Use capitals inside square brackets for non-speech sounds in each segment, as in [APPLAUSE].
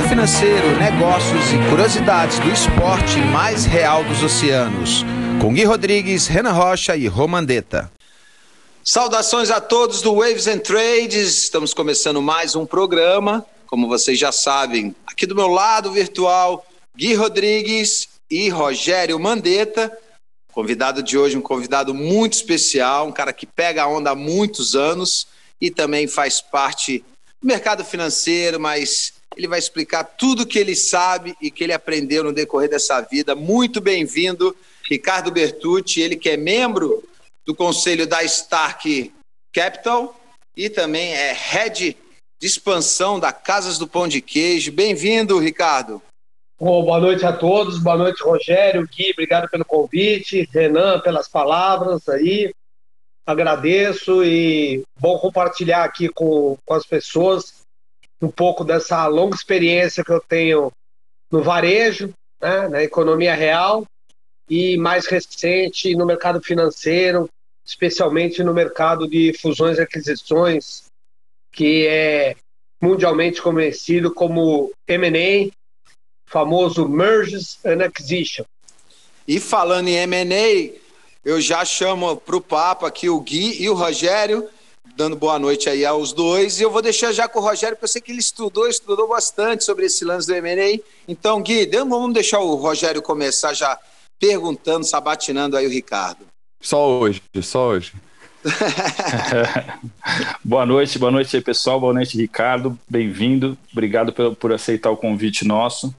mercado financeiro, negócios e curiosidades do esporte mais real dos oceanos. Com Gui Rodrigues, Renan Rocha e Romandeta. Saudações a todos do Waves and Trades. Estamos começando mais um programa. Como vocês já sabem, aqui do meu lado virtual, Gui Rodrigues e Rogério Mandetta. Convidado de hoje, um convidado muito especial, um cara que pega a onda há muitos anos e também faz parte do mercado financeiro, mas ele vai explicar tudo que ele sabe e que ele aprendeu no decorrer dessa vida. Muito bem-vindo, Ricardo Bertucci, ele que é membro do conselho da Stark Capital e também é head de expansão da Casas do Pão de Queijo. Bem-vindo, Ricardo. Boa noite a todos, boa noite, Rogério, Gui, obrigado pelo convite, Renan, pelas palavras aí. Agradeço e bom compartilhar aqui com, com as pessoas um pouco dessa longa experiência que eu tenho no varejo, né, na economia real e mais recente no mercado financeiro, especialmente no mercado de fusões e aquisições, que é mundialmente conhecido como M&A, famoso Mergers and Acquisition. E falando em M&A, eu já chamo para o papo aqui o Gui e o Rogério, dando boa noite aí aos dois. E eu vou deixar já com o Rogério, porque eu sei que ele estudou, estudou bastante sobre esse lance do M&A. Então, Gui, vamos deixar o Rogério começar já perguntando, sabatinando aí o Ricardo. Só hoje, só hoje. [LAUGHS] [LAUGHS] boa noite, boa noite aí, pessoal. Boa noite, Ricardo. Bem-vindo. Obrigado por, por aceitar o convite nosso.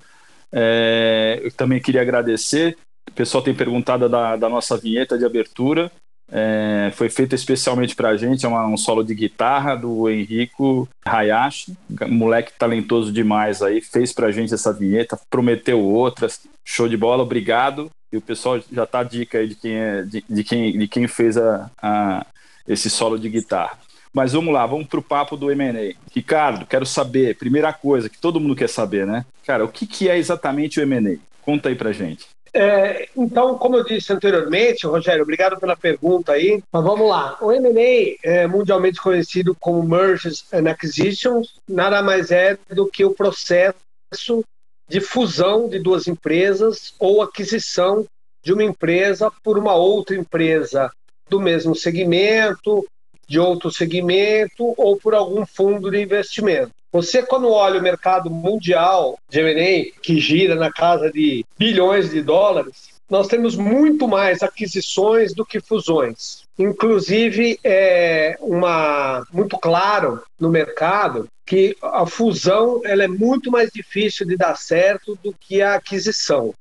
É, eu também queria agradecer. O pessoal tem perguntado da, da nossa vinheta de abertura. É, foi feita especialmente para a gente, é uma, um solo de guitarra do Henrico Hayashi, moleque talentoso demais aí, fez para a gente essa vinheta, prometeu outras, show de bola, obrigado. E o pessoal já tá a dica aí de quem, é, de, de quem, de quem fez a, a, esse solo de guitarra. Mas vamos lá, vamos pro papo do M&A. Ricardo, quero saber, primeira coisa que todo mundo quer saber, né? Cara, o que, que é exatamente o M&A? Conta aí pra gente. É, então, como eu disse anteriormente, Rogério, obrigado pela pergunta aí. Mas vamos lá. O M&A é mundialmente conhecido como Mergers and Acquisitions, nada mais é do que o processo de fusão de duas empresas ou aquisição de uma empresa por uma outra empresa do mesmo segmento, de outro segmento ou por algum fundo de investimento. Você, quando olha o mercado mundial de M&A, que gira na casa de bilhões de dólares, nós temos muito mais aquisições do que fusões. Inclusive, é uma, muito claro no mercado que a fusão ela é muito mais difícil de dar certo do que a aquisição.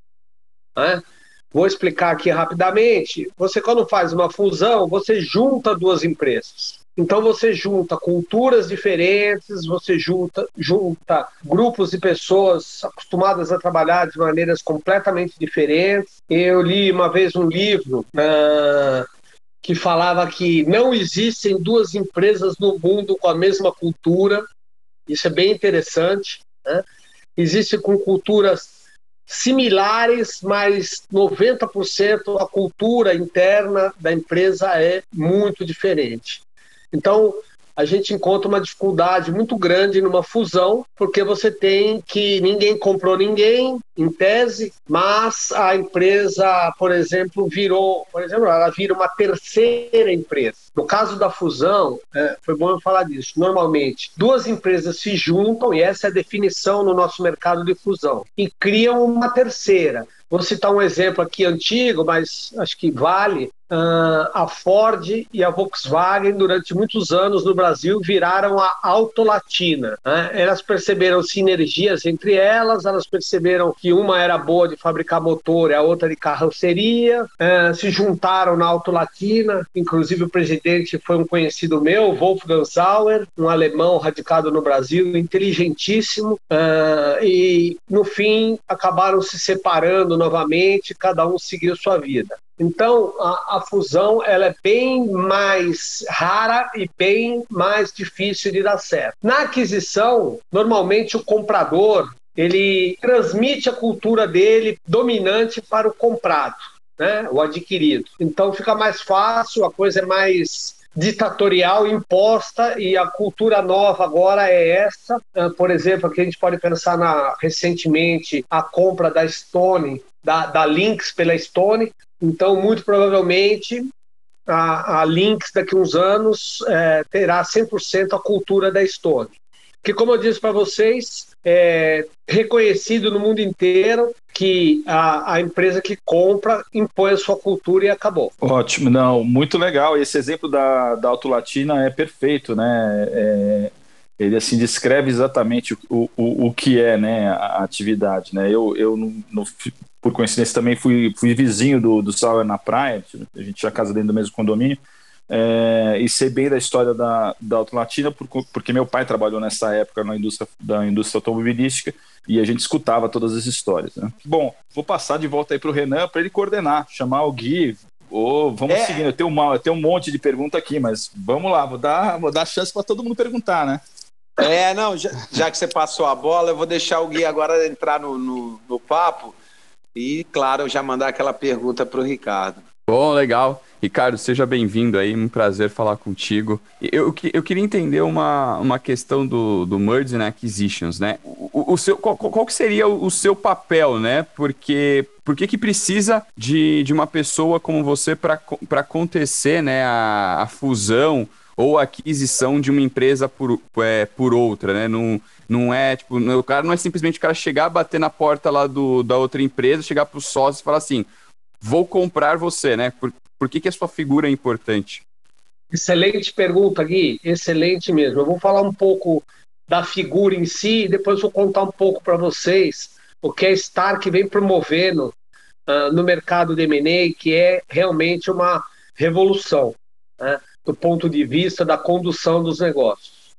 Né? Vou explicar aqui rapidamente. Você, quando faz uma fusão, você junta duas empresas. Então você junta culturas diferentes, você junta, junta grupos de pessoas acostumadas a trabalhar de maneiras completamente diferentes. Eu li uma vez um livro uh, que falava que não existem duas empresas no mundo com a mesma cultura. Isso é bem interessante. Né? Existem com culturas similares, mas 90% a cultura interna da empresa é muito diferente. Então, a gente encontra uma dificuldade muito grande numa fusão, porque você tem que ninguém comprou ninguém, em tese, mas a empresa, por exemplo, virou, por exemplo, ela vira uma terceira empresa. No caso da fusão, é, foi bom eu falar disso. Normalmente, duas empresas se juntam, e essa é a definição no nosso mercado de fusão, e criam uma terceira. Vou citar um exemplo aqui antigo, mas acho que vale. Uh, a Ford e a Volkswagen, durante muitos anos no Brasil, viraram a Autolatina. Né? Elas perceberam sinergias entre elas, elas perceberam que uma era boa de fabricar motor e a outra de carroceria, uh, se juntaram na Autolatina, inclusive o presidente foi um conhecido meu, Wolfgang Sauer, um alemão radicado no Brasil, inteligentíssimo, uh, e no fim acabaram se separando novamente, cada um seguiu sua vida. Então, a, a, fusão ela é bem mais rara e bem mais difícil de dar certo. Na aquisição, normalmente o comprador ele transmite a cultura dele dominante para o comprado, né, o adquirido. Então fica mais fácil, a coisa é mais ditatorial imposta e a cultura nova agora é essa. Uh, por exemplo, aqui a gente pode pensar na recentemente a compra da Stone, da, da Lynx pela Stone. Então, muito provavelmente a, a Lynx daqui a uns anos é, terá 100% a cultura da Stone. Que, como eu disse para vocês, é reconhecido no mundo inteiro que a, a, empresa que compra impõe a sua cultura e acabou. Ótimo, não, muito legal. Esse exemplo da, da Auto Latina é perfeito, né? É, ele assim descreve exatamente o, o, o que é né, a atividade. Né? Eu, eu no, no, por coincidência, também fui, fui vizinho do, do Sauer na praia, a gente tinha casa dentro do mesmo condomínio, é, e sei bem da história da, da Auto Latina, por, porque meu pai trabalhou nessa época na indústria, da indústria automobilística e a gente escutava todas as histórias. Né? Bom, vou passar de volta aí para o Renan para ele coordenar, chamar o Gui. Ou vamos é. seguindo, eu tenho, uma, eu tenho um monte de pergunta aqui, mas vamos lá, vou dar, vou dar chance para todo mundo perguntar, né? É, não, já, já, que você passou a bola, eu vou deixar o Gui agora entrar no, no, no papo e, claro, já mandar aquela pergunta para o Ricardo. Bom, legal. Ricardo, seja bem-vindo aí, um prazer falar contigo. Eu, eu queria entender uma, uma questão do, do Merge and Acquisitions, né? O, o seu, qual, qual que seria o seu papel, né? Porque por que, precisa de, de uma pessoa como você para acontecer né, a, a fusão ou aquisição de uma empresa por, é, por outra, né? Não, não é, tipo, o cara não é simplesmente o cara chegar, bater na porta lá do, da outra empresa, chegar para o sócio e falar assim, vou comprar você, né? Por, por que, que a sua figura é importante? Excelente pergunta, Gui. Excelente mesmo. Eu vou falar um pouco da figura em si e depois vou contar um pouco para vocês o que a Stark vem promovendo uh, no mercado de M&A, que é realmente uma revolução né, do ponto de vista da condução dos negócios.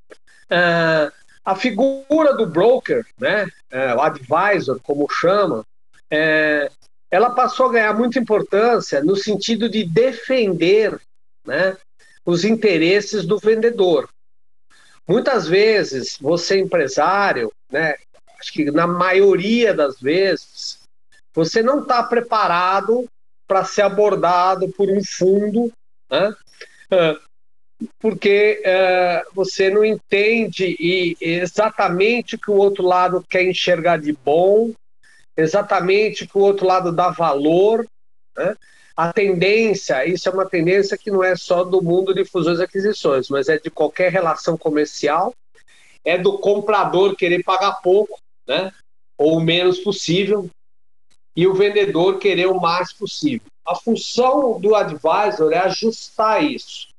Uh, a figura do broker, né, uh, o advisor, como chama, é, ela passou a ganhar muita importância no sentido de defender né, os interesses do vendedor. Muitas vezes, você empresário, né, acho que na maioria das vezes, você não está preparado para ser abordado por um fundo, né, porque uh, você não entende exatamente o que o outro lado quer enxergar de bom, exatamente que o outro lado dá valor. Né? A tendência, isso é uma tendência que não é só do mundo de fusões e aquisições, mas é de qualquer relação comercial, é do comprador querer pagar pouco, né? ou o menos possível, e o vendedor querer o mais possível. A função do advisor é ajustar isso.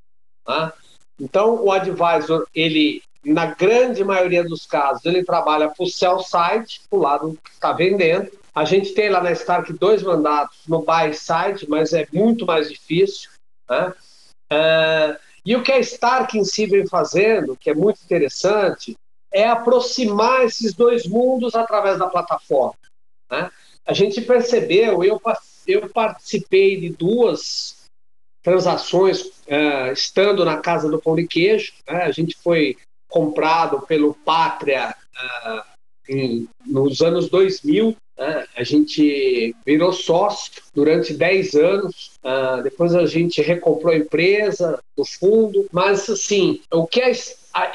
Né? Então, o advisor, ele na grande maioria dos casos, ele trabalha para o sell side, o lado que está vendendo. A gente tem lá na Stark dois mandatos no buy side, mas é muito mais difícil. Né? Uh, e o que a Stark em si vem fazendo, que é muito interessante, é aproximar esses dois mundos através da plataforma. Né? A gente percebeu, eu, eu participei de duas transações uh, estando na casa do pão de queijo. Né? A gente foi comprado pelo Pátria uh, em, nos anos 2000. Né? A gente virou sócio durante 10 anos. Uh, depois a gente recomprou a empresa do fundo. Mas, assim, o que é,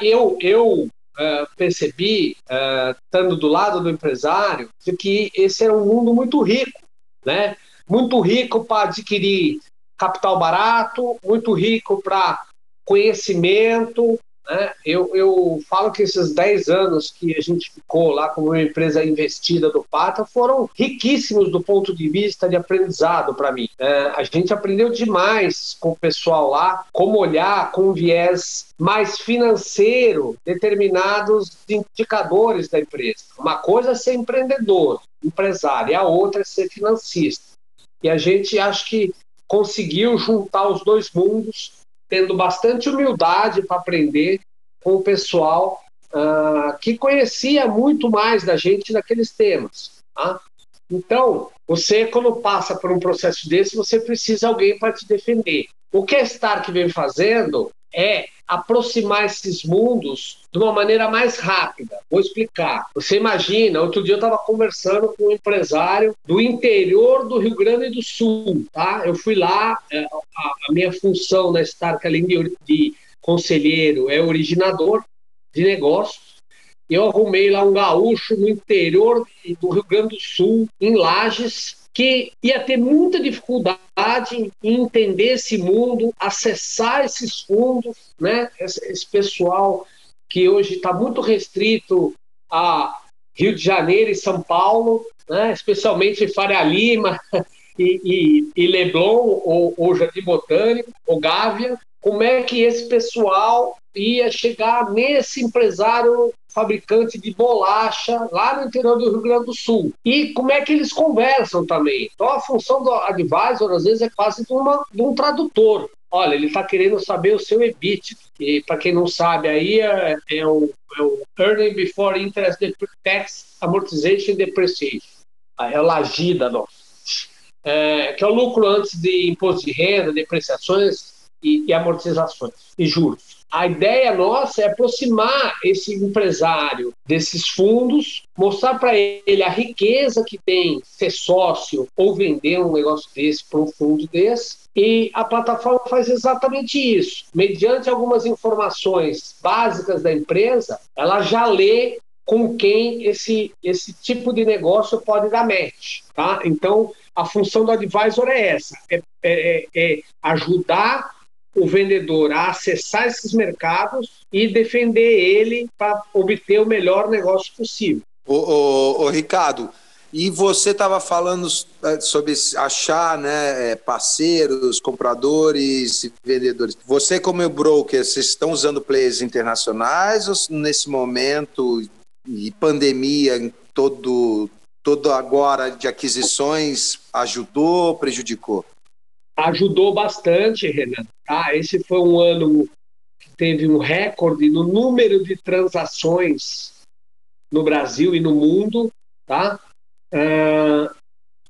eu, eu Uh, percebi, uh, estando do lado do empresário, de que esse é um mundo muito rico, né? Muito rico para adquirir capital barato, muito rico para conhecimento, né? Eu, eu falo que esses 10 anos que a gente ficou lá como uma empresa investida do Pata foram riquíssimos do ponto de vista de aprendizado para mim. É, a gente aprendeu demais com o pessoal lá como olhar com um viés mais financeiro determinados indicadores da empresa. Uma coisa é ser empreendedor, empresário, e a outra é ser financista. E a gente acho que conseguiu juntar os dois mundos tendo bastante humildade para aprender com o pessoal uh, que conhecia muito mais da gente naqueles temas. Tá? Então, você, quando passa por um processo desse, você precisa de alguém para te defender. O que a Stark vem fazendo é aproximar esses mundos de uma maneira mais rápida. Vou explicar. Você imagina, outro dia eu estava conversando com um empresário do interior do Rio Grande do Sul, tá? Eu fui lá, é, a, minha função na Stark, além de, de conselheiro, é originador de negócios. Eu arrumei lá um gaúcho no interior do Rio Grande do Sul, em Lages, que ia ter muita dificuldade em entender esse mundo, acessar esses fundos, né? Esse, esse pessoal que hoje está muito restrito a Rio de Janeiro e São Paulo, né? especialmente Faria Lima [LAUGHS] e, e, e Leblon, ou, ou Jardim Botânico, ou Gávea, como é que esse pessoal ia chegar nesse empresário fabricante de bolacha lá no interior do Rio Grande do Sul. E como é que eles conversam também. Então a função do advisor às vezes é quase de, uma, de um tradutor. Olha, ele está querendo saber o seu EBIT. E para quem não sabe, aí é, é, o, é o Earning Before Interest Tax Amortization Depreciation. É o LAGIDA, não. É, que é o lucro antes de imposto de renda, depreciações e, e amortizações e juros. A ideia nossa é aproximar esse empresário desses fundos, mostrar para ele a riqueza que tem ser sócio ou vender um negócio desse para um fundo desse. E a plataforma faz exatamente isso. Mediante algumas informações básicas da empresa, ela já lê com quem esse, esse tipo de negócio pode dar match. Tá? Então, a função do advisor é essa: é, é, é ajudar o vendedor a acessar esses mercados e defender ele para obter o melhor negócio possível. Ô Ricardo, e você estava falando é, sobre achar né, é, parceiros, compradores vendedores. Você, como broker, vocês estão usando players internacionais ou nesse momento e pandemia em todo, todo agora de aquisições ajudou, prejudicou? Ajudou bastante, Renan. Tá? Esse foi um ano que teve um recorde no número de transações no Brasil e no mundo. Tá? Uh,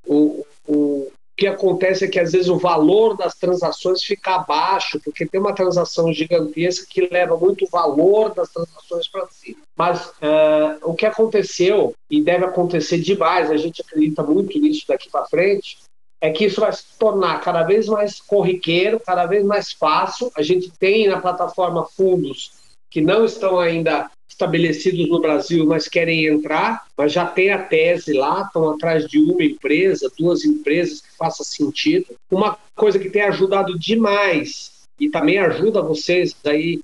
o, o que acontece é que às vezes o valor das transações fica baixo, porque tem uma transação gigantesca que leva muito valor das transações para cima. Mas uh, o que aconteceu, e deve acontecer demais, a gente acredita muito nisso daqui para frente, é que isso vai se tornar cada vez mais corriqueiro, cada vez mais fácil. A gente tem na plataforma fundos que não estão ainda estabelecidos no Brasil, mas querem entrar, mas já tem a tese lá, estão atrás de uma empresa, duas empresas que faça sentido. Uma coisa que tem ajudado demais e também ajuda vocês aí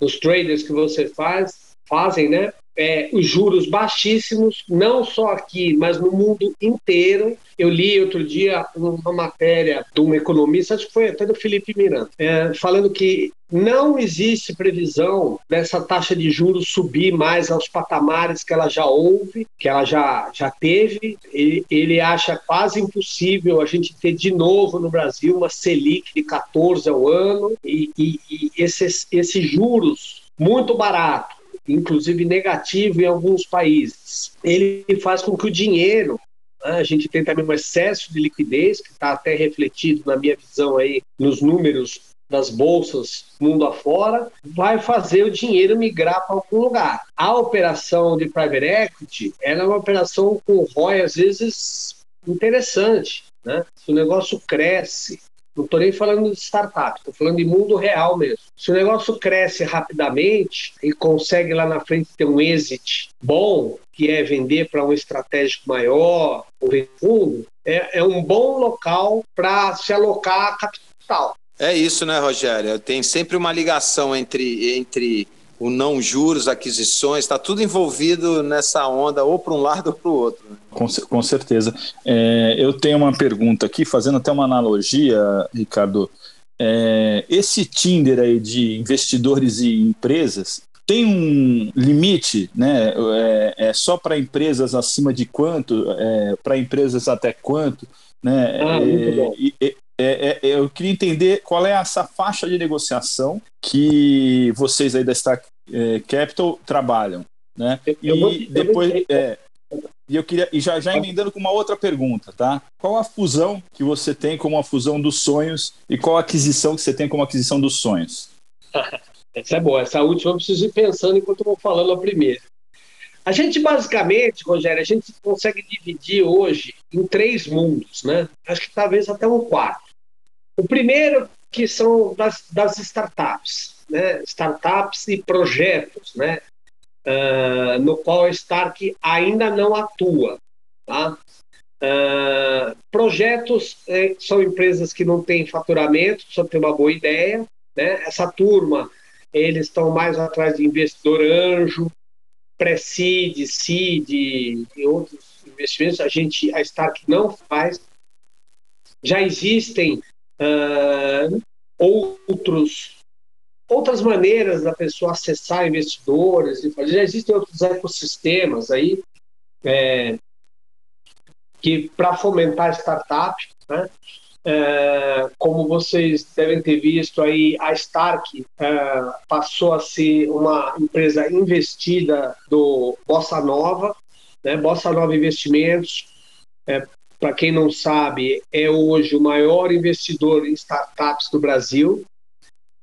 nos traders que você faz, fazem, né? É, os juros baixíssimos, não só aqui, mas no mundo inteiro. Eu li outro dia uma matéria de um economista, acho que foi até do Felipe Miranda, é, falando que não existe previsão dessa taxa de juros subir mais aos patamares que ela já houve, que ela já, já teve. Ele, ele acha quase impossível a gente ter de novo no Brasil uma Selic de 14 ao ano e, e, e esses, esses juros muito baratos inclusive negativo em alguns países. Ele faz com que o dinheiro né, a gente tem também um excesso de liquidez, que está até refletido, na minha visão, aí, nos números das bolsas mundo afora, vai fazer o dinheiro migrar para algum lugar. A operação de private equity é uma operação com ROI, às vezes, interessante. Né? Se o negócio cresce, não estou nem falando de startup, estou falando de mundo real mesmo. Se o negócio cresce rapidamente e consegue lá na frente ter um exit bom, que é vender para um estratégico maior, ou fundo, é, é um bom local para se alocar capital. É isso, né, Rogério? Tem sempre uma ligação entre, entre o não juros, aquisições, está tudo envolvido nessa onda, ou para um lado ou para o outro. Né? Com, com certeza. É, eu tenho uma pergunta aqui, fazendo até uma analogia, Ricardo. É, esse Tinder aí de investidores e empresas tem um limite, né? É, é só para empresas acima de quanto? É, para empresas até quanto? Né? Ah, é, é, é, eu queria entender qual é essa faixa de negociação que vocês aí da Star é, Capital trabalham, né? E vou, depois, é, e eu queria e já já emendando com uma outra pergunta, tá? Qual a fusão que você tem como a fusão dos sonhos e qual a aquisição que você tem como aquisição dos sonhos? [LAUGHS] essa é boa. Essa última eu preciso ir pensando enquanto eu vou falando a primeira. A gente basicamente, Rogério, a gente consegue dividir hoje em três mundos, né? Acho que talvez até um quarto. O primeiro que são das, das startups, né? Startups e projetos, né? Uh, no qual a Stark ainda não atua, tá? Uh, projetos é, são empresas que não têm faturamento, só tem uma boa ideia. Né? Essa turma, eles estão mais atrás de investidor anjo, pré-seed, seed e outros investimentos. A gente, a Stark não faz. Já existem uh, outros outras maneiras da pessoa acessar investidores e fazer. Já existem outros ecossistemas aí é, que para fomentar startup, né? É, como vocês devem ter visto aí, a Stark é, passou a ser uma empresa investida do Bossa Nova, né? Bossa Nova Investimentos, é, para quem não sabe, é hoje o maior investidor em startups do Brasil.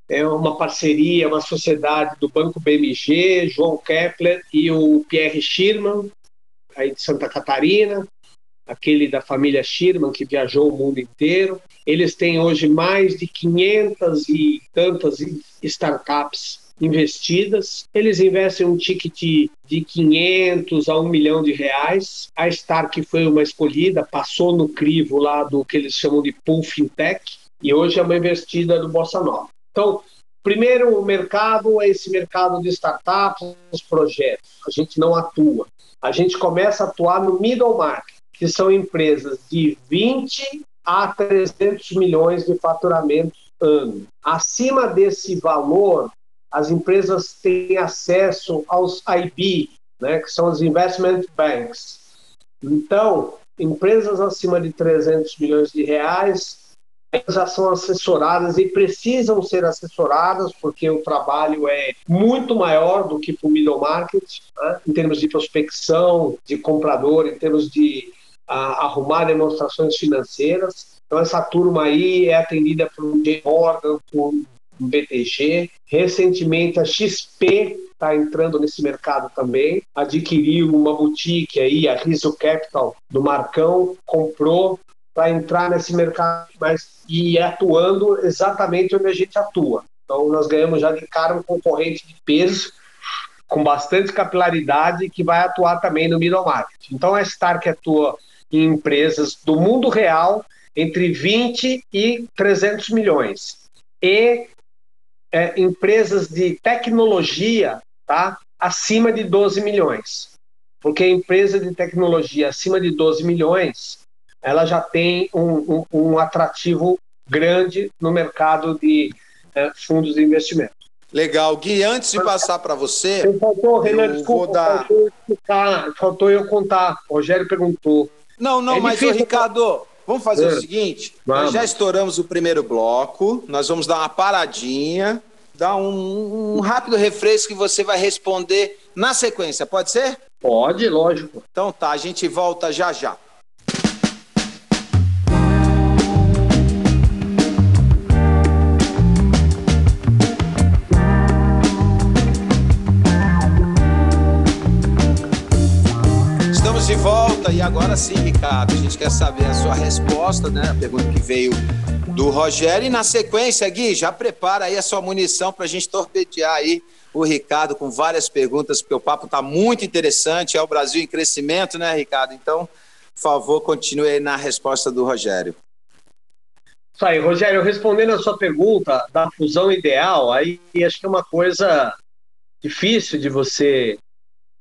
É uma parceria, uma sociedade do Banco BMG, João Kepler e o Pierre Schirman, aí de Santa Catarina aquele da família Schirman, que viajou o mundo inteiro. Eles têm hoje mais de 500 e tantas startups investidas. Eles investem um ticket de 500 a 1 milhão de reais. A Stark foi uma escolhida, passou no crivo lá do que eles chamam de Pool Fintech e hoje é uma investida do Bossa Nova. Então, primeiro o mercado é esse mercado de startups, projetos. A gente não atua. A gente começa a atuar no middle market que são empresas de 20 a 300 milhões de faturamento ano. Acima desse valor, as empresas têm acesso aos IB, né, que são os Investment Banks. Então, empresas acima de 300 milhões de reais já são assessoradas e precisam ser assessoradas porque o trabalho é muito maior do que para o middle market, né, em termos de prospecção, de comprador, em termos de arrumar demonstrações financeiras. Então, essa turma aí é atendida por um Morgan, por um BTG. Recentemente, a XP está entrando nesse mercado também. Adquiriu uma boutique aí, a Riso Capital, do Marcão, comprou para entrar nesse mercado mas, e atuando exatamente onde a gente atua. Então, nós ganhamos já de cara um concorrente de peso com bastante capilaridade que vai atuar também no middle market. Então, a Stark atua em empresas do mundo real entre 20 e 300 milhões. E é, empresas de tecnologia tá, acima de 12 milhões. Porque a empresa de tecnologia acima de 12 milhões ela já tem um, um, um atrativo grande no mercado de é, fundos de investimento. Legal. Gui, antes de passar para você. Faltou, Renan, desculpa, dar... faltou, faltou eu contar. O Rogério perguntou. Não, não, é mas, ô, Ricardo, vamos fazer é. o seguinte: vamos. nós já estouramos o primeiro bloco, nós vamos dar uma paradinha, dar um, um rápido refresco que você vai responder na sequência, pode ser? Pode, lógico. Então tá, a gente volta já já. Volta e agora sim, Ricardo, a gente quer saber a sua resposta, né? A pergunta que veio do Rogério. E na sequência, Gui, já prepara aí a sua munição para a gente torpedear aí o Ricardo com várias perguntas, porque o papo está muito interessante. É o Brasil em crescimento, né, Ricardo? Então, por favor, continue aí na resposta do Rogério. Isso aí, Rogério, respondendo a sua pergunta da fusão ideal, aí acho que é uma coisa difícil de você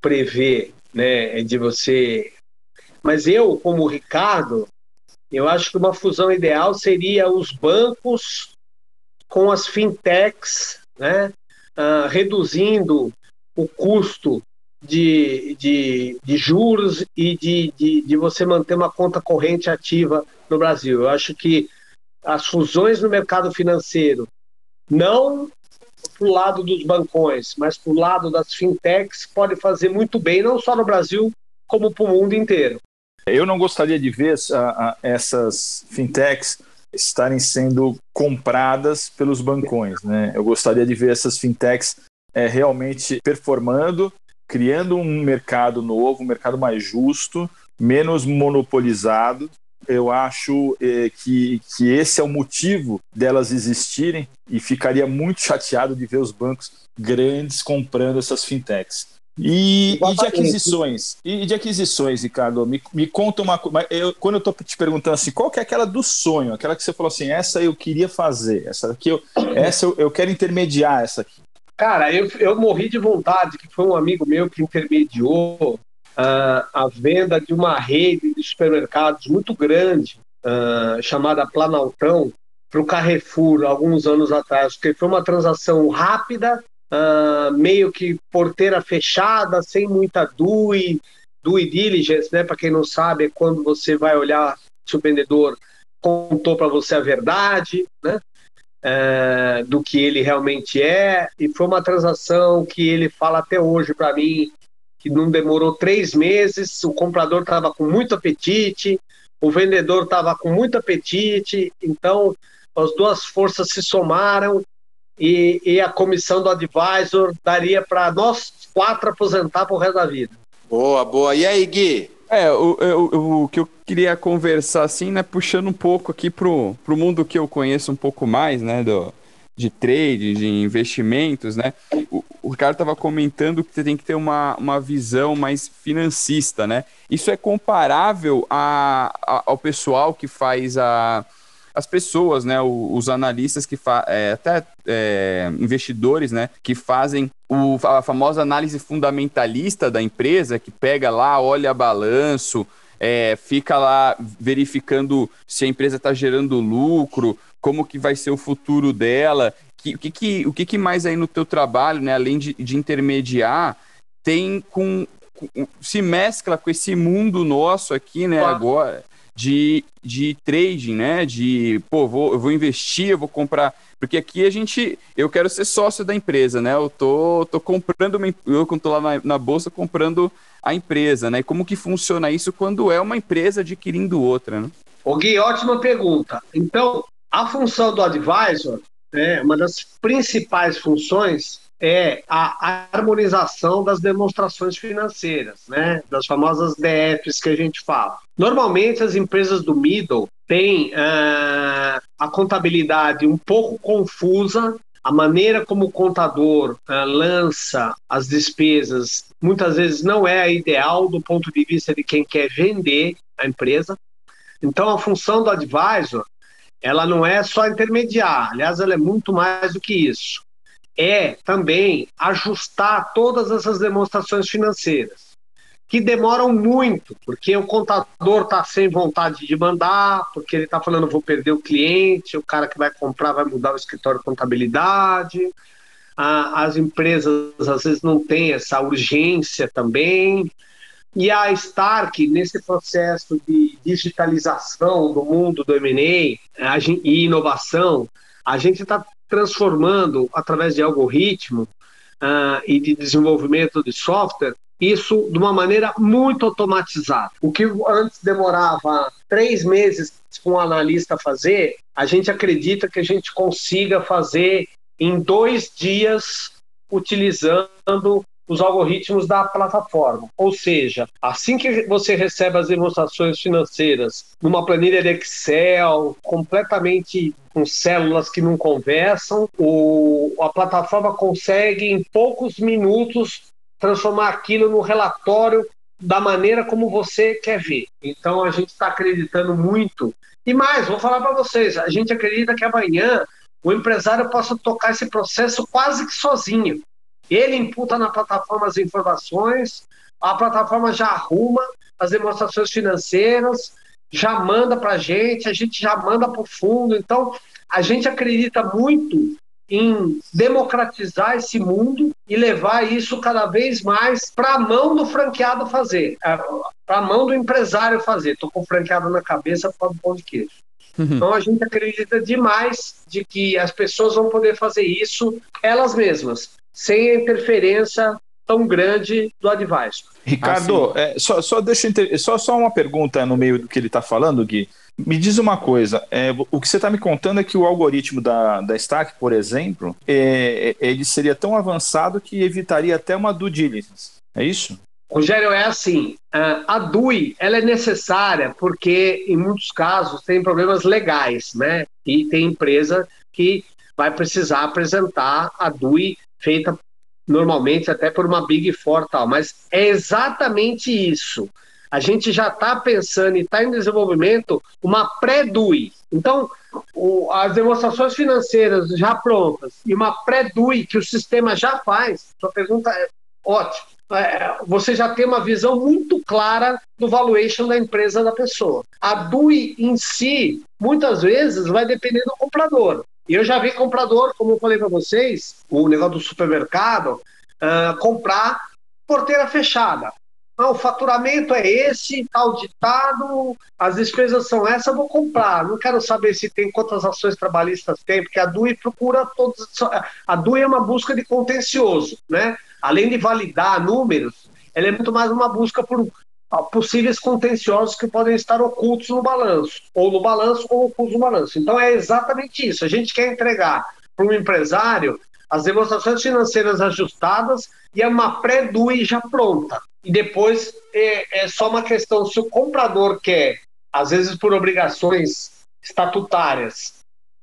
prever né, de você. Mas eu, como Ricardo, eu acho que uma fusão ideal seria os bancos com as fintechs, né, uh, reduzindo o custo de, de, de juros e de, de, de você manter uma conta corrente ativa no Brasil. Eu acho que as fusões no mercado financeiro, não para o lado dos bancões, mas para o lado das fintechs, pode fazer muito bem, não só no Brasil, como para o mundo inteiro. Eu não gostaria de ver essas fintechs estarem sendo compradas pelos bancões. Né? Eu gostaria de ver essas fintechs é, realmente performando, criando um mercado novo, um mercado mais justo, menos monopolizado. Eu acho é, que, que esse é o motivo delas existirem e ficaria muito chateado de ver os bancos grandes comprando essas fintechs. E, e, de aquisições, e de aquisições, Ricardo, me, me conta uma coisa. Quando eu estou te perguntando assim, qual que é aquela do sonho, aquela que você falou assim, essa eu queria fazer, essa aqui eu, essa eu, eu quero intermediar essa aqui. Cara, eu, eu morri de vontade, que foi um amigo meu que intermediou uh, a venda de uma rede de supermercados muito grande, uh, chamada Planaltão, para o Carrefour, alguns anos atrás, porque foi uma transação rápida, uh, meio que porteira fechada, sem muita due, diligence, né? Para quem não sabe, é quando você vai olhar se o vendedor contou para você a verdade, né? Uh, do que ele realmente é, e foi uma transação que ele fala até hoje para mim que não demorou três meses, o comprador estava com muito apetite, o vendedor estava com muito apetite, então as duas forças se somaram e, e a comissão do advisor daria para nós quatro aposentar para o resto da vida. Boa, boa. E aí, Gui? É, o, o, o que eu queria conversar, assim, né, puxando um pouco aqui pro, pro mundo que eu conheço um pouco mais, né, do, de trade, de investimentos, né, o, o Ricardo estava comentando que você tem que ter uma, uma visão mais financista, né, isso é comparável a, a ao pessoal que faz a as pessoas, né, os analistas que é, até é, investidores, né, que fazem o, a famosa análise fundamentalista da empresa, que pega lá, olha balanço, é, fica lá verificando se a empresa está gerando lucro, como que vai ser o futuro dela, que, o, que, que, o que, que mais aí no teu trabalho, né, além de, de intermediar, tem com, com, se mescla com esse mundo nosso aqui, né, agora de, de trading, né? De, pô, vou, eu vou investir, eu vou comprar. Porque aqui a gente, eu quero ser sócio da empresa, né? Eu tô, tô comprando, uma, eu quando tô lá na, na bolsa comprando a empresa, né? E como que funciona isso quando é uma empresa adquirindo outra, né? O Gui, ótima pergunta. Então, a função do advisor, né, uma das principais funções é a harmonização das demonstrações financeiras, né? das famosas DFs que a gente fala. Normalmente, as empresas do middle têm uh, a contabilidade um pouco confusa, a maneira como o contador uh, lança as despesas muitas vezes não é a ideal do ponto de vista de quem quer vender a empresa. Então, a função do advisor ela não é só intermediar, aliás, ela é muito mais do que isso é também ajustar todas essas demonstrações financeiras, que demoram muito, porque o contador está sem vontade de mandar, porque ele está falando vou perder o cliente, o cara que vai comprar vai mudar o escritório de contabilidade. as empresas às vezes não têm essa urgência também. E a Stark, nesse processo de digitalização do mundo do M&A e inovação, a gente está transformando através de algoritmo uh, e de desenvolvimento de software isso de uma maneira muito automatizada. O que antes demorava três meses para um analista fazer, a gente acredita que a gente consiga fazer em dois dias utilizando os algoritmos da plataforma. Ou seja, assim que você recebe as demonstrações financeiras numa planilha de Excel, completamente com células que não conversam, o, a plataforma consegue, em poucos minutos, transformar aquilo no relatório da maneira como você quer ver. Então, a gente está acreditando muito. E mais, vou falar para vocês: a gente acredita que amanhã o empresário possa tocar esse processo quase que sozinho. Ele imputa na plataforma as informações, a plataforma já arruma as demonstrações financeiras, já manda para a gente, a gente já manda para o fundo. Então, a gente acredita muito em democratizar esse mundo e levar isso cada vez mais para a mão do franqueado fazer, é, para a mão do empresário fazer. Estou com o franqueado na cabeça para o pão de queijo. Uhum. Então a gente acredita demais de que as pessoas vão poder fazer isso elas mesmas sem a interferência tão grande do advisor. Ricardo, ah, é, só, só, deixa, só, só uma pergunta no meio do que ele está falando, Gui. Me diz uma coisa, é, o que você está me contando é que o algoritmo da, da Stack, por exemplo, é, é, ele seria tão avançado que evitaria até uma due diligence, é isso? Rogério, é assim, a DUI ela é necessária porque em muitos casos tem problemas legais, né? E tem empresa que vai precisar apresentar a DUI feita normalmente até por uma Big Four tal, mas é exatamente isso. A gente já está pensando e está em desenvolvimento uma pré-DUI. Então, o, as demonstrações financeiras já prontas e uma pré-DUI que o sistema já faz, sua pergunta é ótima. É, você já tem uma visão muito clara do valuation da empresa da pessoa. A DUI em si, muitas vezes, vai depender do comprador. E eu já vi comprador, como eu falei para vocês, o negócio do supermercado, uh, comprar porteira fechada. Não, o faturamento é esse, tal tá ditado, as despesas são essas, vou comprar. Não quero saber se tem quantas ações trabalhistas tem, porque a DUI procura todos. A DUI é uma busca de contencioso, né? Além de validar números, ela é muito mais uma busca por possíveis contenciosos que podem estar ocultos no balanço, ou no balanço ou ocultos no balanço. Então é exatamente isso. A gente quer entregar para um empresário as demonstrações financeiras ajustadas e é uma pré-DUI já pronta. E depois é, é só uma questão se o comprador quer, às vezes por obrigações estatutárias,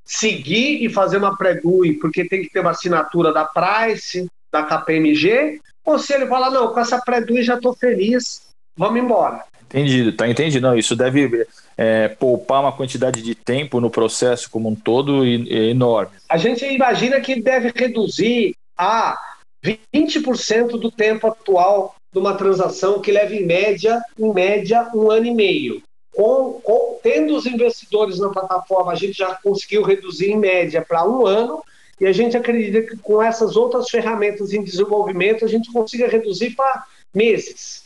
seguir e fazer uma pré-DUI porque tem que ter uma assinatura da Price, da KPMG, ou se ele fala, não, com essa pré-DUI já estou feliz, vamos embora. Entendido, tá entendido. Não, isso deve é, poupar uma quantidade de tempo no processo como um todo enorme. A gente imagina que deve reduzir a 20% do tempo atual de uma transação que leva em média, em média, um ano e meio. Com, com, tendo os investidores na plataforma, a gente já conseguiu reduzir em média para um ano, e a gente acredita que com essas outras ferramentas em desenvolvimento, a gente consiga reduzir para meses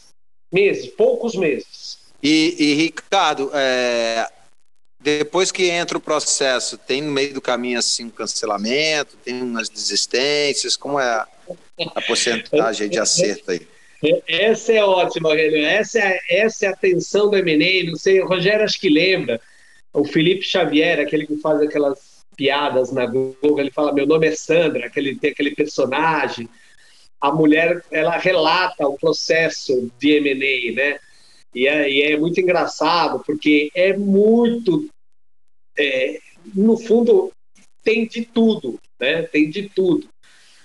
meses, poucos meses. E, e Ricardo, é, depois que entra o processo, tem no meio do caminho assim um cancelamento, tem umas desistências, como é a, a porcentagem de acerto aí? Essa é ótima, Aurélio. Essa é, essa é a tensão do M&A. Não sei, o Rogério acho que lembra. O Felipe Xavier, aquele que faz aquelas piadas na Google, ele fala: Meu nome é Sandra, aquele, tem aquele personagem a mulher ela relata o processo de M&A, né? E é, e é, muito engraçado porque é muito, é, no fundo tem de tudo, né? Tem de tudo.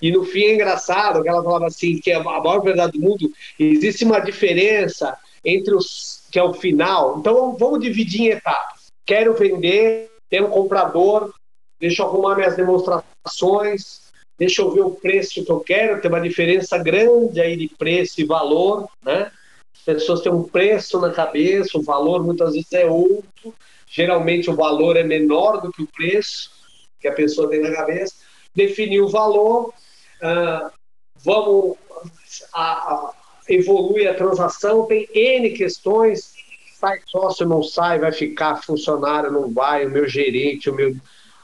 E no fim é engraçado que ela falava assim que a maior verdade do mundo existe uma diferença entre os que é o final. Então vamos dividir em etapas. Quero vender, tenho um comprador, deixa eu arrumar minhas demonstrações, deixa eu ver o preço que eu quero, tem uma diferença grande aí de preço e valor, né? As pessoas têm um preço na cabeça, o valor muitas vezes é outro, geralmente o valor é menor do que o preço que a pessoa tem na cabeça. Definir o valor, uh, vamos a, a, evolui a transação, tem N questões, sai sócio, não sai, vai ficar funcionário, não vai, o meu gerente, o meu,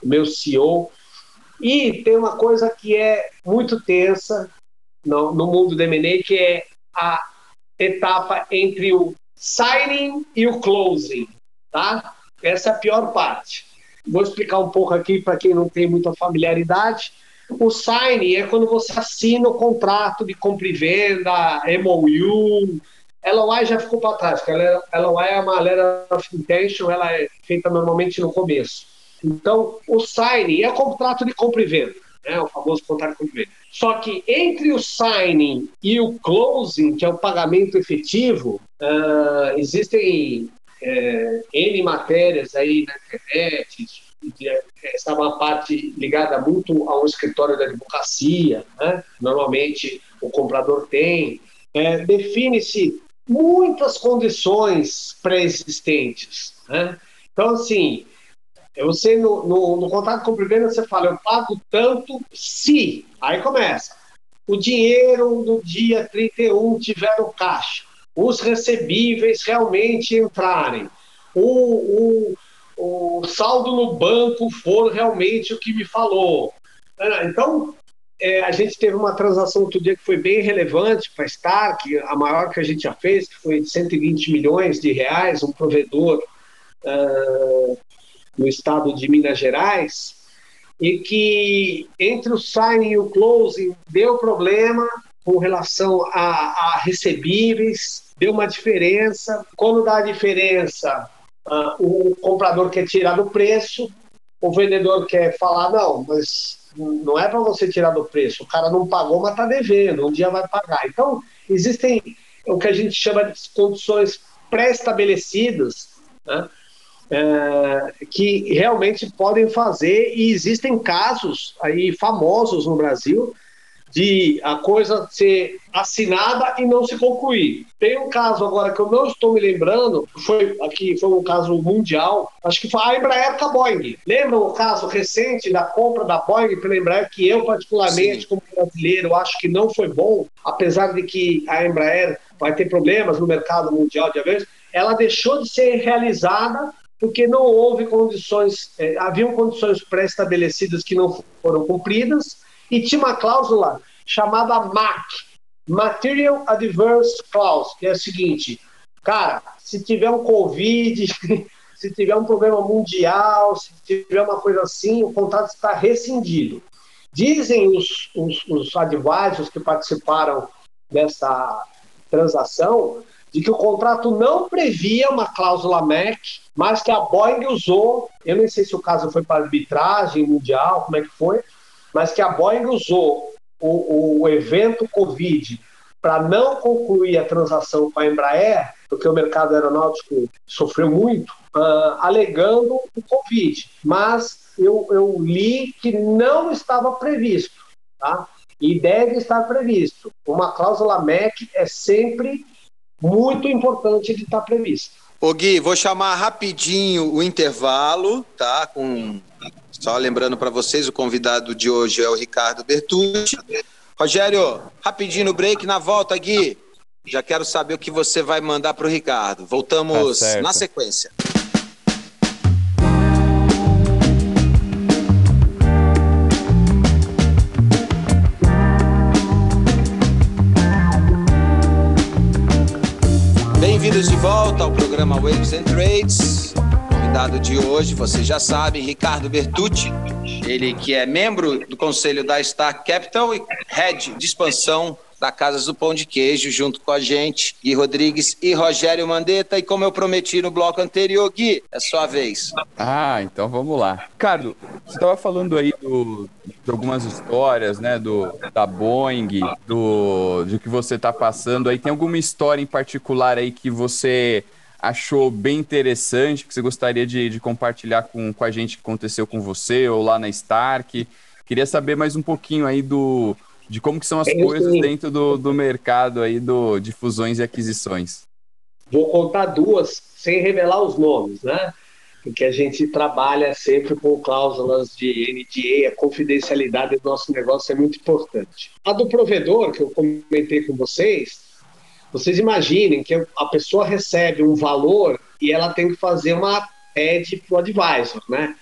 o meu CEO. E tem uma coisa que é muito tensa no, no mundo do M&A, que é a etapa entre o signing e o closing, tá? Essa é a pior parte. Vou explicar um pouco aqui para quem não tem muita familiaridade. O signing é quando você assina o contrato de compra e venda, MOU. LOI já ficou para trás, porque LOI é uma letter of intention, ela é feita normalmente no começo. Então, o signing é contrato de compra e venda, né? o famoso contrato de compra e venda. Só que entre o signing e o closing, que é o pagamento efetivo, uh, existem uh, N matérias aí na internet, essa é uma parte ligada muito a um escritório de advocacia, né? normalmente o comprador tem, é, define-se muitas condições pré-existentes. Né? Então, assim, você, no, no, no contrato de você fala, eu pago tanto se. Aí começa. O dinheiro no dia 31 tiver no caixa. Os recebíveis realmente entrarem. O, o, o saldo no banco for realmente o que me falou. Então, é, a gente teve uma transação outro dia que foi bem relevante para a Stark, a maior que a gente já fez, que foi de 120 milhões de reais, um provedor uh, no estado de Minas Gerais, e que entre o signing e o closing deu problema com relação a, a recebíveis, deu uma diferença. Quando dá a diferença, uh, o comprador quer tirar do preço, o vendedor quer falar, não, mas não é para você tirar do preço, o cara não pagou, mas está devendo, um dia vai pagar. Então, existem o que a gente chama de condições pré-estabelecidas, né? É, que realmente podem fazer, e existem casos aí famosos no Brasil de a coisa ser assinada e não se concluir. Tem um caso agora que eu não estou me lembrando, foi aqui foi um caso mundial, acho que foi a Embraer com a Boeing. Lembra o caso recente da compra da Boeing pela Embraer que eu particularmente Sim. como brasileiro acho que não foi bom, apesar de que a Embraer vai ter problemas no mercado mundial de aviões, ela deixou de ser realizada porque não houve condições, eh, haviam condições pré-estabelecidas que não foram cumpridas e tinha uma cláusula chamada MAC, Material Adverse Clause, que é a seguinte, cara, se tiver um Covid, [LAUGHS] se tiver um problema mundial, se tiver uma coisa assim, o contrato está rescindido. Dizem os, os, os que participaram dessa transação de que o contrato não previa uma cláusula MEC, mas que a Boeing usou, eu nem sei se o caso foi para arbitragem mundial, como é que foi, mas que a Boeing usou o, o evento Covid para não concluir a transação com a Embraer, porque o mercado aeronáutico sofreu muito, uh, alegando o Covid. Mas eu, eu li que não estava previsto, tá? E deve estar previsto. Uma cláusula MEC é sempre muito importante de estar prevista. Ô Gui, vou chamar rapidinho o intervalo, tá? Com só lembrando para vocês, o convidado de hoje é o Ricardo Bertucci. Rogério, rapidinho no break, na volta, Gui. Já quero saber o que você vai mandar para o Ricardo. Voltamos tá na sequência. Bem-vindos de volta ao programa Waves and Trades convidado de hoje, vocês já sabem, Ricardo Bertucci, ele que é membro do conselho da Star Capital e head de expansão da Casas do Pão de Queijo, junto com a gente, Gui Rodrigues e Rogério Mandetta. E como eu prometi no bloco anterior, Gui, é sua vez. Ah, então vamos lá. Ricardo, você estava falando aí do, de algumas histórias, né, do, da Boeing, do, de que você está passando aí. Tem alguma história em particular aí que você achou bem interessante, que você gostaria de, de compartilhar com, com a gente que aconteceu com você ou lá na Stark. Queria saber mais um pouquinho aí do, de como que são as coisas dentro do, do mercado aí do, de fusões e aquisições. Vou contar duas, sem revelar os nomes, né? Porque a gente trabalha sempre com cláusulas de NDA, a confidencialidade do nosso negócio é muito importante. A do provedor, que eu comentei com vocês, vocês imaginem que a pessoa recebe um valor e ela tem que fazer uma ad para o advisor, né?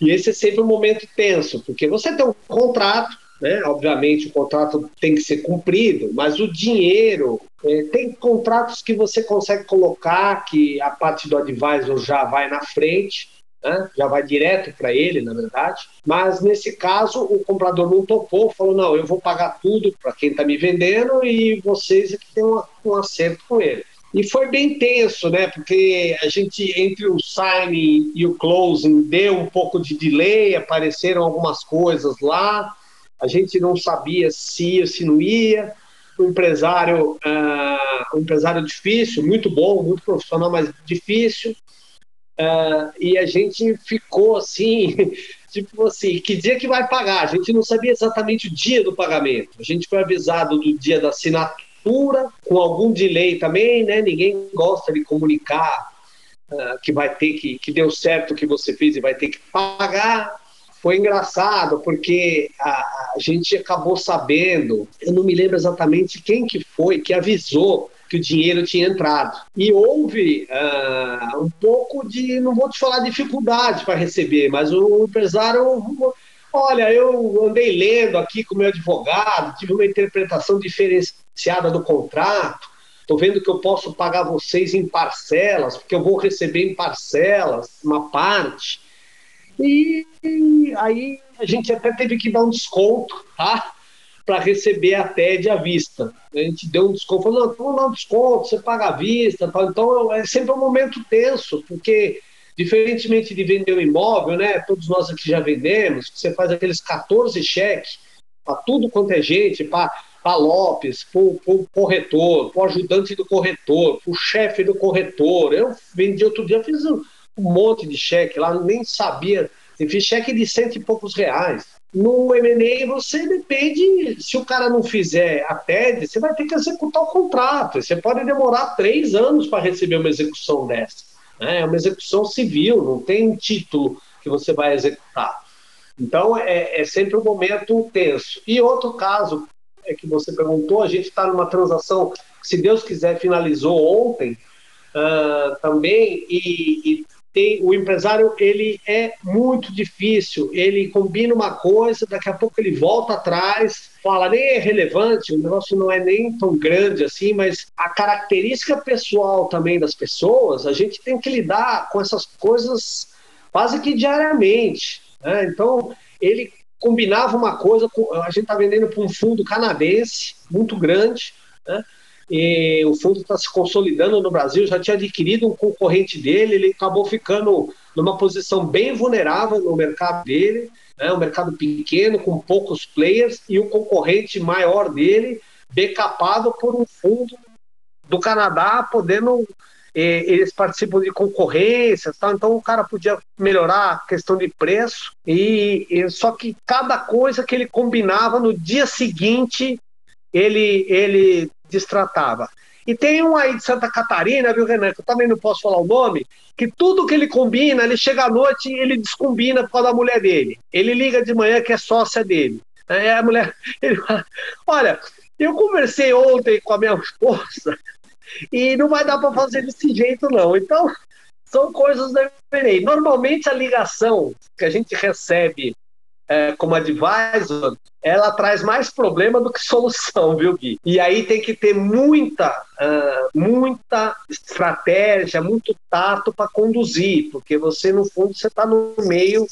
e esse é sempre um momento tenso, porque você tem um contrato, né? Obviamente o contrato tem que ser cumprido, mas o dinheiro é, tem contratos que você consegue colocar que a parte do advisor já vai na frente né? já vai direto para ele, na verdade. Mas nesse caso, o comprador não topou, falou: não, eu vou pagar tudo para quem está me vendendo e vocês é que tem um, um acerto com ele. E foi bem tenso, né? Porque a gente, entre o signing e o closing, deu um pouco de delay, apareceram algumas coisas lá, a gente não sabia se ia, se não ia. O empresário, uh, um empresário difícil, muito bom, muito profissional, mas difícil. Uh, e a gente ficou assim, [LAUGHS] tipo assim, que dia que vai pagar? A gente não sabia exatamente o dia do pagamento. A gente foi avisado do dia da assinatura, com algum delay também, né? Ninguém gosta de comunicar uh, que vai ter que, que deu certo o que você fez e vai ter que pagar. Foi engraçado, porque a, a gente acabou sabendo, eu não me lembro exatamente quem que foi que avisou que o dinheiro tinha entrado. E houve uh, um pouco de, não vou te falar dificuldade para receber, mas o empresário, olha, eu andei lendo aqui com meu advogado, tive uma interpretação diferenciada do contrato, estou vendo que eu posso pagar vocês em parcelas, porque eu vou receber em parcelas uma parte. E aí a gente até teve que dar um desconto, tá? Para receber a TED à vista. A gente deu um desconto, falou, não, vamos um desconto, você paga à vista. Tal. Então é sempre um momento tenso, porque diferentemente de vender um imóvel, né? Todos nós aqui já vendemos, você faz aqueles 14 cheques para tudo quanto é gente, para para Lopes, para o corretor, para o ajudante do corretor, para o chefe do corretor. Eu vendi outro dia, fiz um, um monte de cheque lá, nem sabia. Eu fiz cheque de cento e poucos reais. No M&A você depende, se o cara não fizer a TED, você vai ter que executar o contrato. Você pode demorar três anos para receber uma execução dessa. Né? É uma execução civil, não tem título que você vai executar. Então é, é sempre um momento tenso. E outro caso é que você perguntou, a gente está numa transação que, se Deus quiser, finalizou ontem uh, também, e, e tem, o empresário ele é muito difícil, ele combina uma coisa, daqui a pouco ele volta atrás, fala, nem é relevante, o negócio não é nem tão grande assim, mas a característica pessoal também das pessoas, a gente tem que lidar com essas coisas quase que diariamente. Né? Então, ele combinava uma coisa, a gente está vendendo para um fundo canadense muito grande, né? E o fundo está se consolidando no Brasil, já tinha adquirido um concorrente dele, ele acabou ficando numa posição bem vulnerável no mercado dele, né? um mercado pequeno, com poucos players, e o concorrente maior dele, decapado por um fundo do Canadá, podendo eles participam de concorrências, tá? então o cara podia melhorar a questão de preço, e, e, só que cada coisa que ele combinava no dia seguinte ele, ele destratava. E tem um aí de Santa Catarina, viu, Renan, que eu também não posso falar o nome, que tudo que ele combina, ele chega à noite e ele descombina por causa da mulher dele. Ele liga de manhã que é sócia dele. Aí a mulher, [LAUGHS] ele fala, olha, eu conversei ontem com a minha esposa [LAUGHS] e não vai dar para fazer desse jeito, não. Então, são coisas M&A. Normalmente, a ligação que a gente recebe é, como advisor, ela traz mais problema do que solução, [LAUGHS] viu, Gui? E aí tem que ter muita, uh, muita estratégia, muito tato para conduzir, porque você, no fundo, você está no meio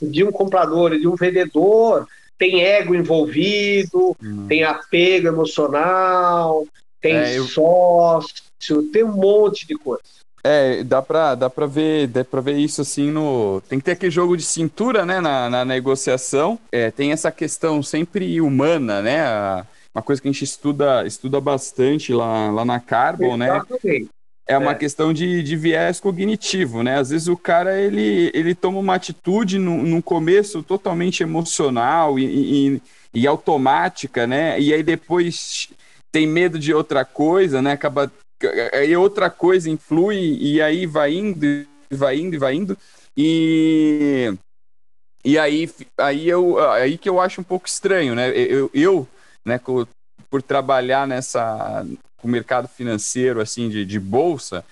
de um comprador e de um vendedor, tem ego envolvido, hum. tem apego emocional, tem é, eu... sócio, tem um monte de coisa. É, dá pra, dá pra ver, dá pra ver isso assim no. Tem que ter aquele jogo de cintura, né, na, na negociação. É, tem essa questão sempre humana, né? A, uma coisa que a gente estuda, estuda bastante lá, lá na Carbon, né? É uma é. questão de, de viés cognitivo, né? Às vezes o cara ele, ele toma uma atitude no, no começo totalmente emocional e, e, e automática, né? E aí depois tem medo de outra coisa, né? Acaba aí outra coisa influi e aí vai indo, vai indo vai indo e e aí aí eu aí que eu acho um pouco estranho, né? Eu, eu né, por, trabalhar nessa com o mercado financeiro assim de, de bolsa,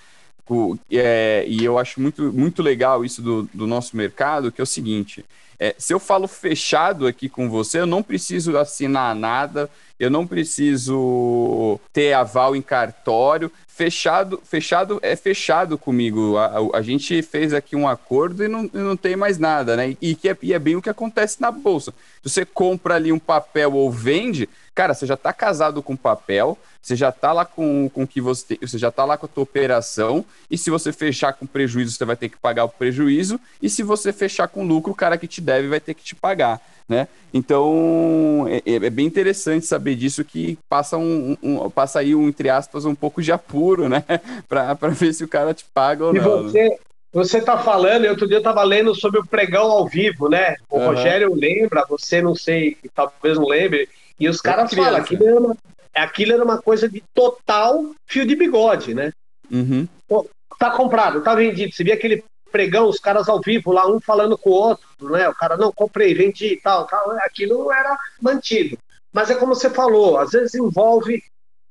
é, e eu acho muito, muito legal isso do, do nosso mercado, que é o seguinte: é, se eu falo fechado aqui com você, eu não preciso assinar nada, eu não preciso ter aval em cartório. Fechado, fechado é fechado comigo. A, a, gente fez aqui um acordo e não, não tem mais nada, né? E, que é, e é bem o que acontece na bolsa. Você compra ali um papel ou vende, cara, você já está casado com papel, você já está lá com, com que você, você já está lá com a tua operação, e se você fechar com prejuízo, você vai ter que pagar o prejuízo, e se você fechar com lucro, o cara que te deve vai ter que te pagar. Né? Então é, é, é bem interessante saber disso que passa um, um, passa aí um entre aspas um pouco de apuro, né? [LAUGHS] para ver se o cara te paga ou e não. Né? Você, você está falando, outro dia eu estava lendo sobre o pregão ao vivo, né? O uhum. Rogério lembra, você não sei, talvez não lembre, e os caras falam, aquilo era, uma, aquilo era uma coisa de total fio de bigode, né? Uhum. Pô, tá comprado, tá vendido. Você via aquele pregão, os caras ao vivo lá, um falando com o outro, né? O cara, não, comprei, vendi e tal, tal. Aquilo era mantido. Mas é como você falou, às vezes envolve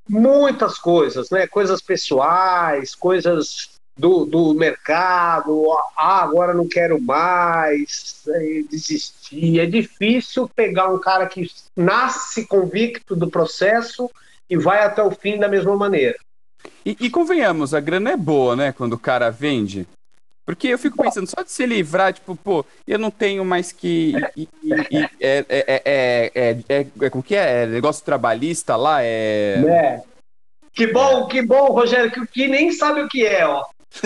muitas coisas, né? Coisas pessoais, coisas do, do mercado, ah, agora não quero mais, desistir. É difícil pegar um cara que nasce convicto do processo e vai até o fim da mesma maneira. E, e, convenhamos, a grana é boa, né? Quando o cara vende. Porque eu fico pensando, só de se livrar, tipo, pô, eu não tenho mais que. E, e, é, é, é, é, é, como que é? Negócio trabalhista lá? É. é. Que bom, que bom, Rogério, que, que nem sabe o que é, ó.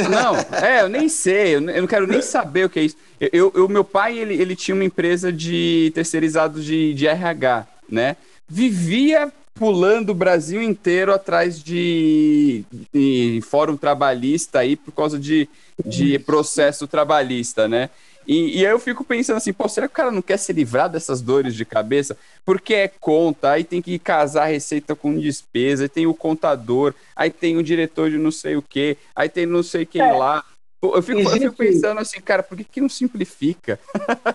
Não, é, eu nem sei, eu não quero nem saber o que é isso. Eu, eu meu pai, ele, ele tinha uma empresa de terceirizados de, de RH, né? Vivia pulando o Brasil inteiro atrás de, de fórum trabalhista aí por causa de, de processo trabalhista, né? E, e, aí eu fico pensando assim, pô, será que o cara não quer se livrar dessas dores de cabeça? Porque é conta, aí tem que casar receita com despesa, aí tem o contador, aí tem o diretor de não sei o que, aí tem não sei quem é. lá. Eu, fico, eu fico pensando assim, cara, por que, que não simplifica?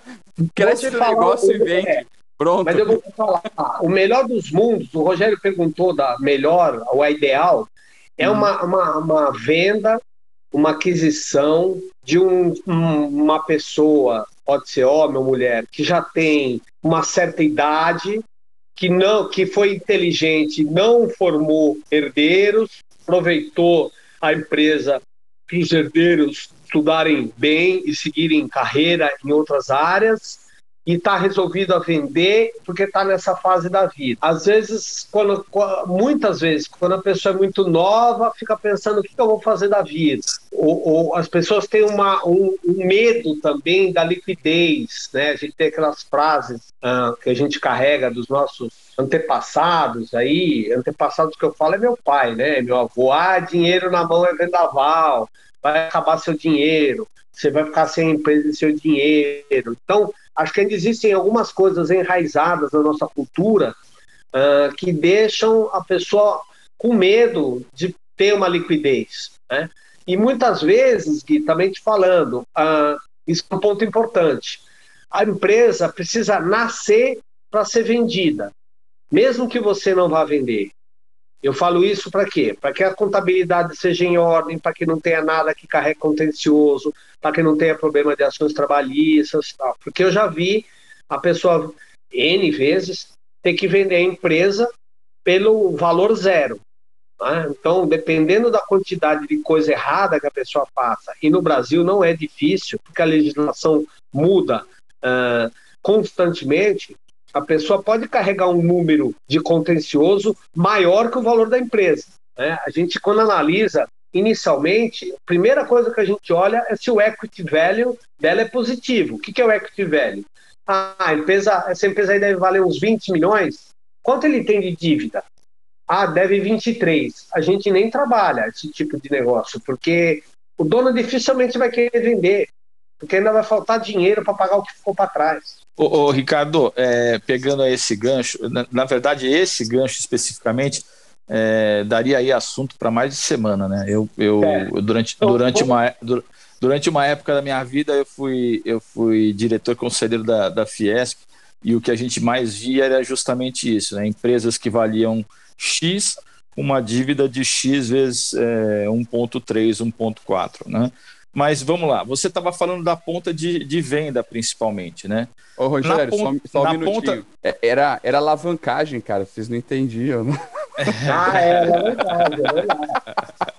[LAUGHS] Cresce o negócio e vende. É. Pronto. Mas eu vou falar, o melhor dos mundos, o Rogério perguntou da melhor, o ideal, é hum. uma, uma, uma venda uma aquisição de um, uma pessoa, pode ser homem ou mulher, que já tem uma certa idade, que não, que foi inteligente, não formou herdeiros, aproveitou a empresa para os herdeiros estudarem bem e seguirem carreira em outras áreas e está resolvido a vender porque está nessa fase da vida. Às vezes, quando, muitas vezes, quando a pessoa é muito nova, fica pensando o que, eu vou fazer da vida. Ou, ou as pessoas têm uma, um, um, medo também da liquidez, né? A gente tem aquelas frases uh, que a gente carrega dos nossos antepassados aí, antepassados que eu falo é meu pai, né? Meu avô, ah, dinheiro na mão é vendaval, vai acabar seu dinheiro, você vai ficar sem empresa e seu dinheiro. Então, acho que ainda existem algumas coisas enraizadas na nossa cultura uh, que deixam a pessoa com medo de ter uma liquidez. Né? E muitas vezes, Gui, também te falando, uh, isso é um ponto importante. A empresa precisa nascer para ser vendida, mesmo que você não vá vender. Eu falo isso para quê? Para que a contabilidade seja em ordem, para que não tenha nada que carregue contencioso, para que não tenha problema de ações trabalhistas, tal. porque eu já vi a pessoa N vezes ter que vender a empresa pelo valor zero. Né? Então, dependendo da quantidade de coisa errada que a pessoa faça, e no Brasil não é difícil, porque a legislação muda uh, constantemente, a pessoa pode carregar um número de contencioso maior que o valor da empresa. Né? A gente, quando analisa inicialmente, a primeira coisa que a gente olha é se o equity value dela é positivo. O que é o equity value? Ah, a empresa, essa empresa aí deve valer uns 20 milhões. Quanto ele tem de dívida? Ah, deve 23. A gente nem trabalha esse tipo de negócio, porque o dono dificilmente vai querer vender, porque ainda vai faltar dinheiro para pagar o que ficou para trás. Ô, ô Ricardo, é, pegando esse gancho, na, na, verdade, esse gancho especificamente é, daria aí assunto para mais de semana, né? Eu, eu é. durante, então, durante, uma, durante uma época da minha vida, eu fui, eu fui diretor conselheiro da, da Fiesp e o que a gente mais via era justamente isso, né? Empresas que valiam X, uma dívida de X vezes é, 1,3, 1,4, né? Mas vamos lá, você estava falando da ponta de, de venda, principalmente, né? Ô, Rogério, ponta, só, só, um minutinho. Ponta... É, era, era alavancagem, cara, vocês não entendiam, né? [LAUGHS] ah, é, é verdade, é verdade.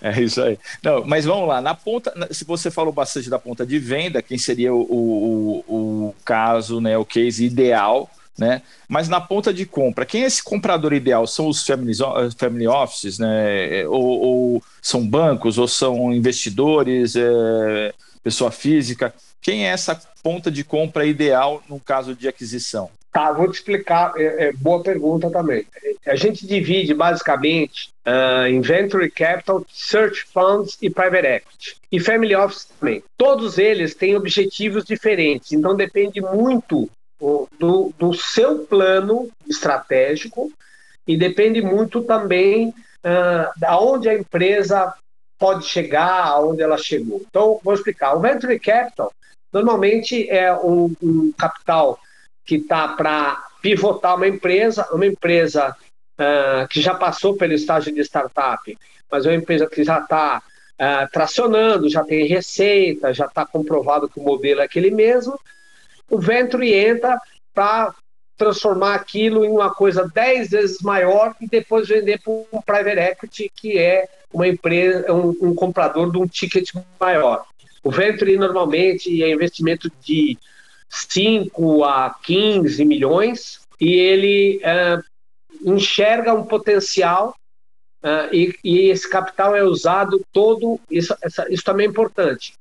É isso aí. Não, mas vamos lá. Na ponta, se você falou bastante da ponta de venda, quem seria o, o, o caso, né, o case ideal né? Mas na ponta de compra, quem é esse comprador ideal? São os family, family offices, né? Ou, ou, são bancos, ou são investidores, é, pessoa física? Quem é essa ponta de compra ideal no caso de aquisição? Tá, vou te explicar. É, é, boa pergunta também. A gente divide basicamente uh, em Venture Capital, Search Funds e Private Equity. E Family Office também. Todos eles têm objetivos diferentes, então depende muito do, do seu plano estratégico e depende muito também uh, da onde a empresa pode chegar, aonde ela chegou. Então, vou explicar. O Venture Capital normalmente é um, um capital que está para pivotar uma empresa, uma empresa uh, que já passou pelo estágio de startup, mas é uma empresa que já está uh, tracionando, já tem receita, já está comprovado que o modelo é aquele mesmo, o venture entra para transformar aquilo em uma coisa dez vezes maior e depois vender para um private equity que é uma empresa, um, um comprador de um ticket maior. O venture normalmente é investimento de 5 a 15 milhões e ele uh, enxerga um potencial uh, e, e, esse capital é usado todo, isso, essa, isso também é importante,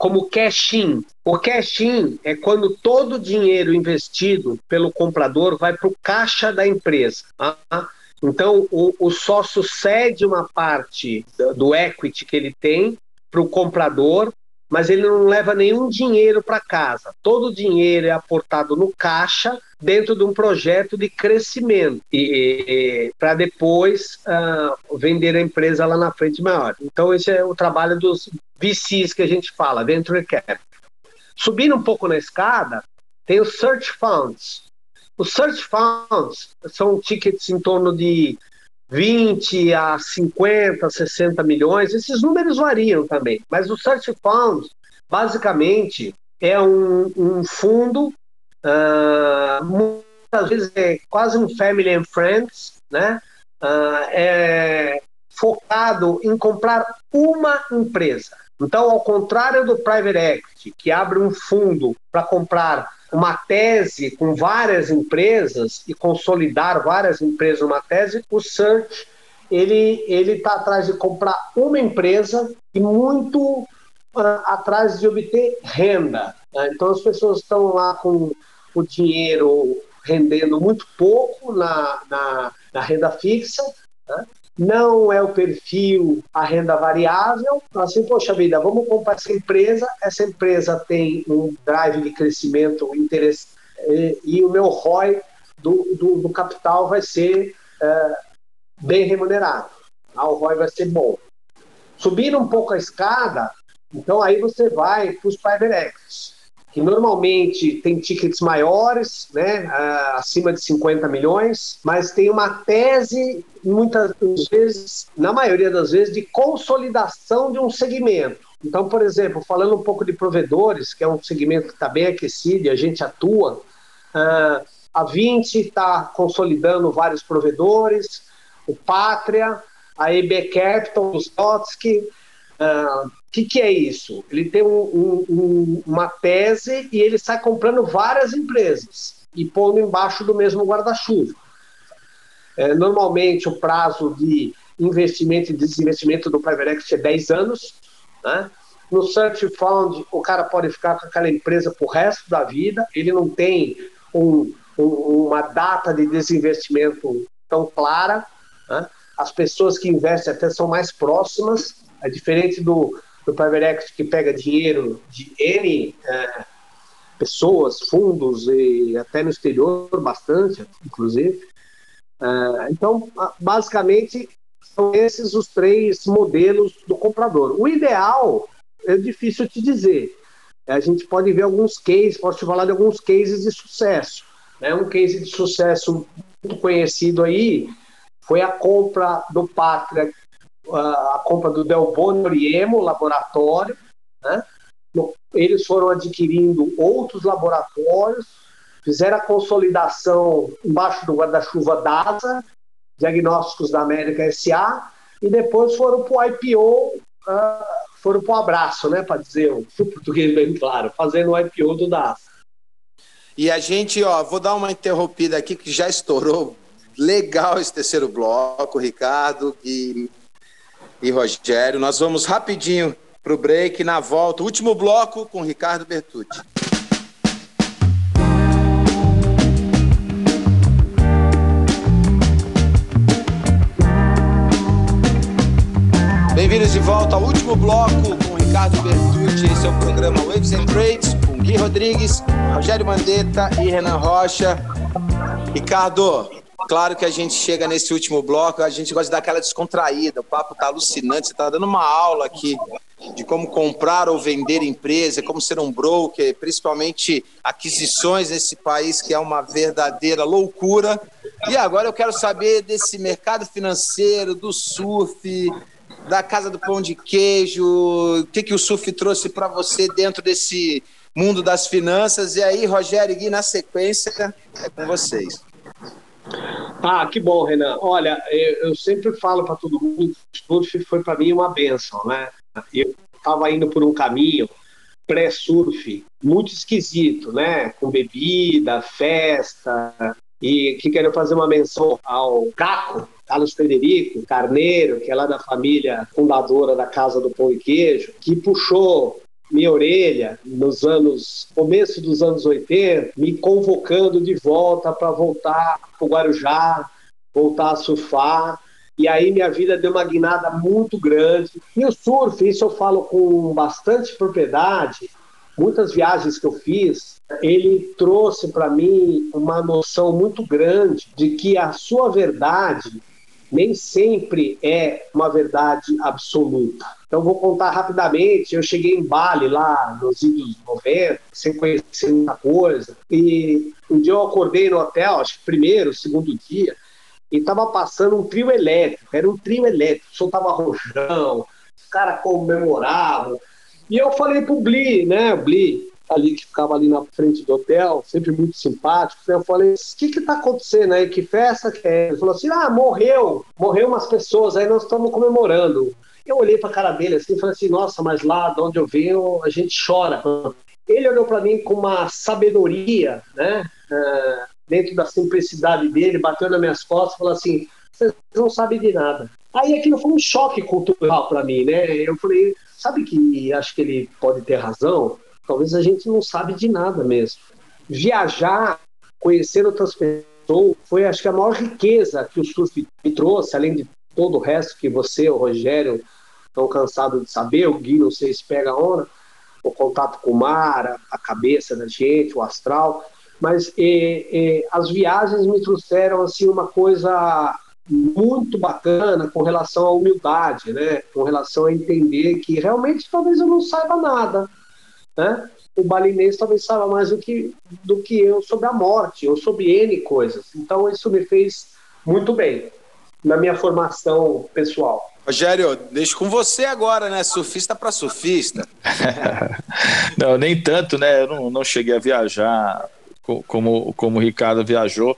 como cash-in. O cash-in é quando todo o dinheiro investido pelo comprador vai para o caixa da empresa. Tá? Então, o, o, sócio cede uma parte do, equity que ele tem para o comprador mas ele não leva nenhum dinheiro para casa. Todo o dinheiro é aportado no caixa dentro de um projeto de crescimento para depois uh, vender a empresa lá na frente maior. Então esse é o trabalho dos VCs que a gente fala, venture capital. Subindo um pouco na escada, tem os search funds. Os search funds são tickets em torno de 20 a 50, 60 milhões, esses números variam também, mas o Search Fund, basicamente, é um, um fundo, uh, muitas vezes é quase um family and friends, né? Uh, é focado em comprar uma empresa. Então, ao contrário do private equity, que abre um fundo para comprar uma tese com várias empresas e consolidar várias empresas numa tese, o search ele ele está atrás de comprar uma empresa e muito uh, atrás de obter renda. Né? Então as pessoas estão lá com o dinheiro rendendo muito pouco na, na, na renda fixa, né? Não é o perfil a renda variável. Assim, poxa vida, vamos comprar essa empresa, essa empresa tem um drive de crescimento interesse, e, e o meu ROI do, do, do capital vai ser é, bem remunerado. Ah, o ROI vai ser bom. Subindo um pouco a escada, então aí você vai para os private equities que normalmente tem tickets maiores, né, acima de 50 milhões, mas tem uma tese, muitas vezes, na maioria das vezes, de consolidação de um segmento. Então, por exemplo, falando um pouco de provedores, que é um segmento que está bem aquecido e a gente atua, uh, a 20 está consolidando vários provedores, o Pátria, a EB Capital, o Stotsky, o que, que, é isso? Ele tem um, um, uma tese e ele sai comprando várias empresas e pondo embaixo do mesmo guarda-chuva. É, normalmente, o prazo de investimento e desinvestimento do private equity é 10 anos. Né? No search fund, o cara pode ficar com aquela empresa para o resto da vida, ele não tem um, uma data de desinvestimento tão clara. Né? As pessoas que investem até são mais próximas, é diferente do, do private equity que pega dinheiro de N é, pessoas, fundos e até no exterior bastante, inclusive. É, então, basicamente, são esses os três modelos do comprador. O ideal é difícil te dizer. A gente pode ver alguns cases, posso te falar de alguns cases de sucesso. Né? Um case de sucesso muito conhecido aí foi a compra do Pátria a compra do Del Boni Oriemo, laboratório, né? eles foram adquirindo outros laboratórios, fizeram a consolidação embaixo do guarda-chuva DASA, Diagnósticos da América SA, e depois foram para o IPO, uh, foram para o abraço, né, para dizer o português bem claro, fazendo o IPO do DASA. E a gente, ó, vou dar uma interrompida aqui que já estourou legal esse terceiro bloco, Ricardo, e e Rogério. Nós vamos rapidinho para o break, na volta, último bloco com Ricardo Bertucci. Bem-vindos de volta ao último bloco com Ricardo Bertucci. Esse é o programa Waves and Trades com Gui Rodrigues, Rogério Mandetta e Renan Rocha. Ricardo, Claro que a gente chega nesse último bloco, a gente gosta de dar aquela descontraída. O papo tá alucinante. Você tá dando uma aula aqui de como comprar ou vender empresa, como ser um broker, principalmente aquisições nesse país que é uma verdadeira loucura. E agora eu quero saber desse mercado financeiro, do surf, da casa do pão de queijo, o que, que o surf trouxe para você dentro desse mundo das finanças. E aí, Rogério e Gui, na sequência, é com vocês. Ah, que bom, Renan. Olha, eu, eu sempre falo para todo mundo que o surf foi para mim uma benção, né? Eu estava indo por um caminho pré-surf muito esquisito, né? Com bebida, festa. E que quero fazer uma menção ao Caco, Carlos Frederico Carneiro, que é lá da família fundadora da Casa do Pão e Queijo, que puxou minha orelha nos anos, começo dos anos 80, me convocando de volta para voltar para o Guarujá, voltar a surfar. E aí minha vida deu uma guinada muito grande. E o surf, isso eu falo com bastante propriedade, muitas viagens que eu fiz, ele trouxe para mim uma noção muito grande de que a sua verdade nem sempre é uma verdade absoluta. Então, vou contar rapidamente. Eu cheguei em Bali, lá nos anos 90, sem conhecer muita coisa. E um dia eu acordei no hotel, acho que primeiro, segundo dia, e estava passando um trio elétrico. Era um trio elétrico, soltava rojão, os caras comemoravam. E eu falei pro Bli, né, Bli, ali que ficava ali na frente do hotel, sempre muito simpático. Eu falei, o que que tá acontecendo aí? Que festa que é? Ele falou assim, ah, morreu, morreu umas pessoas, aí nós estamos comemorando. Eu olhei para a cara dele assim e falei assim, nossa, mas lá de onde eu venho, a gente chora. Ele olhou para mim com uma sabedoria, né? Uh, dentro da simplicidade dele, bateu nas minhas costas e falou assim, vocês não sabem de nada. Aí aquilo foi um choque cultural para mim, né? Eu falei, sabe que acho que ele pode ter razão? Talvez a gente não sabe de nada mesmo. Viajar, conhecer outras pessoas, foi acho que a maior riqueza que o surf me trouxe, além de todo o resto que você, o Rogério, estão cansados de saber, o Gui, não sei se pega a onda, o contato com o mar, a cabeça da gente, o astral, mas e, e, as viagens me trouxeram assim uma coisa muito bacana com relação à humildade, né? Com relação a entender que realmente talvez eu não saiba nada, né? O balinês talvez saiba mais do que do que eu sobre a morte ou sobre N coisas. Então isso me fez muito bem na minha formação pessoal. Rogério, deixo com você agora, né? Surfista para surfista. [LAUGHS] não, nem tanto, né? Eu não, não cheguei a viajar como, como o Ricardo viajou.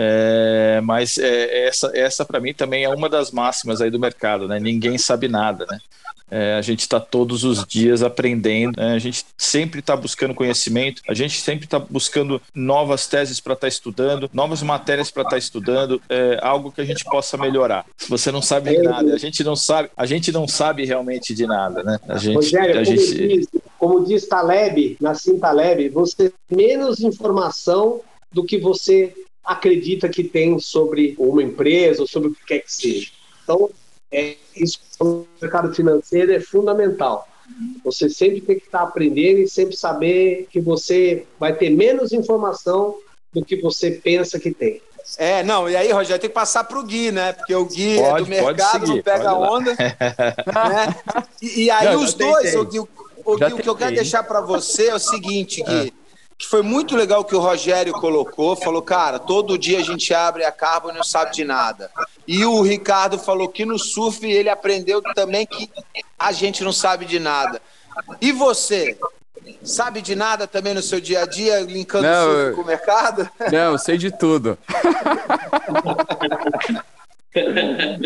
É, mas é, essa, essa para mim também é uma das máximas aí do mercado, né? Ninguém sabe nada, né? É, a gente está todos os dias aprendendo, né? a gente sempre está buscando conhecimento, a gente sempre está buscando novas teses para estar tá estudando, novas matérias para estar tá estudando, é, algo que a gente possa melhorar. Você não sabe de nada, a gente não sabe, a gente não sabe realmente de nada, né? A gente, Rogério, a como, gente... diz, como diz Taleb, Nassim Taleb, você tem menos informação do que você acredita que tem sobre uma empresa ou sobre o que quer que seja. Então, é, isso no mercado financeiro é fundamental. Você sempre tem que estar aprendendo e sempre saber que você vai ter menos informação do que você pensa que tem. É, não, e aí, Rogério, tem que passar para o Gui, né? Porque o Gui pode, é do mercado, seguir, não pega onda. [LAUGHS] né? E, e, aí, não, os dois, o Gui, o, Gui, o que eu quero deixar para você é o seguinte, Gui. Que foi muito legal que o Rogério colocou, falou, cara, todo dia a gente abre a Carbon e não sabe de nada. E o Ricardo falou que no surf ele aprendeu também que a gente não sabe de nada. E você? Sabe de nada também no seu dia a dia, linkando não, o surf com o mercado? [LAUGHS] Não, eu sei de tudo. [LAUGHS]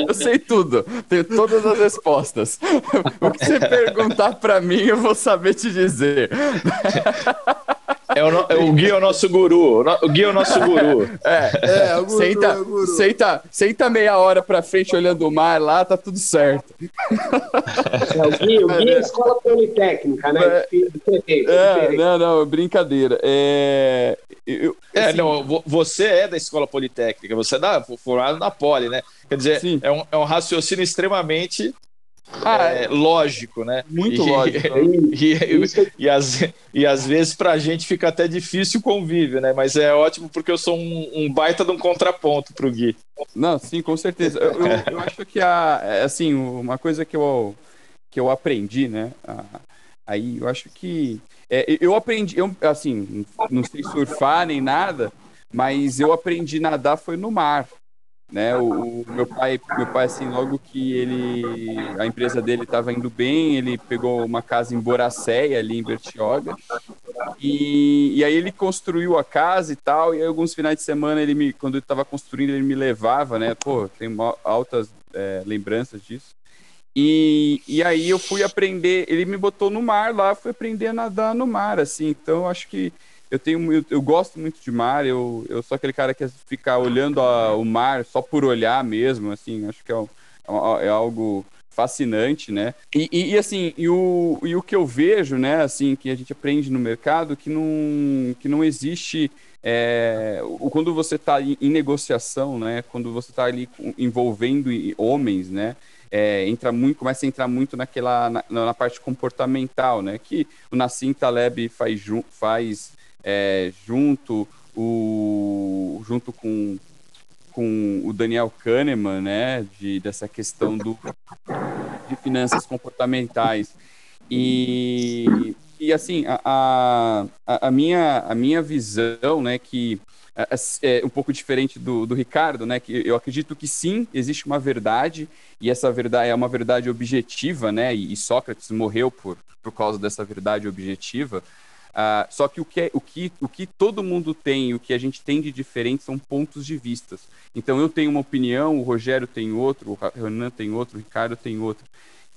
Eu sei tudo, tenho todas as respostas. [LAUGHS] O que você perguntar para mim, eu vou saber te dizer. É o, no, é o Gui é o nosso guru. O Gui é o nosso guru. [LAUGHS] É, é o guru, senta, é o guru. Senta, senta meia hora pra frente olhando o mar lá, tá tudo certo. É, o Gui, o Gui é, é escola politécnica, né? É, é, não, não, brincadeira. É, eu, é assim, não, você é da escola politécnica, você é da, formado na Poli, né? Quer dizer, é um, é um raciocínio extremamente ah, é, lógico, né? Muito e, lógico. [LAUGHS] E, e, e, às, e às vezes para a gente fica até difícil o convívio, né? Mas é ótimo porque eu sou um, um baita de um contraponto para o Gui. Não, sim, com certeza. Eu, eu, eu, acho que a, é, assim, uma coisa que eu, que eu aprendi, né? Aí eu acho que é, eu aprendi, eu, assim, não sei surfar nem nada, mas eu aprendi a nadar foi no mar né? O, o, meu pai, meu pai assim, logo que ele a empresa dele estava indo bem, ele pegou uma casa em Boracéia ali em Bertioga E, e aí ele construiu a casa e tal, e aí alguns finais de semana ele me, quando ele estava construindo, ele me levava, né? Pô, tem altas é, lembranças disso. E, e aí eu fui aprender, ele me botou no mar lá, fui aprender a nadar no mar, assim. Então acho que eu tenho eu, eu, gosto muito de mar, eu, eu sou aquele cara que fica olhando a, o mar só por olhar mesmo, assim, acho que é, é, é algo fascinante, né? E, e, e, assim, e o, e o que eu vejo, né, assim, que a gente aprende no mercado, que não, que não existe é, quando você está em, em negociação, né, quando você está ali envolvendo homens, né, é, entra muito, começa a entrar muito naquela na, na, parte comportamental, né? Que o Nassim Taleb faz, faz é, junto o junto com, com o Daniel Kahneman, né? De dessa questão do de finanças comportamentais e e assim a, a, a minha a minha visão, né? Que é, é, é um pouco diferente do, do Ricardo, né? Que eu acredito que sim, existe uma verdade, e essa verdade é uma verdade objetiva, né? E, Sócrates morreu por, por causa dessa verdade objetiva. Uh, só que o que, é, o, que, o que todo mundo tem, o que a gente tem de diferente são pontos de vistas. Então eu tenho uma opinião, o Rogério tem outro, o Renan tem outro, o Ricardo tem outro.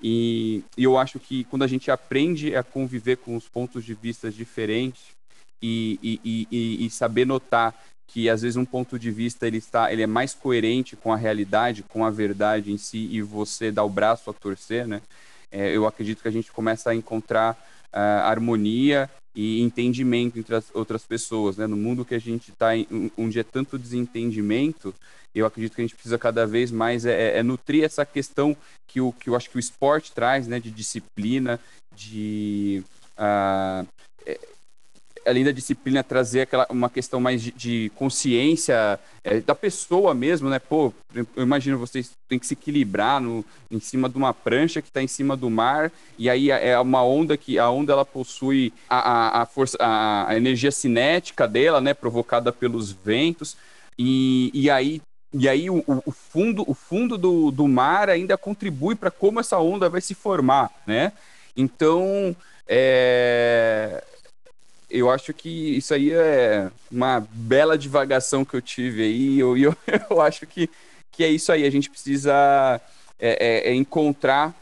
E, e eu acho que quando a gente aprende a conviver com os pontos de vista diferentes, e, e, e, e saber notar que às vezes um ponto de vista ele está ele é mais coerente com a realidade com a verdade em si e você dá o braço a torcer né é, eu acredito que a gente começa a encontrar uh, harmonia e entendimento entre as outras pessoas né? No mundo que a gente está onde é tanto desentendimento eu acredito que a gente precisa cada vez mais é, é, é nutrir essa questão que o que eu acho que o esporte traz né? De disciplina de uh, além da disciplina, trazer aquela, uma questão mais de, de consciência é, da pessoa mesmo, né? Pô, eu imagino vocês têm que se equilibrar no, em cima de uma prancha que está em cima do mar, e aí é, é uma onda que a onda ela possui a, a, a força, a, a, energia cinética dela, né? Provocada pelos ventos, e, e aí e aí o, o, fundo, o fundo do, do mar ainda contribui para como essa onda vai se formar, né? Então, é, eu acho que isso aí é uma bela divagação que eu tive aí. Eu, [LAUGHS] eu, eu acho que, que é isso aí. A gente precisa é, é, é encontrar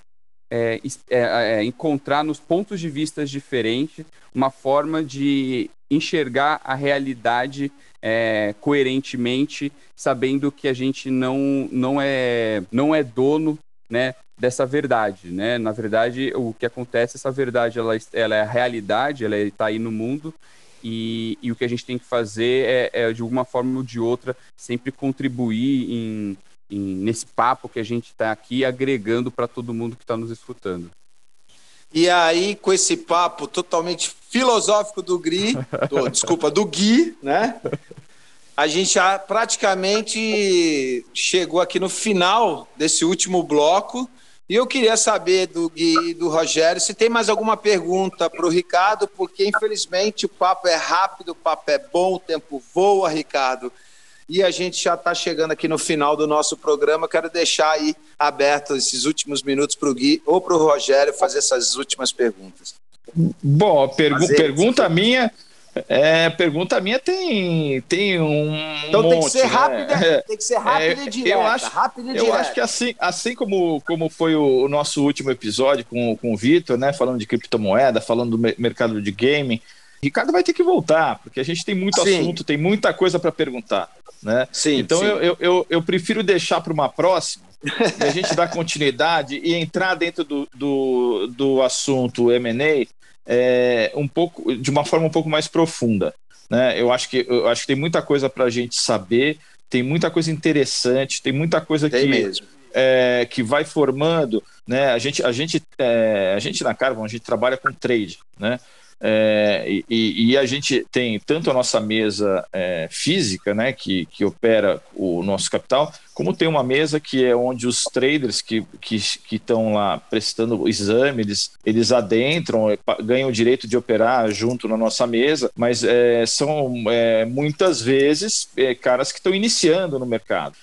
é, é, é, encontrar nos pontos de vista diferentes uma forma de enxergar a realidade coerentemente, sabendo que a gente não, não, é, não é dono né, dessa verdade, né? Na verdade, o que acontece, essa verdade, ela, ela é a realidade, ela está aí no mundo e, e, o que a gente tem que fazer é, é, de alguma forma ou de outra, sempre contribuir em, em nesse papo que a gente está aqui agregando para todo mundo que está nos escutando. E aí, com esse papo totalmente filosófico do Gri, do, [LAUGHS] desculpa, do Gui, né? A gente já praticamente chegou aqui no final desse último bloco. E eu queria saber do Gui e do Rogério se tem mais alguma pergunta para o Ricardo, porque infelizmente o papo é rápido, o papo é bom, o tempo voa, Ricardo. E a gente já está chegando aqui no final do nosso programa. Quero deixar aí aberto esses últimos minutos para o Gui ou para o Rogério fazer essas últimas perguntas. Bom, pergu pergunta minha é, pergunta minha tem, tem um. Então monte, tem que ser né? rápida, tem que ser rápida é, e direta. Eu acho, rápida eu acho que assim, assim como, como foi o, o nosso último episódio com, com o Vitor, né? Falando de criptomoeda, falando do mercado de gaming, Ricardo vai ter que voltar, porque a gente tem muito Sim. assunto, tem muita coisa para perguntar. Né? Sim, então sim. Eu, eu, eu, eu, prefiro deixar para uma próxima e a gente [LAUGHS] dar continuidade e entrar dentro do, do, do assunto MA é, um pouco, de uma forma um pouco mais profunda. Né? Eu, acho que, eu acho que tem muita coisa para a gente saber, tem muita coisa interessante, tem muita coisa tem que, mesmo. É, que vai formando. Né? A, gente, a, gente, é, a gente na Carbon, a gente trabalha com trade. Né? É, e, e, a gente tem tanto a nossa mesa é, física, né, que, que opera o nosso capital, como tem uma mesa que é onde os traders que estão que, lá prestando exame, eles, eles adentram, é, ganham o direito de operar junto na nossa mesa, mas é, são é, muitas vezes é, caras que estão iniciando no mercado.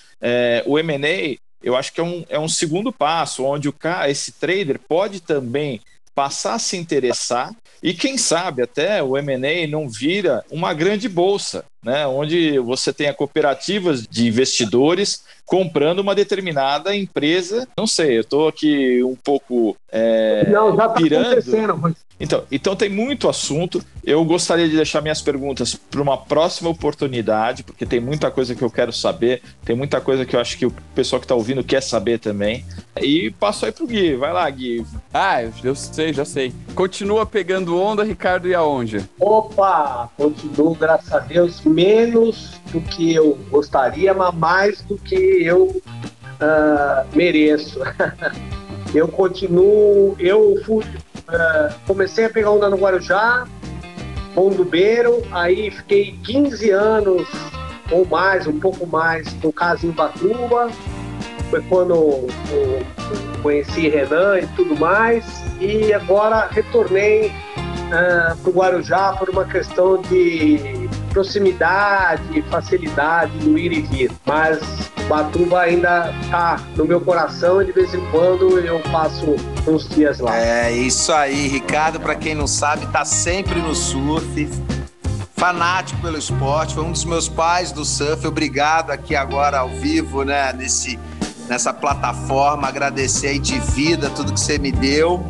o M&A, eu acho que é um, é um segundo passo, onde o cara, esse trader pode também passar a se interessar E quem sabe até o M&A não vira uma grande bolsa, né, onde você tenha cooperativas de investidores comprando uma determinada empresa. Não sei, eu estou aqui um pouco é, não, já tá pirando. Acontecendo. Então, então tem muito assunto. Eu gostaria de deixar minhas perguntas para uma próxima oportunidade, porque tem muita coisa que eu quero saber, tem muita coisa que eu acho que o pessoal que está ouvindo quer saber também. E passo aí pro Gui. Vai lá, Gui. Ah, eu sei, já sei. Continua pegando onda, Ricardo e aonde? Opa, continuo, graças a Deus, menos do que eu gostaria, mas mais do que eu uh, mereço. [LAUGHS] eu continuo, eu fui Uh, comecei a pegar onda no Guarujá, Beiro, aí fiquei 15 anos ou mais, um pouco mais, no caso em Batuba. Foi quando eu, eu conheci Renan e tudo mais. E agora retornei uh, para o Guarujá por uma questão de proximidade, facilidade no ir e vir. Mas Batuba ainda tá no meu coração e de vez em quando eu passo uns dias lá. É isso aí, Ricardo, para quem não sabe, tá sempre no surf. Fanático pelo esporte, foi um dos meus pais do surf. Obrigado aqui agora ao vivo, né, nesse nessa plataforma, agradecer aí de vida tudo que você me deu.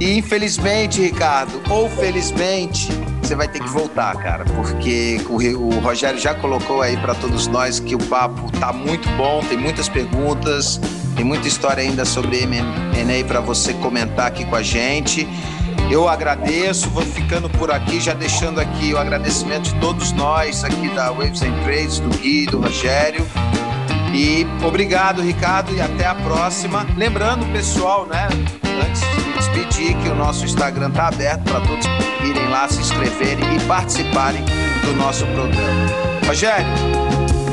E infelizmente, Ricardo, ou felizmente, você vai ter que voltar, cara, porque o, Rogério já colocou aí para todos nós que o papo tá muito bom, tem muitas perguntas, tem muita história ainda sobre M&A para você comentar aqui com a gente. Eu agradeço, vou ficando por aqui, já deixando aqui o agradecimento de todos nós aqui da Waves and Trades, do Gui, do Rogério. E obrigado, Ricardo, e até a próxima. Lembrando, pessoal, né, antes de despedir, que o nosso Instagram tá aberto para todos irem lá se inscreverem e participarem do nosso programa. Rogério,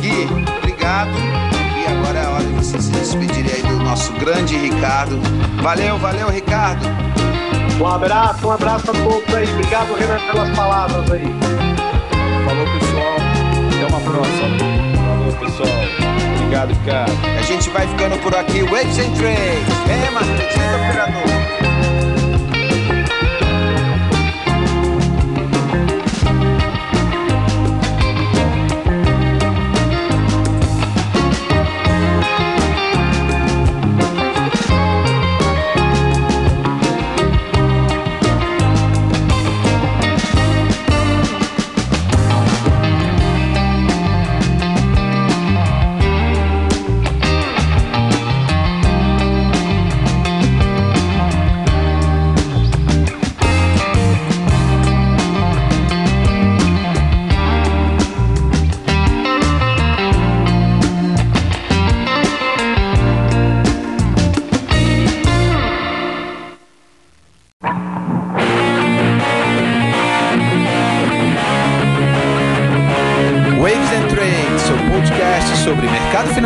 Gui, obrigado. E agora é a hora de vocês se despedirem aí do nosso grande Ricardo. Valeu, valeu, Ricardo. Um abraço, um abraço a todos aí. Obrigado, Renan, pelas palavras aí. Falou, pessoal. Até uma próxima. Falou, pessoal. Obrigado, Ricardo. A gente vai ficando por aqui. Waves and Trades. É, Matheus, operador.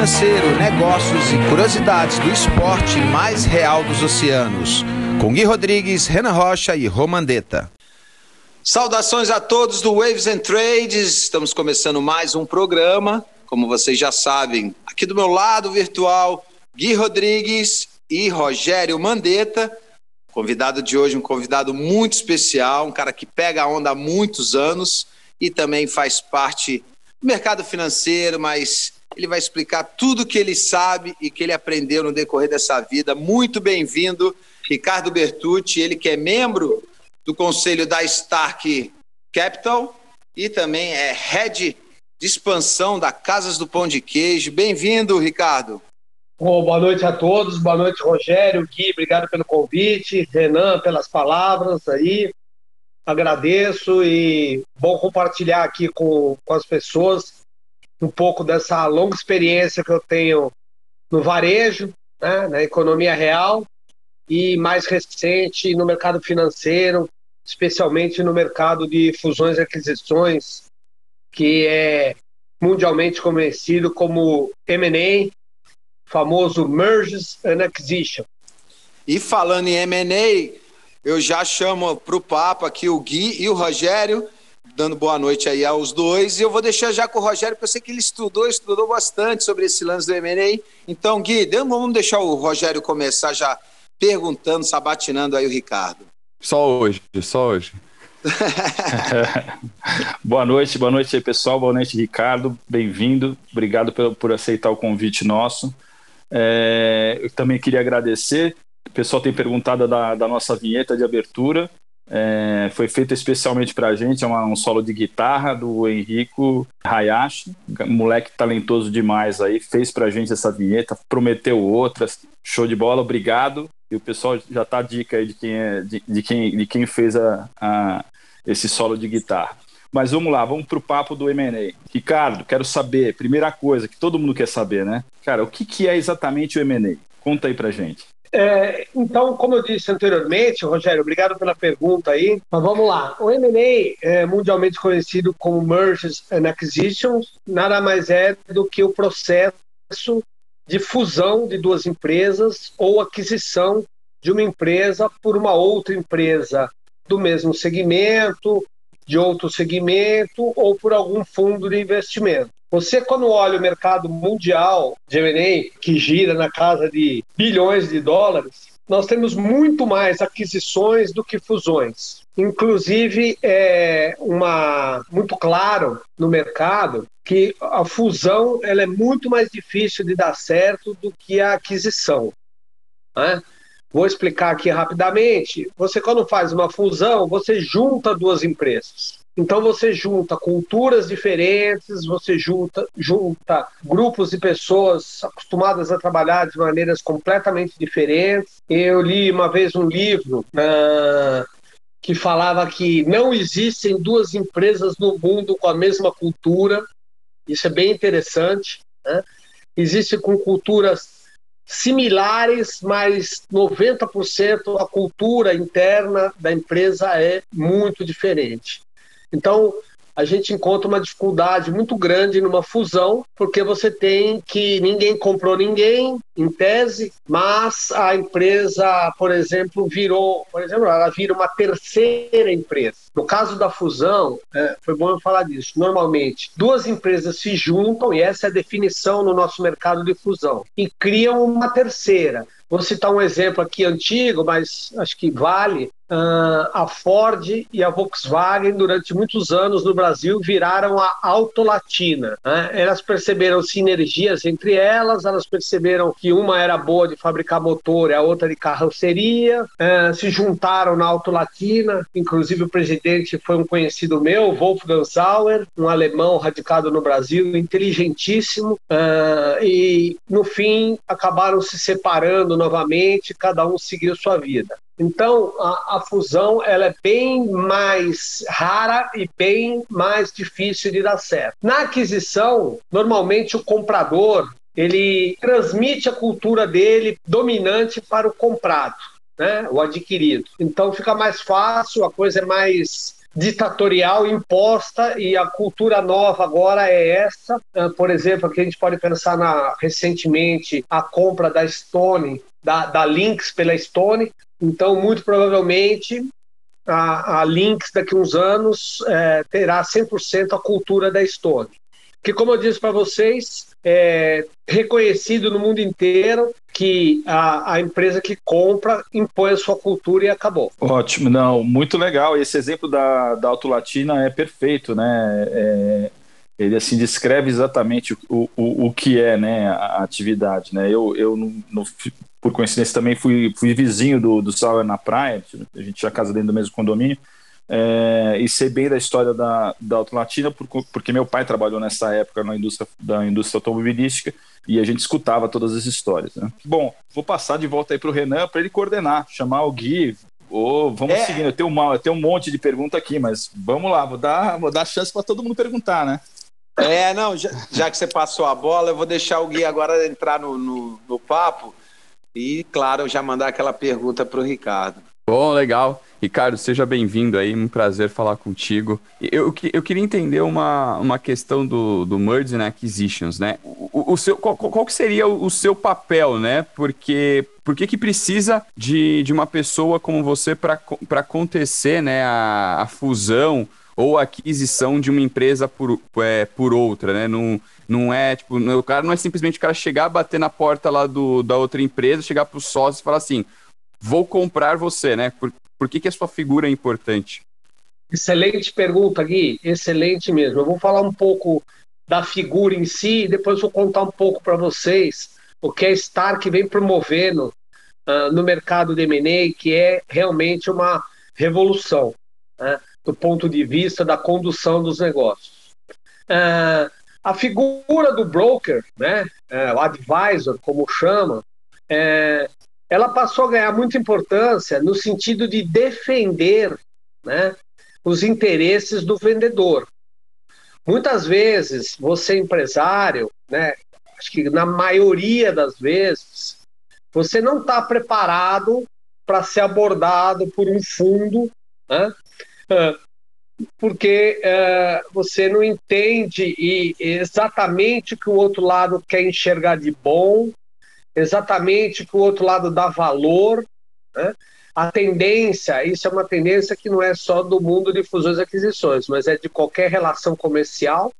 Financeiro, negócios e curiosidades do esporte mais real dos oceanos. Com Gui Rodrigues, Renan Rocha e Romandeta. Saudações a todos do Waves and Trades. Estamos começando mais um programa. Como vocês já sabem, aqui do meu lado virtual, Gui Rodrigues e Rogério Mandetta. Convidado de hoje, um convidado muito especial, um cara que pega a onda há muitos anos e também faz parte do mercado financeiro, mas ele vai explicar tudo que ele sabe e que ele aprendeu no decorrer dessa vida. Muito bem-vindo, Ricardo Bertucci, ele que é membro do conselho da Stark Capital e também é head de expansão da Casas do Pão de Queijo. Bem-vindo, Ricardo. Boa noite a todos, boa noite, Rogério, Gui, obrigado pelo convite, Renan, pelas palavras aí. Agradeço e bom compartilhar aqui com, com as pessoas um pouco dessa longa experiência que eu tenho no varejo, né, na economia real e mais recente no mercado financeiro, especialmente no mercado de fusões e aquisições, que é mundialmente conhecido como M&A, famoso Mergers and Acquisition. E falando em M&A, eu já chamo para o papo aqui o Gui e o Rogério, dando boa noite aí aos dois. E eu vou deixar já com o Rogério, porque eu sei que ele estudou, estudou bastante sobre esse lance do M&A. Então, Gui, vamos deixar o Rogério começar já perguntando, sabatinando aí o Ricardo. Só hoje, só hoje. [LAUGHS] [LAUGHS] boa noite, boa noite aí, pessoal. Boa noite, Ricardo. Bem-vindo. Obrigado por, por aceitar o convite nosso. É, eu também queria agradecer. O pessoal tem perguntado da, da nossa vinheta de abertura. É, foi feita especialmente para a gente, é uma, um solo de guitarra do Henrico Hayashi, moleque talentoso demais aí, fez para a gente essa vinheta, prometeu outras, show de bola, obrigado. E o pessoal já tá a dica aí de quem, é, de, de quem, de quem fez a, a, esse solo de guitarra. Mas vamos lá, vamos pro papo do M&A. Ricardo, quero saber, primeira coisa que todo mundo quer saber, né? Cara, o que, que é exatamente o M&A? Conta aí pra gente. É, então, como eu disse anteriormente, Rogério, obrigado pela pergunta aí. Mas vamos lá. O M&A é mundialmente conhecido como Mergers and Acquisitions, nada mais é do que o processo de fusão de duas empresas ou aquisição de uma empresa por uma outra empresa do mesmo segmento, de outro segmento ou por algum fundo de investimento. Você, quando olha o mercado mundial de M&A, que gira na casa de bilhões de dólares, nós temos muito mais aquisições do que fusões. Inclusive, é uma muito claro no mercado que a fusão ela é muito mais difícil de dar certo do que a aquisição. Né? Vou explicar aqui rapidamente. Você, quando faz uma fusão, você junta duas empresas. Então você junta culturas diferentes, você junta, junta grupos de pessoas acostumadas a trabalhar de maneiras completamente diferentes. Eu li uma vez um livro uh, que falava que não existem duas empresas no mundo com a mesma cultura. Isso é bem interessante. Né? Existem com culturas similares, mas 90% a cultura interna da empresa é muito diferente. Então, a gente encontra uma dificuldade muito grande numa fusão, porque você tem que ninguém comprou ninguém, em tese, mas a empresa, por exemplo, virou, por exemplo, ela vira uma terceira empresa. No caso da fusão, é, foi bom eu falar disso. Normalmente, duas empresas se juntam, e essa é a definição no nosso mercado de fusão, e criam uma terceira. Vou citar um exemplo aqui antigo, mas acho que vale. Uh, a Ford e a Volkswagen, durante muitos anos no Brasil, viraram a Autolatina. Né? Elas perceberam sinergias entre elas, elas perceberam que uma era boa de fabricar motor e a outra de carroceria, uh, se juntaram na Autolatina, inclusive o presidente foi um conhecido meu, Wolfgang Sauer, um alemão radicado no Brasil, inteligentíssimo, uh, e no fim acabaram se separando novamente, cada um seguiu sua vida. Então, a, a, fusão ela é bem mais rara e bem mais difícil de dar certo. Na aquisição, normalmente o comprador ele transmite a cultura dele dominante para o comprado, né, o adquirido. Então fica mais fácil, a coisa é mais ditatorial imposta e a cultura nova agora é essa. Ah, por exemplo, aqui a gente pode pensar na recentemente a compra da Stone, da, da Lynx pela Stone. Então, muito provavelmente a, a Lynx daqui a uns anos é, terá 100% a cultura da Stone. Que, como eu disse para vocês, é reconhecido no mundo inteiro que a, a, empresa que compra impõe a sua cultura e acabou. Ótimo, não, muito legal. Esse exemplo da, da Auto Latina é perfeito, né? É, ele assim descreve exatamente o, o, o que é né, a atividade. Né? Eu, eu no, no, por coincidência, também fui, fui vizinho do, do Sauer na praia, a gente tinha casa dentro do mesmo condomínio, é, e sei bem da história da, da Auto Latina, por, porque meu pai trabalhou nessa época na indústria, da indústria automobilística e a gente escutava todas as histórias. Né? Bom, vou passar de volta aí para o Renan para ele coordenar, chamar o Gui. Ou vamos é. seguindo, eu tenho, uma, eu tenho um monte de pergunta aqui, mas vamos lá, vou dar, vou dar chance para todo mundo perguntar, né? É, não, já, já, que você passou a bola, eu vou deixar o Gui agora entrar no, no, no papo e, claro, já mandar aquela pergunta para o Ricardo. Bom, legal. Ricardo, seja bem-vindo aí, um prazer falar contigo. Eu, eu queria entender uma, uma questão do, do Mergers and Acquisitions, né? O, o seu, qual, qual que seria o, seu papel, né? Porque por que, precisa de, de uma pessoa como você para acontecer né, a, a fusão ou aquisição de uma empresa por, é, por outra, né? Não, não é, tipo, o cara não é simplesmente o cara chegar, bater na porta lá do, da outra empresa, chegar para o sócio e falar assim, vou comprar você, né? Por, Por que, que a sua figura é importante? Excelente pergunta, Gui. Excelente mesmo. Eu vou falar um pouco da figura em si e depois vou contar um pouco para vocês o que a Stark vem promovendo uh, no mercado de M&A, que é realmente uma revolução né, do ponto de vista da condução dos negócios. Uh, a figura do broker, né, uh, o advisor, como chama, é, ela passou a ganhar muita importância no sentido de defender né, os interesses do vendedor. Muitas vezes, você empresário, né, acho que na maioria das vezes, você não está preparado para ser abordado por um fundo, né, porque uh, você não entende e exatamente o que o outro lado quer enxergar de bom, exatamente o que o outro lado dá valor. Né? A tendência, isso é uma tendência que não é só do mundo de fusões e aquisições, mas é de qualquer relação comercial,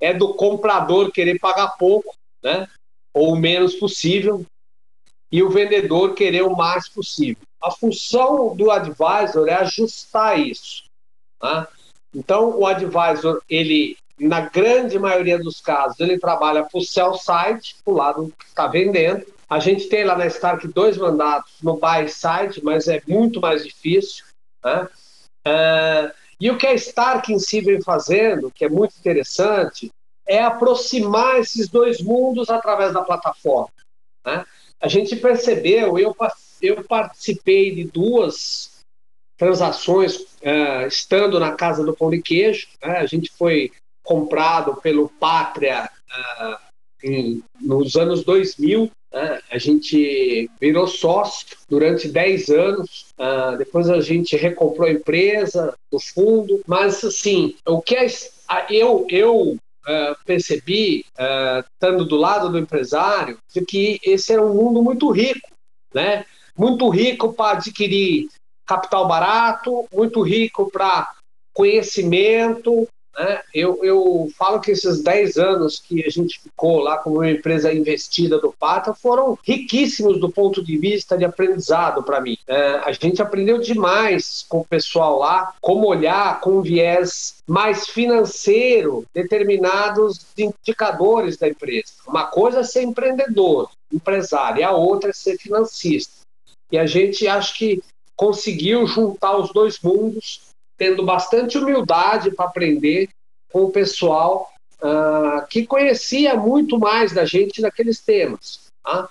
é do comprador querer pagar pouco, né? ou o menos possível, e o vendedor querer o mais possível. A função do advisor é ajustar isso. Tá? Então, o advisor, ele, na grande maioria dos casos, ele trabalha para o sell side, para o lado que está vendendo. A gente tem lá na Stark dois mandatos no buy side, mas é muito mais difícil. Né? Uh, e o que a Stark em si vem fazendo, que é muito interessante, é aproximar esses dois mundos através da plataforma. Né? A gente percebeu, eu, eu participei de duas transações uh, estando na casa do pão de queijo. Né? A gente foi comprado pelo Pátria uh, em, nos anos 2000. Né? A gente virou sócio durante 10 anos. Uh, depois a gente recomprou a empresa do fundo. Mas, assim, o que é, eu, eu Uh, percebi, uh, estando do lado do empresário, de que esse é um mundo muito rico, né? Muito rico para adquirir capital barato, muito rico para conhecimento. Né? Eu, eu falo que esses 10 anos que a gente ficou lá como uma empresa investida do Pata foram riquíssimos do ponto de vista de aprendizado para mim. É, a gente aprendeu demais com o pessoal lá, como olhar com um viés mais financeiro determinados indicadores da empresa. Uma coisa é ser empreendedor, empresário, e a outra é ser financista. E a gente acho que conseguiu juntar os dois mundos, tendo bastante humildade para aprender com o pessoal uh, que conhecia muito mais da gente naqueles temas. Tá?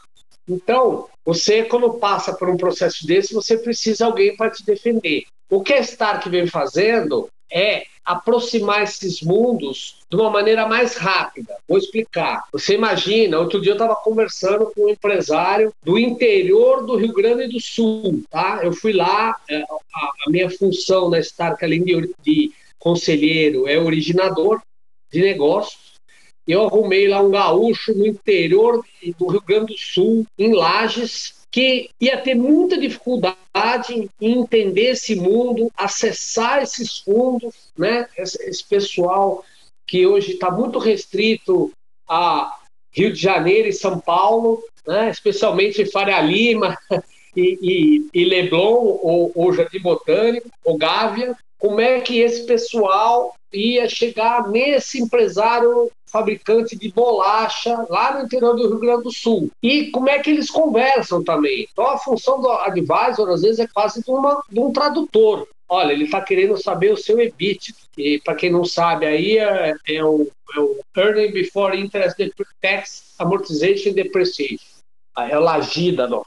Então, você, quando passa por um processo desse, você precisa de alguém para te defender. O que a Stark vem fazendo é aproximar esses mundos de uma maneira mais rápida. Vou explicar. Você imagina, outro dia eu estava conversando com um empresário do interior do Rio Grande do Sul, tá? Eu fui lá, é, a, minha função na Stark, além de, conselheiro, é originador de negócios. Eu arrumei lá um gaúcho no interior do Rio Grande do Sul, em Lages, que ia ter muita dificuldade em entender esse mundo, acessar esses fundos, né? Esse, esse pessoal que hoje está muito restrito a Rio de Janeiro e São Paulo, né? especialmente Faria Lima [LAUGHS] e, e, e Leblon, ou, ou Jardim Botânico, ou Gávea, como é que esse pessoal ia chegar nesse empresário fabricante de bolacha lá no interior do Rio Grande do Sul. E como é que eles conversam também. Então a função do advisor às vezes é quase de, uma, de um tradutor. Olha, ele está querendo saber o seu EBIT. E para quem não sabe, aí é, é, o, é o Earning Before Interest Tax Amortization Depreciation. É o LAGIDA, não.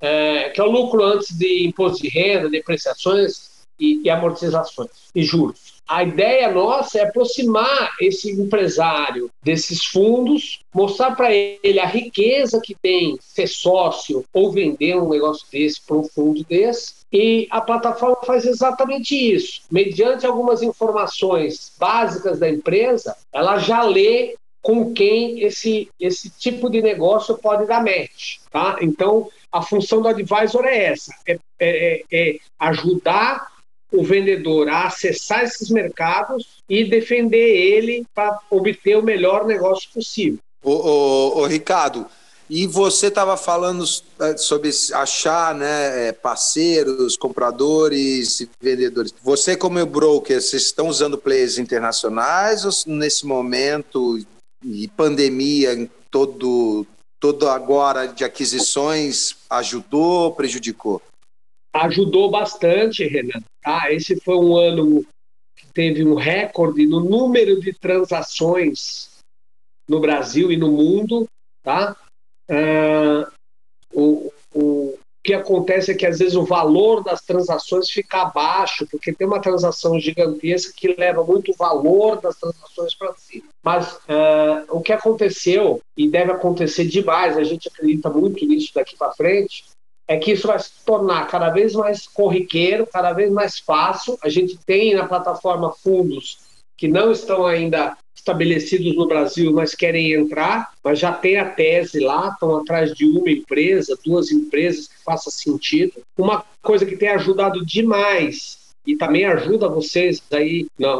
É, que é o lucro antes de imposto de renda, depreciações e, e amortizações e juros. A ideia nossa é aproximar esse empresário desses fundos, mostrar para ele a riqueza que tem ser sócio ou vender um negócio desse para um fundo desse. E a plataforma faz exatamente isso. Mediante algumas informações básicas da empresa, ela já lê com quem esse, esse tipo de negócio pode dar match. Tá? Então, a função do advisor é essa: é, é, é ajudar o vendedor a acessar esses mercados e defender ele para obter o melhor negócio possível. O, Ricardo, E você estava falando é, sobre achar né, é, parceiros, compradores, vendedores. Você, como broker, vocês estão usando players internacionais ou nesse momento e pandemia todo, todo agora de aquisições ajudou, prejudicou? Ajudou bastante, Renan. Tá? Esse foi um ano que teve um recorde no número de transações no Brasil e no mundo, tá? Uh, o, o que acontece é que às vezes o valor das transações fica abaixo, porque tem uma transação gigantesca que leva muito valor das transações para cima. Mas uh, o que aconteceu, e deve acontecer demais, a gente acredita muito nisso daqui para frente, é que isso vai se tornar cada vez mais corriqueiro, cada vez mais fácil. A gente tem na plataforma fundos que não estão ainda estabelecidos no Brasil, mas querem entrar, mas já tem a tese lá, estão atrás de uma empresa, duas empresas que faça sentido. Uma coisa que tem ajudado demais e também ajuda vocês aí na,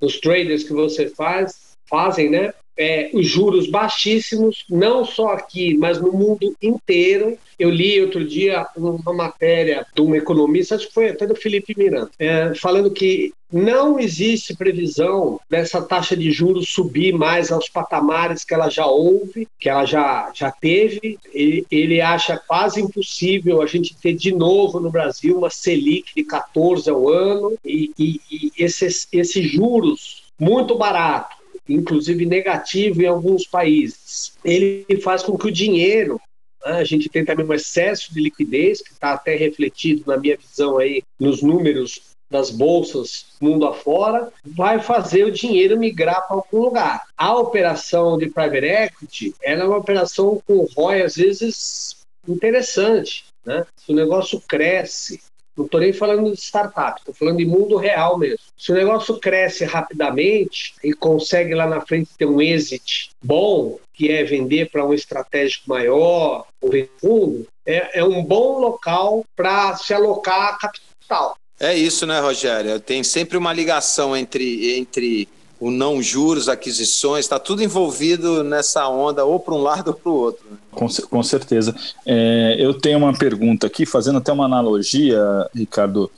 nos traders que você faz, fazem, né? É, os juros baixíssimos, não só aqui, mas no mundo inteiro. Eu li outro dia uma matéria de um economista, acho que foi até do Felipe Miranda, é, falando que não existe previsão dessa taxa de juros subir mais aos patamares que ela já houve, que ela já, já teve. Ele, ele acha quase impossível a gente ter de novo no Brasil uma Selic de 14 ao ano e, e, e esses, esses juros muito barato, inclusive negativo em alguns países. Ele faz com que o dinheiro né, a gente tem também um excesso de liquidez, que está até refletido, na minha visão, aí, nos números das bolsas mundo afora, vai fazer o dinheiro migrar para algum lugar. A operação de private equity ela é uma operação com ROI, às vezes, interessante. Né? Se o negócio cresce, não estou nem falando de startup, estou falando de mundo real mesmo. Se o negócio cresce rapidamente e consegue lá na frente ter um exit bom, que é vender para um estratégico maior, ou fundo, é, é um bom local para se alocar capital. É isso, né, Rogério? Tem sempre uma ligação entre, entre o não juros, aquisições, está tudo envolvido nessa onda, ou para um lado ou para o outro. Né? Com, com certeza. É, eu tenho uma pergunta aqui, fazendo até uma analogia, Ricardo.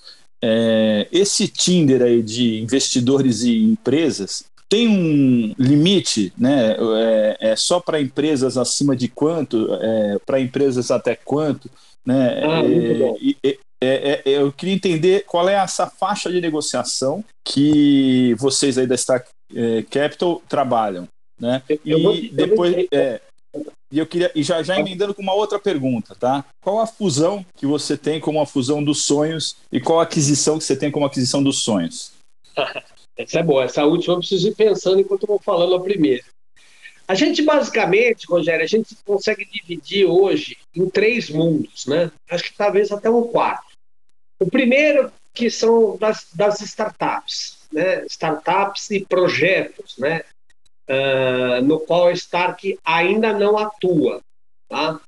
É, esse Tinder aí de investidores e empresas tem um limite, né? É, é só para empresas acima de quanto? É, para empresas até quanto? Né? Ah, é, é, é, eu queria entender qual é essa faixa de negociação que vocês aí da Stack é, Capital trabalham, né? E vou, depois, é, e eu queria e já já emendando com uma outra pergunta, tá? Qual a fusão que você tem como a fusão dos sonhos e qual a aquisição que você tem como aquisição dos sonhos? [LAUGHS] Essa é boa. Essa última eu preciso ir pensando enquanto eu vou falando a primeira. A gente basicamente, Rogério, a gente consegue dividir hoje em três mundos, né? Acho que talvez até um quarto. O primeiro que são das, das startups, né? startups e projetos, né? Uh, no qual a Stark ainda não atua. Tá?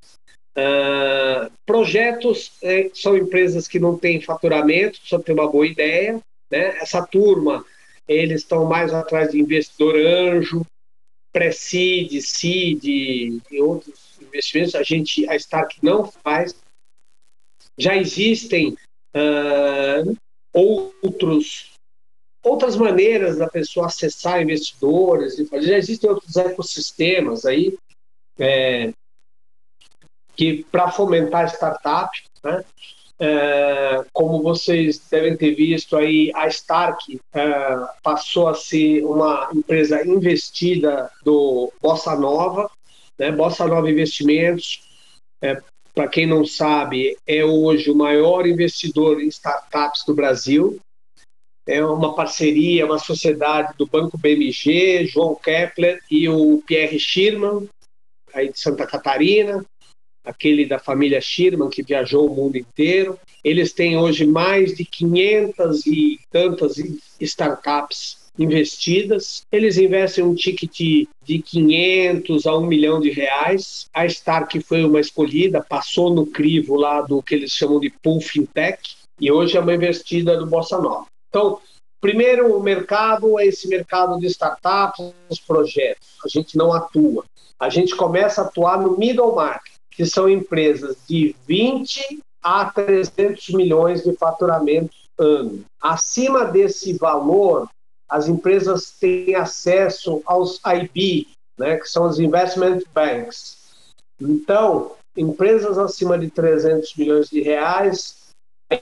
Uh, projetos eh, são empresas que não têm faturamento, só tem uma boa ideia. Né? Essa turma, eles estão mais atrás de investidor anjo, pré-seed, seed e outros investimentos. A gente, a Stark não faz. Já existem uh, outros outras maneiras da pessoa acessar investidores e fazer. Já existem outros ecossistemas aí é, que para fomentar startup, né? É, como vocês devem ter visto aí, a Stark é, passou a ser uma empresa investida do Bossa Nova, né? Bossa Nova Investimentos é, para quem não sabe, é hoje o maior investidor em startups do Brasil. É uma parceria, uma sociedade do Banco BMG, João Kepler e o Pierre Schirman, aí de Santa Catarina, aquele da família Schirman que viajou o mundo inteiro. Eles têm hoje mais de 500 e tantas startups investidas. Eles investem um ticket de 500 a 1 milhão de reais. A Stark foi uma escolhida, passou no crivo lá do que eles chamam de Pool Fintech e hoje é uma investida do Bossa Nova. Então, primeiro mercado é esse mercado de startups, projetos. A gente não atua. A gente começa a atuar no middle market, que são empresas de 20 a 300 milhões de faturamento ano. Acima desse valor, as empresas têm acesso aos IB, né, que são os investment banks. Então, empresas acima de 300 milhões de reais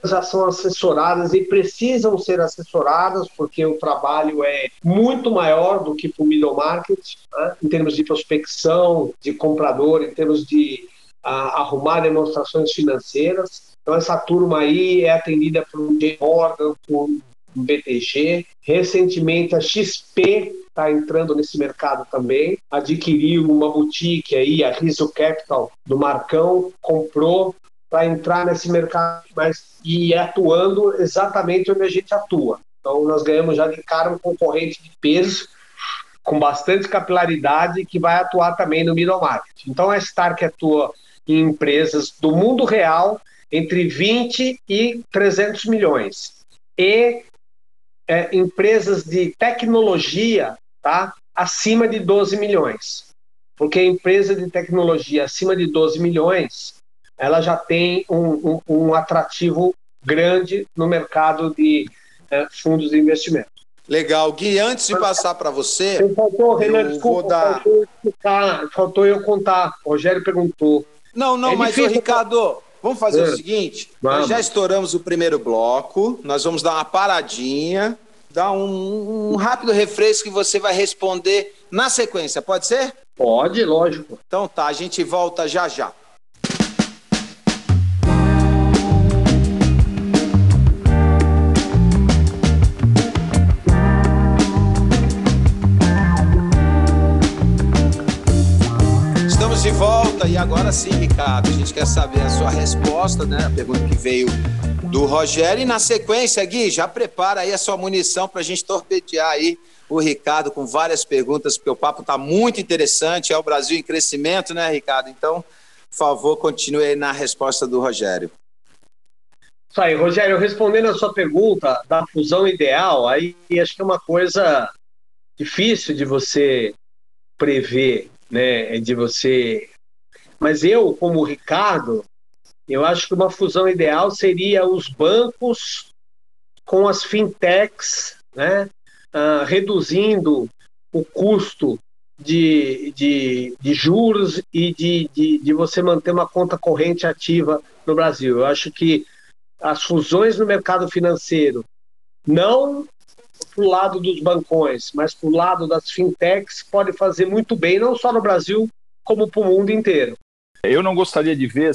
já são assessoradas e precisam ser assessoradas porque o trabalho é muito maior do que para o middle market, né? em termos de prospecção, de comprador, em termos de arrumar demonstrações financeiras. Então essa turma aí é atendida por um J. Morgan, por um BTG. Recentemente a XP está entrando nesse mercado também, adquiriu uma boutique aí, a Riso Capital do Marcão, comprou para entrar nesse mercado mas, e atuando exatamente onde a gente atua. Então, nós ganhamos já de cara um concorrente de peso com bastante capilaridade que vai atuar também no middle market. Então, a Stark atua em empresas do mundo real entre 20 e 300 milhões e é, empresas de tecnologia tá, acima de 12 milhões. Porque a empresa de tecnologia acima de 12 milhões ela já tem um, um, um atrativo grande no mercado de é, fundos de investimento. Legal. Gui, antes de passar para você. Faltou, Renan, desculpa, dar... faltou, eu contar. O Rogério perguntou. Não, não, é mas, difícil, Ricardo, vamos fazer é. o seguinte: vamos. nós já estouramos o primeiro bloco, nós vamos dar uma paradinha, dar um, um rápido refresco que você vai responder na sequência, pode ser? Pode, lógico. Então tá, a gente volta já já. Volta e agora sim, Ricardo, a gente quer saber a sua resposta, né? A pergunta que veio do Rogério. E na sequência, Gui, já prepara aí a sua munição para a gente torpedear aí o Ricardo com várias perguntas, porque o papo está muito interessante. É o Brasil em crescimento, né, Ricardo? Então, por favor, continue aí na resposta do Rogério. Isso aí, Rogério, respondendo a sua pergunta da fusão ideal, aí acho que é uma coisa difícil de você prever né, de você. Mas eu, como Ricardo, eu acho que uma fusão ideal seria os bancos com as fintechs, né, uh, reduzindo o custo de, de, de juros e de, de, de você manter uma conta corrente ativa no Brasil. Eu acho que as fusões no mercado financeiro, não para o lado dos bancões, mas para o lado das fintechs, pode fazer muito bem, não só no Brasil, como para o mundo inteiro. Eu não gostaria de ver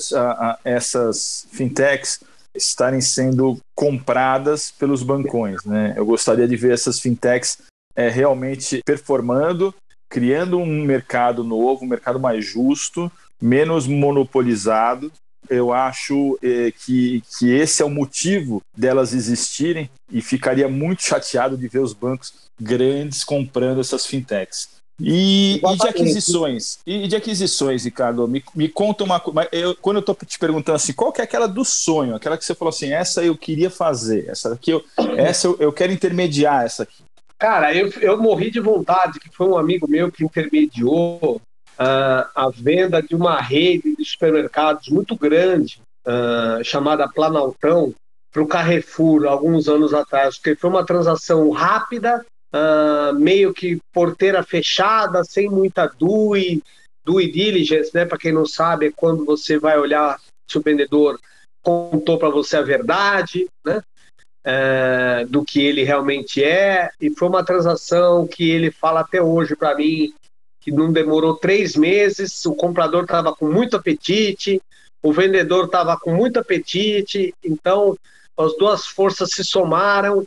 essas fintechs estarem sendo compradas pelos bancões. Né? Eu gostaria de ver essas fintechs é, realmente performando, criando um mercado novo, um mercado mais justo, menos monopolizado eu acho é, que, que esse é o motivo delas existirem e ficaria muito chateado de ver os bancos grandes comprando essas fintechs. E, e, de aquisições, e de aquisições, Ricardo, me, me conta uma coisa. Quando eu estou te perguntando assim, qual que é aquela do sonho, aquela que você falou assim, essa eu queria fazer, essa aqui eu, essa eu, eu quero intermediar essa aqui. Cara, eu, eu morri de vontade, que foi um amigo meu que intermediou uh, a venda de uma rede de supermercados muito grande, uh, chamada Planaltão, para o Carrefour, alguns anos atrás, porque foi uma transação rápida, uh, meio que porteira fechada, sem muita due, diligence, né? Para quem não sabe, é quando você vai olhar se o vendedor contou para você a verdade, né? É, do que ele realmente é, e foi uma transação que ele fala até hoje para mim que não demorou três meses, o comprador estava com muito apetite, o vendedor estava com muito apetite, então as duas forças se somaram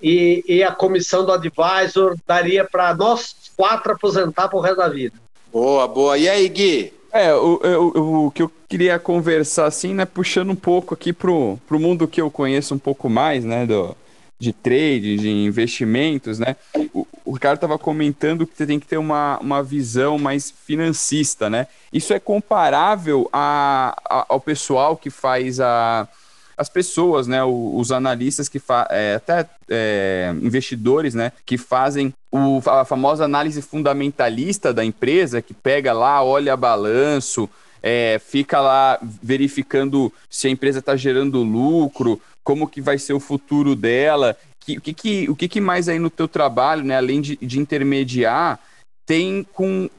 e, e a comissão do advisor daria para nós quatro aposentar para o resto da vida. Boa, boa. E aí, Gui? É, o, o, o que eu queria conversar, assim, né, puxando um pouco aqui pro, pro mundo que eu conheço um pouco mais, né, do, de trade, de investimentos, né? O, o Ricardo estava comentando que você tem que ter uma, uma visão mais financista, né? Isso é comparável a, a, ao pessoal que faz a, as pessoas, né, os analistas que é, até é, investidores, né, que fazem o, a famosa análise fundamentalista da empresa, que pega lá, olha balanço, é, fica lá verificando se a empresa está gerando lucro, como que vai ser o futuro dela, que, o, que, que, o que, que mais aí no teu trabalho, né, além de, de intermediar, tem com,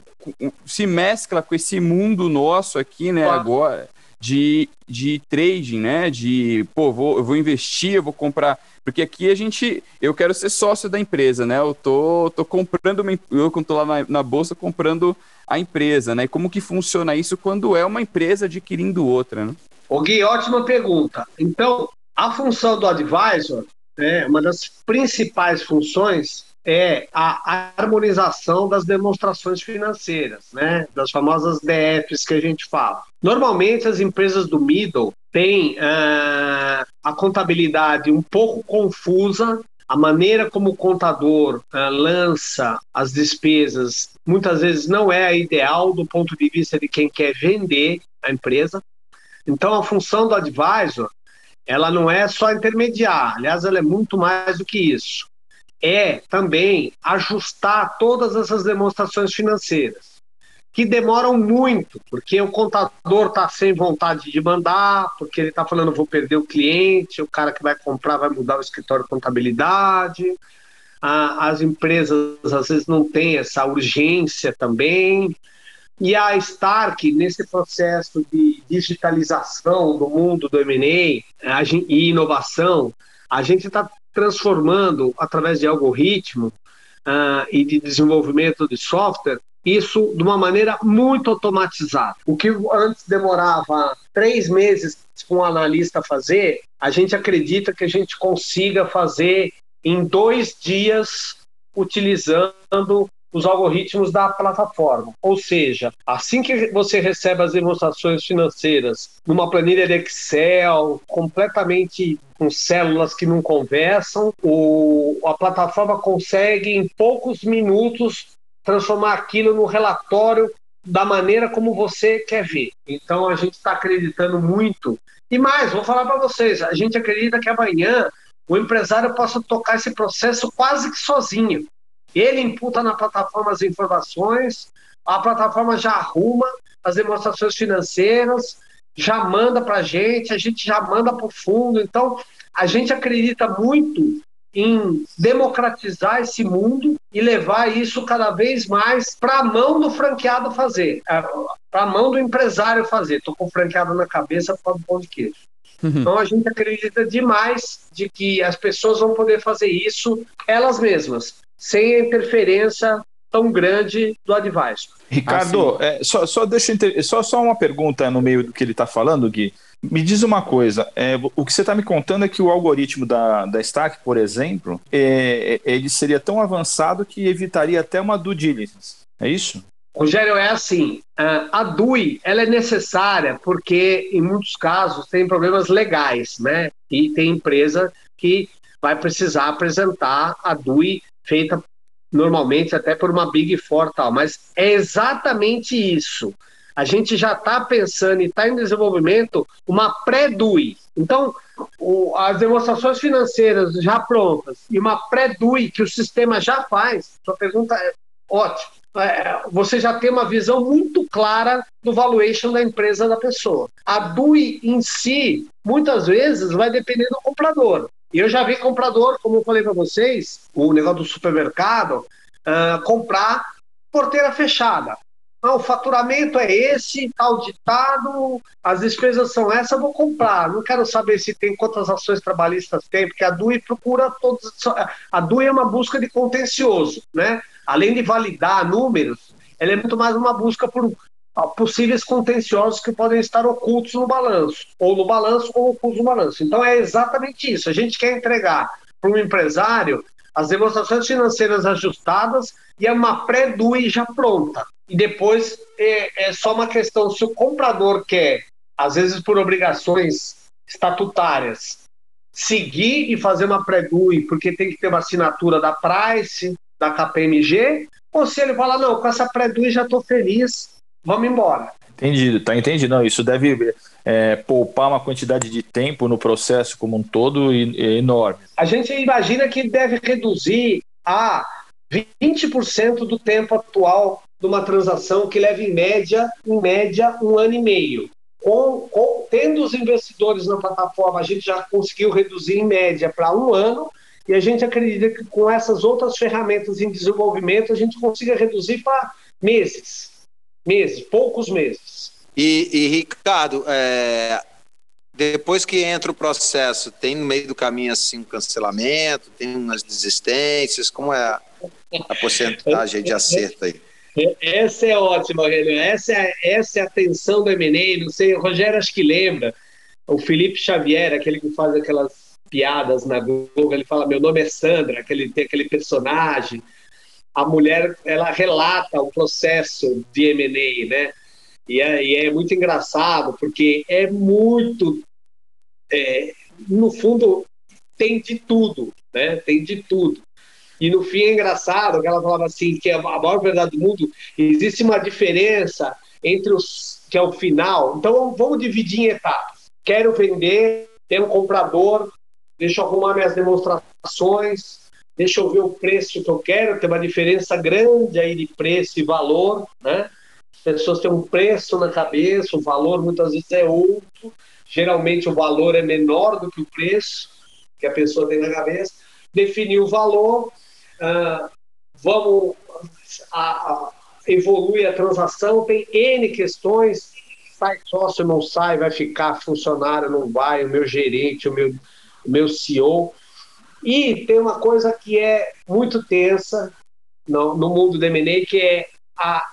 se mescla com esse mundo nosso aqui, né, claro. agora, de, de trading, né, de, pô, vou, eu vou investir, eu vou comprar, porque aqui a gente, eu quero ser sócio da empresa, né, eu tô, tô comprando, eu quando tô lá na, na bolsa comprando a empresa, né, e como que funciona isso quando é uma empresa adquirindo outra, né? O Gui, ótima pergunta. Então, a função do advisor né, uma das principais funções é a harmonização das demonstrações financeiras, né, das famosas DFs que a gente fala. Normalmente, as empresas do middle têm uh, a contabilidade um pouco confusa, a maneira como o contador uh, lança as despesas muitas vezes não é a ideal do ponto de vista de quem quer vender a empresa. Então, a função do advisor ela não é só intermediar, aliás, ela é muito mais do que isso. É também ajustar todas essas demonstrações financeiras, que demoram muito, porque o contador está sem vontade de mandar, porque ele está falando, vou perder o cliente, o cara que vai comprar vai mudar o escritório de contabilidade. as empresas às vezes não têm essa urgência também. E a Stark, nesse processo de digitalização do mundo do M&A e inovação, a gente está transformando, através de algoritmo uh, e de desenvolvimento de software, isso de uma maneira muito automatizada. O que antes demorava três meses para um analista fazer, a gente acredita que a gente consiga fazer em dois dias utilizando os algoritmos da plataforma. Ou seja, assim que você recebe as demonstrações financeiras numa planilha de Excel, completamente com células que não conversam, o, a plataforma consegue em poucos minutos transformar aquilo no relatório da maneira como você quer ver. Então a gente está acreditando muito. E mais, vou falar para vocês, a gente acredita que amanhã o empresário possa tocar esse processo quase que sozinho. Ele imputa na plataforma as informações, a plataforma já arruma as demonstrações financeiras, já manda para a gente, a gente já manda para o fundo. Então, a gente acredita muito em democratizar esse mundo e levar isso cada vez mais para a mão do franqueado fazer, é, para a mão do empresário fazer. Estou com o franqueado na cabeça para o pão de queijo. Uhum. Então a gente acredita demais de que as pessoas vão poder fazer isso elas mesmas sem a interferência tão grande do advisor. Ricardo, assim. é, só, só, deixa só, só uma pergunta no meio do que ele está falando, Gui. Me diz uma coisa, é, o que você está me contando é que o algoritmo da, da Stack, por exemplo, é, é, ele seria tão avançado que evitaria até uma due diligence, é isso? Rogério, é assim, a DUI ela é necessária porque em muitos casos tem problemas legais, né? E tem empresa que vai precisar apresentar a DUI feita normalmente até por uma Big Four tal, mas é exatamente isso. A gente já está pensando e está em desenvolvimento uma pré-DUI. Então, o, as demonstrações financeiras já prontas e uma pré-DUI que o sistema já faz, sua pergunta é ótima. É, você já tem uma visão muito clara do valuation da empresa da pessoa. A DUI em si, muitas vezes, vai depender do comprador. E eu já vi comprador, como eu falei para vocês, o negócio do supermercado, uh, comprar porteira fechada. Não, o faturamento é esse, tal ditado, as despesas são essas, vou comprar. Não quero saber se tem quantas ações trabalhistas tem, porque a DUI procura todos. A DUI é uma busca de contencioso, né? Além de validar números, ela é muito mais uma busca por possíveis contenciosos que podem estar ocultos no balanço, ou no balanço ou ocultos no balanço. Então é exatamente isso. A gente quer entregar para um empresário as demonstrações financeiras ajustadas e é uma pré-DUI já pronta. E depois é, é só uma questão se o comprador quer, às vezes por obrigações estatutárias, seguir e fazer uma pré-DUI porque tem que ter uma assinatura da Price, da KPMG, ou se ele falar, não, com essa pré-DUI já estou feliz, vamos embora. Entendido, tá entendido. Não, isso deve é, poupar uma quantidade de tempo no processo como um todo e, e enorme. A gente imagina que deve reduzir a 20% do tempo atual de uma transação que leva em média, em média, um ano e meio. Com, com, tendo os investidores na plataforma, a gente já conseguiu reduzir em média para um ano, e a gente acredita que com essas outras ferramentas em desenvolvimento, a gente consiga reduzir para meses. Meses, poucos meses. E, e Ricardo, é, depois que entra o processo, tem no meio do caminho assim um cancelamento, tem umas desistências, como é a, a porcentagem de acerto aí? Essa é ótima, Aurélio. Essa é, essa é a tensão do M&A. Não sei, o Rogério acho que lembra. O Felipe Xavier, aquele que faz aquelas piadas na Google, ele fala, meu nome é Sandra, aquele, tem aquele personagem. A mulher, ela relata o processo de M&A, né? E é, e é, muito engraçado, porque é muito... É, no fundo, tem de tudo, né? Tem de tudo. E no fim é engraçado que ela falava assim, que é a maior verdade do mundo, existe uma diferença entre os que é o final. Então vamos dividir em etapas. Quero vender, tenho um comprador, deixa eu arrumar minhas demonstrações, deixa eu ver o preço que eu quero, tem uma diferença grande aí de preço e valor, né? As pessoas têm um preço na cabeça, o valor muitas vezes é outro, geralmente o valor é menor do que o preço que a pessoa tem na cabeça. Definir o valor, uh, vamos a, a, a transação, tem N questões, sai sócio, não sai, vai ficar funcionário, não vai, o meu gerente, o meu, o meu CEO. E tem uma coisa que é muito tensa no, no mundo do M&A, que é a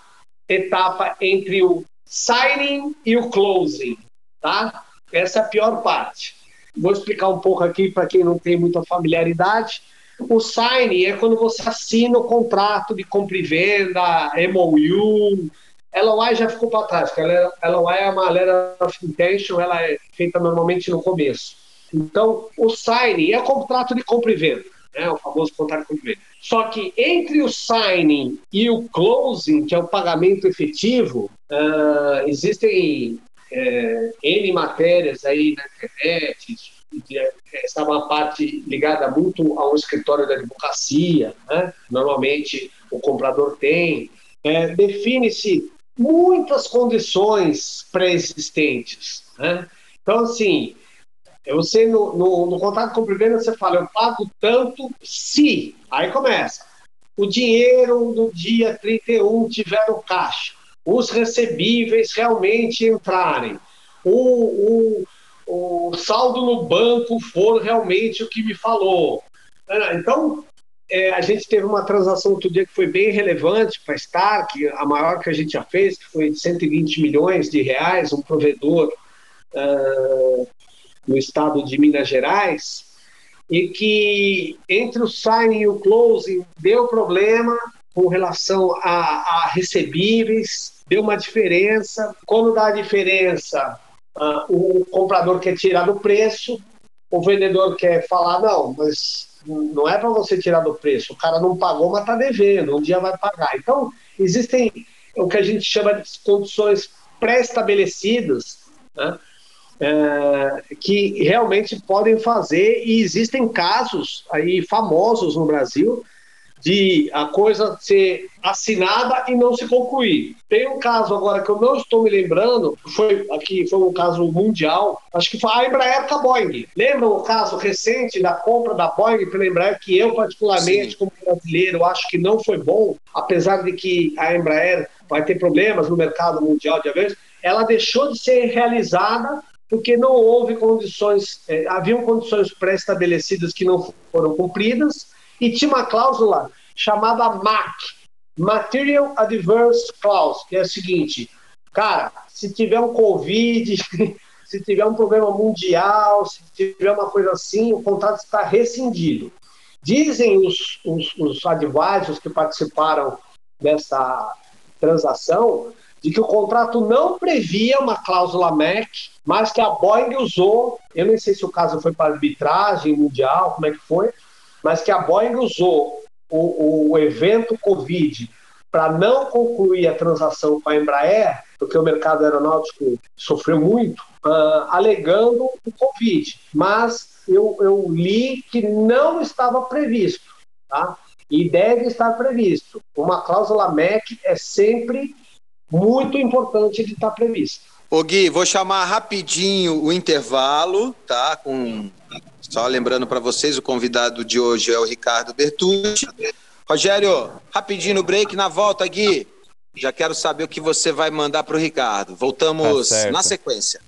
etapa entre o signing e o closing, tá? Essa é a pior parte. Vou explicar um pouco aqui para quem não tem muita familiaridade. O sign é quando você assina o contrato de compra e venda, MOU. LOI já ficou para trás, porque LOI é uma letter of intention, ela é feita normalmente no começo. Então, o signing é o contrato de compra e venda, né? o famoso contrato de compra e venda. Só que entre o signing e o closing, que é o pagamento efetivo, uh, existem uh, N matérias aí na internet, essa é uma parte ligada muito a um escritório de advocacia, né? normalmente o comprador tem, é, define-se muitas condições pré-existentes. Né? Então, assim, você no, no, no contrato de compra e venda, você fala, eu pago tanto se, aí começa, o dinheiro no dia 31 tiver no caixa, os recebíveis realmente entrarem, o, o o saldo no banco for realmente o que me falou. É, então, é, a gente teve uma transação outro dia que foi bem relevante para a Stark, a maior que a gente já fez, que foi de 120 milhões de reais, um provedor uh, no estado de Minas Gerais, e que entre o signing e o closing deu problema com relação a, a recebíveis, deu uma diferença. Quando dá a diferença, Uh, o comprador quer tirar do preço, o vendedor quer falar, não, mas não é para você tirar do preço, o cara não pagou, mas está devendo, um dia vai pagar. Então, existem o que a gente chama de condições pré-estabelecidas, né, é, que realmente podem fazer, e existem casos aí famosos no Brasil de a coisa ser assinada e não se concluir. Tem um caso agora que eu não estou me lembrando, foi aqui foi um caso mundial, acho que foi a Embraer com a Boeing. Lembra o caso recente da compra da Boeing pela Embraer que eu particularmente Sim. como brasileiro acho que não foi bom, apesar de que a Embraer vai ter problemas no mercado mundial de aviões, ela deixou de ser realizada porque não houve condições, eh, haviam condições pré-estabelecidas que não foram cumpridas e tinha uma cláusula chamada MAC, Material Adverse Clause, que é a seguinte, cara, se tiver um Covid, [LAUGHS] se tiver um problema mundial, se tiver uma coisa assim, o contrato está rescindido. Dizem os, os, os que participaram dessa transação de que o contrato não previa uma cláusula MAC, mas que a Boeing usou, eu nem sei se o caso foi para arbitragem mundial, como é que foi, mas que a Boeing usou o, o evento Covid para não concluir a transação com a Embraer porque o mercado aeronáutico sofreu muito, uh, alegando o Covid. Mas eu, eu li que não estava previsto, tá? E deve estar previsto. Uma cláusula MEC é sempre muito importante de estar prevista. Ô Gui, vou chamar rapidinho o intervalo, tá? Com só lembrando para vocês, o convidado de hoje é o Ricardo Bertucci. Rogério, rapidinho no break, na volta, Gui. Já quero saber o que você vai mandar para o Ricardo. Voltamos tá na sequência.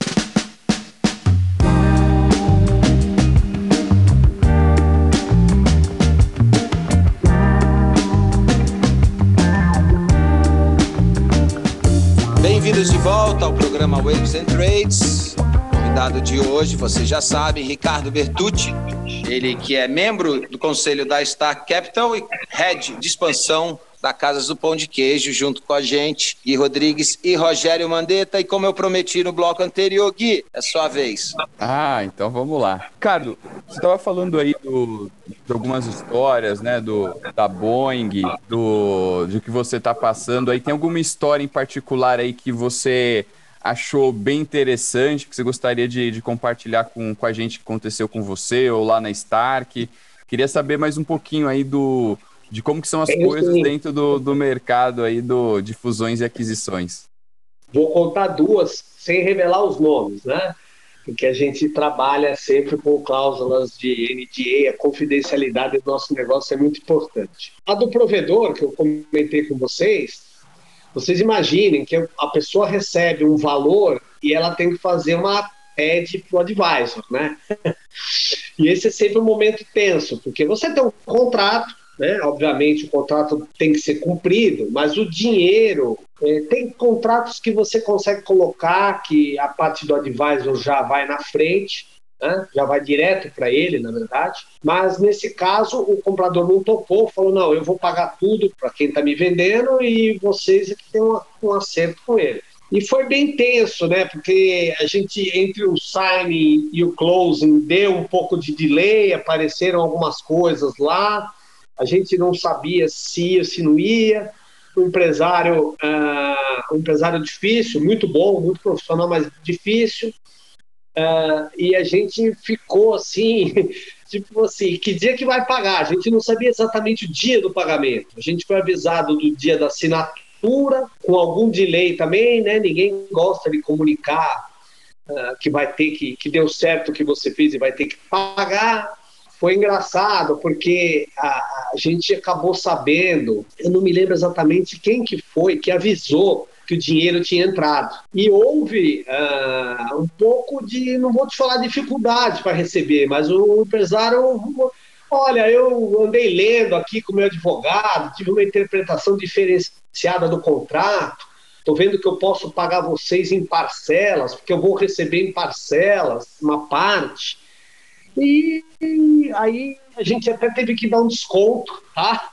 Volta ao programa Waves and Trades. O convidado de hoje, vocês já sabem, Ricardo Bertucci. Ele que é membro do conselho da Star Capital e head de expansão da Casas do Pão de Queijo, junto com a gente, Gui Rodrigues e Rogério Mandetta. E como eu prometi no bloco anterior, Gui, é sua vez. Ah, então vamos lá. Ricardo, você estava falando aí do, de algumas histórias, né, do, da Boeing, do, de que você está passando aí. Tem alguma história em particular aí que você achou bem interessante, que você gostaria de, de compartilhar com, com a gente que aconteceu com você ou lá na Stark? Queria saber mais um pouquinho aí do, de como que são as coisas dentro do, do mercado aí do, de fusões e aquisições. Vou contar duas, sem revelar os nomes, né? Porque a gente trabalha sempre com cláusulas de NDA, a confidencialidade do nosso negócio é muito importante. A do provedor, que eu comentei com vocês, vocês imaginem que a pessoa recebe um valor e ela tem que fazer uma TED para o advisor, né? [LAUGHS] E esse é sempre um momento tenso, porque você tem um contrato, né? Obviamente, o contrato tem que ser cumprido, mas o dinheiro é, tem contratos que você consegue colocar que a parte do advisor já vai na frente, né? já vai direto para ele, na verdade. Mas nesse caso, o comprador não topou, falou: não, eu vou pagar tudo para quem está me vendendo e vocês é que tem um, um acerto com ele. E foi bem tenso, né? Porque a gente, entre o signing e o closing, deu um pouco de delay, apareceram algumas coisas lá a gente não sabia se ia, se não ia. O empresário, uh, um empresário difícil, muito bom, muito profissional, mas difícil. Uh, e a gente ficou assim, [LAUGHS] tipo assim, que dia que vai pagar? A gente não sabia exatamente o dia do pagamento. A gente foi avisado do dia da assinatura, com algum delay também, né? Ninguém gosta de comunicar uh, que vai ter que, que deu certo o que você fez e vai ter que pagar foi engraçado porque a, gente acabou sabendo, eu não me lembro exatamente quem que foi que avisou que o dinheiro tinha entrado. E houve uh, um pouco de, não vou te falar dificuldade para receber, mas o empresário, olha, eu andei lendo aqui com meu advogado, tive uma interpretação diferenciada do contrato, estou vendo que eu posso pagar vocês em parcelas, porque eu vou receber em parcelas uma parte. E aí a gente até teve que dar um desconto, tá?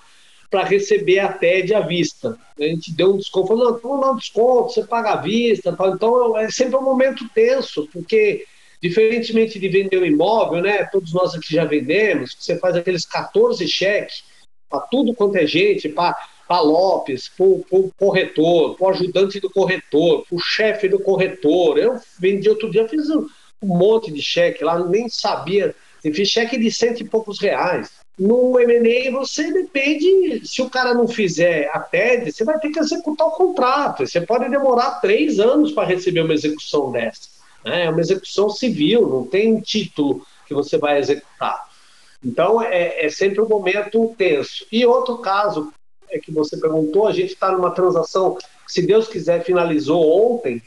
Para receber a TED à vista. A gente deu um desconto, falou, não, vamos dar um desconto, você paga à vista. Tal. Então é sempre um momento tenso, porque diferentemente de vender um imóvel, né? Todos nós aqui já vendemos, você faz aqueles 14 cheques para tudo quanto é gente, para para Lopes, para o corretor, para o ajudante do corretor, para o chefe do corretor. Eu vendi outro dia, fiz um, um monte de cheque lá, nem sabia. Eu fiz cheque de cento e poucos reais. No M&A você depende, se o cara não fizer a TED, você vai ter que executar o contrato. Você pode demorar três anos para receber uma execução dessa. Né? É uma execução civil, não tem título que você vai executar. Então é, é sempre um momento tenso. E outro caso é que você perguntou, a gente está numa transação que, se Deus quiser, finalizou ontem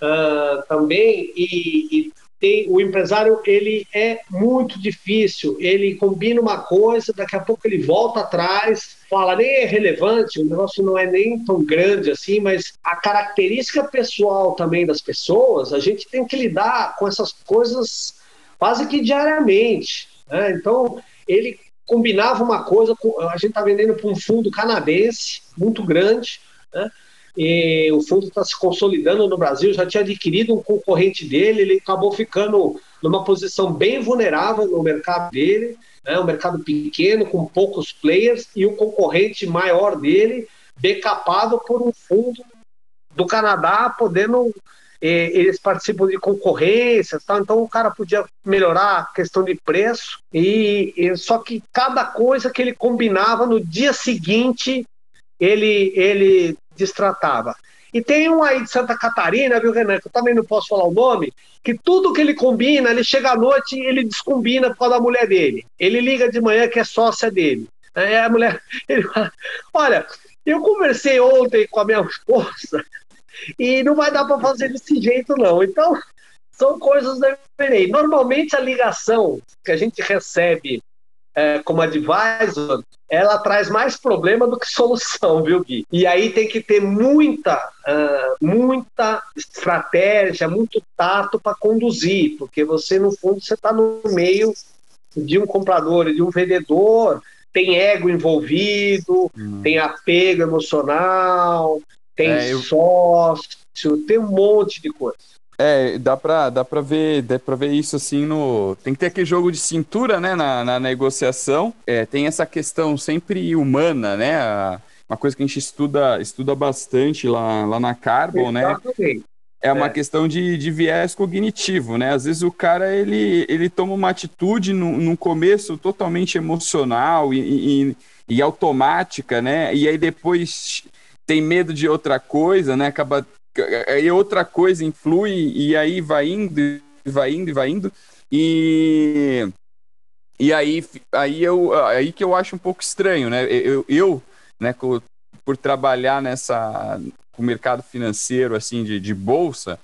uh, também e, e tem, o empresário ele é muito difícil. Ele combina uma coisa, daqui a pouco ele volta atrás, fala nem é relevante, o negócio não é nem tão grande assim, mas a característica pessoal também das pessoas, a gente tem que lidar com essas coisas quase que diariamente. Né? Então ele combinava uma coisa, a gente está vendendo para um fundo canadense muito grande, né? E o fundo está se consolidando no Brasil, já tinha adquirido um concorrente dele, ele acabou ficando numa posição bem vulnerável no mercado dele, né, um mercado pequeno, com poucos players, e o concorrente maior dele, decapado por um fundo do Canadá podendo eles participam de concorrências, tá? então o cara podia melhorar a questão de preço, e, e, só que cada coisa que ele combinava no dia seguinte ele, ele destratava. E tem um aí de Santa Catarina, viu, Renan, que eu também não posso falar o nome, que tudo que ele combina, ele chega à noite e ele descombina por causa da mulher dele. Ele liga de manhã que é sócia dele. É a mulher. [LAUGHS] Ele fala, Olha, eu conversei ontem com a minha esposa [LAUGHS] e não vai dar para fazer desse jeito, não. Então, são coisas M&A. Normalmente, a ligação que a gente recebe é, como advisor, ela traz mais problema do que solução, [LAUGHS] viu, Gui? E aí tem que ter muita, uh, muita estratégia, muito tato para conduzir, porque você, no fundo, você está no meio de um comprador, de um vendedor, tem ego envolvido, hum. tem apego emocional, tem é, eu... sócio, tem um monte de coisa. É, dá pra, dá pra ver, dá pra ver isso assim no. Tem que ter aquele jogo de cintura, né, na, na negociação. É, tem essa questão sempre humana, né? A, uma coisa que a gente estuda, estuda bastante lá, lá na Carbon, né? É uma é. questão de, de viés cognitivo, né? Às vezes o cara ele, ele toma uma atitude no, no começo totalmente emocional e, e, e automática, né? E aí depois tem medo de outra coisa, né? Acaba aí outra coisa influi e aí vai indo, vai indo vai indo e e aí aí eu aí que eu acho um pouco estranho, né? Eu, eu né, por trabalhar nessa com o mercado financeiro assim de, de bolsa,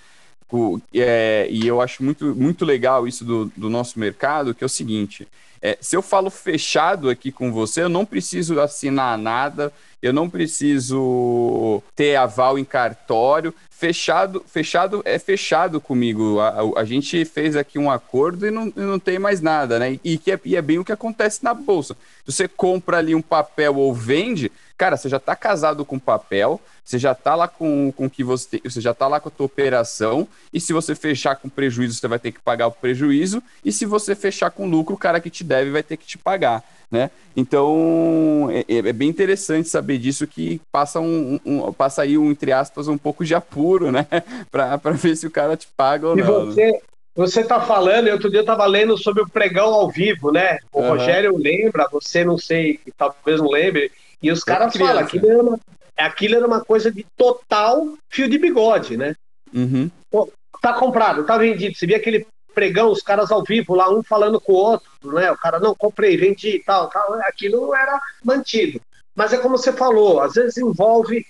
é, e eu acho muito, muito legal isso do, do nosso mercado, que é o seguinte: é, se eu falo fechado aqui com você, eu não preciso assinar nada, eu não preciso ter aval em cartório. Fechado, fechado é fechado comigo. A, a, gente fez aqui um acordo e não, não tem mais nada, né? E, que é, e é bem o que acontece na bolsa. Você compra ali um papel ou vende, cara, você já está casado com papel, você já está lá com, com que você, você já está lá com a tua operação, e se você fechar com prejuízo, você vai ter que pagar o prejuízo, e se você fechar com lucro, o cara que te deve vai ter que te pagar. Né? Então é, é, é bem interessante saber disso que passa um, um, passa aí um, entre aspas um pouco de apuro, né? [LAUGHS] para ver se o cara te paga ou e não. Você, você está falando, outro dia eu estava lendo sobre o pregão ao vivo, né? O uhum. Rogério lembra, você não sei, talvez não lembre, e os é caras falam, aquilo era, uma, aquilo era uma coisa de total fio de bigode, né? Uhum. Pô, tá comprado, tá vendido. Você via aquele pregão, os caras ao vivo lá, um falando com o outro, né? O cara, não, comprei, vendi e tal, tal. Aquilo era mantido. Mas é como você falou, às vezes envolve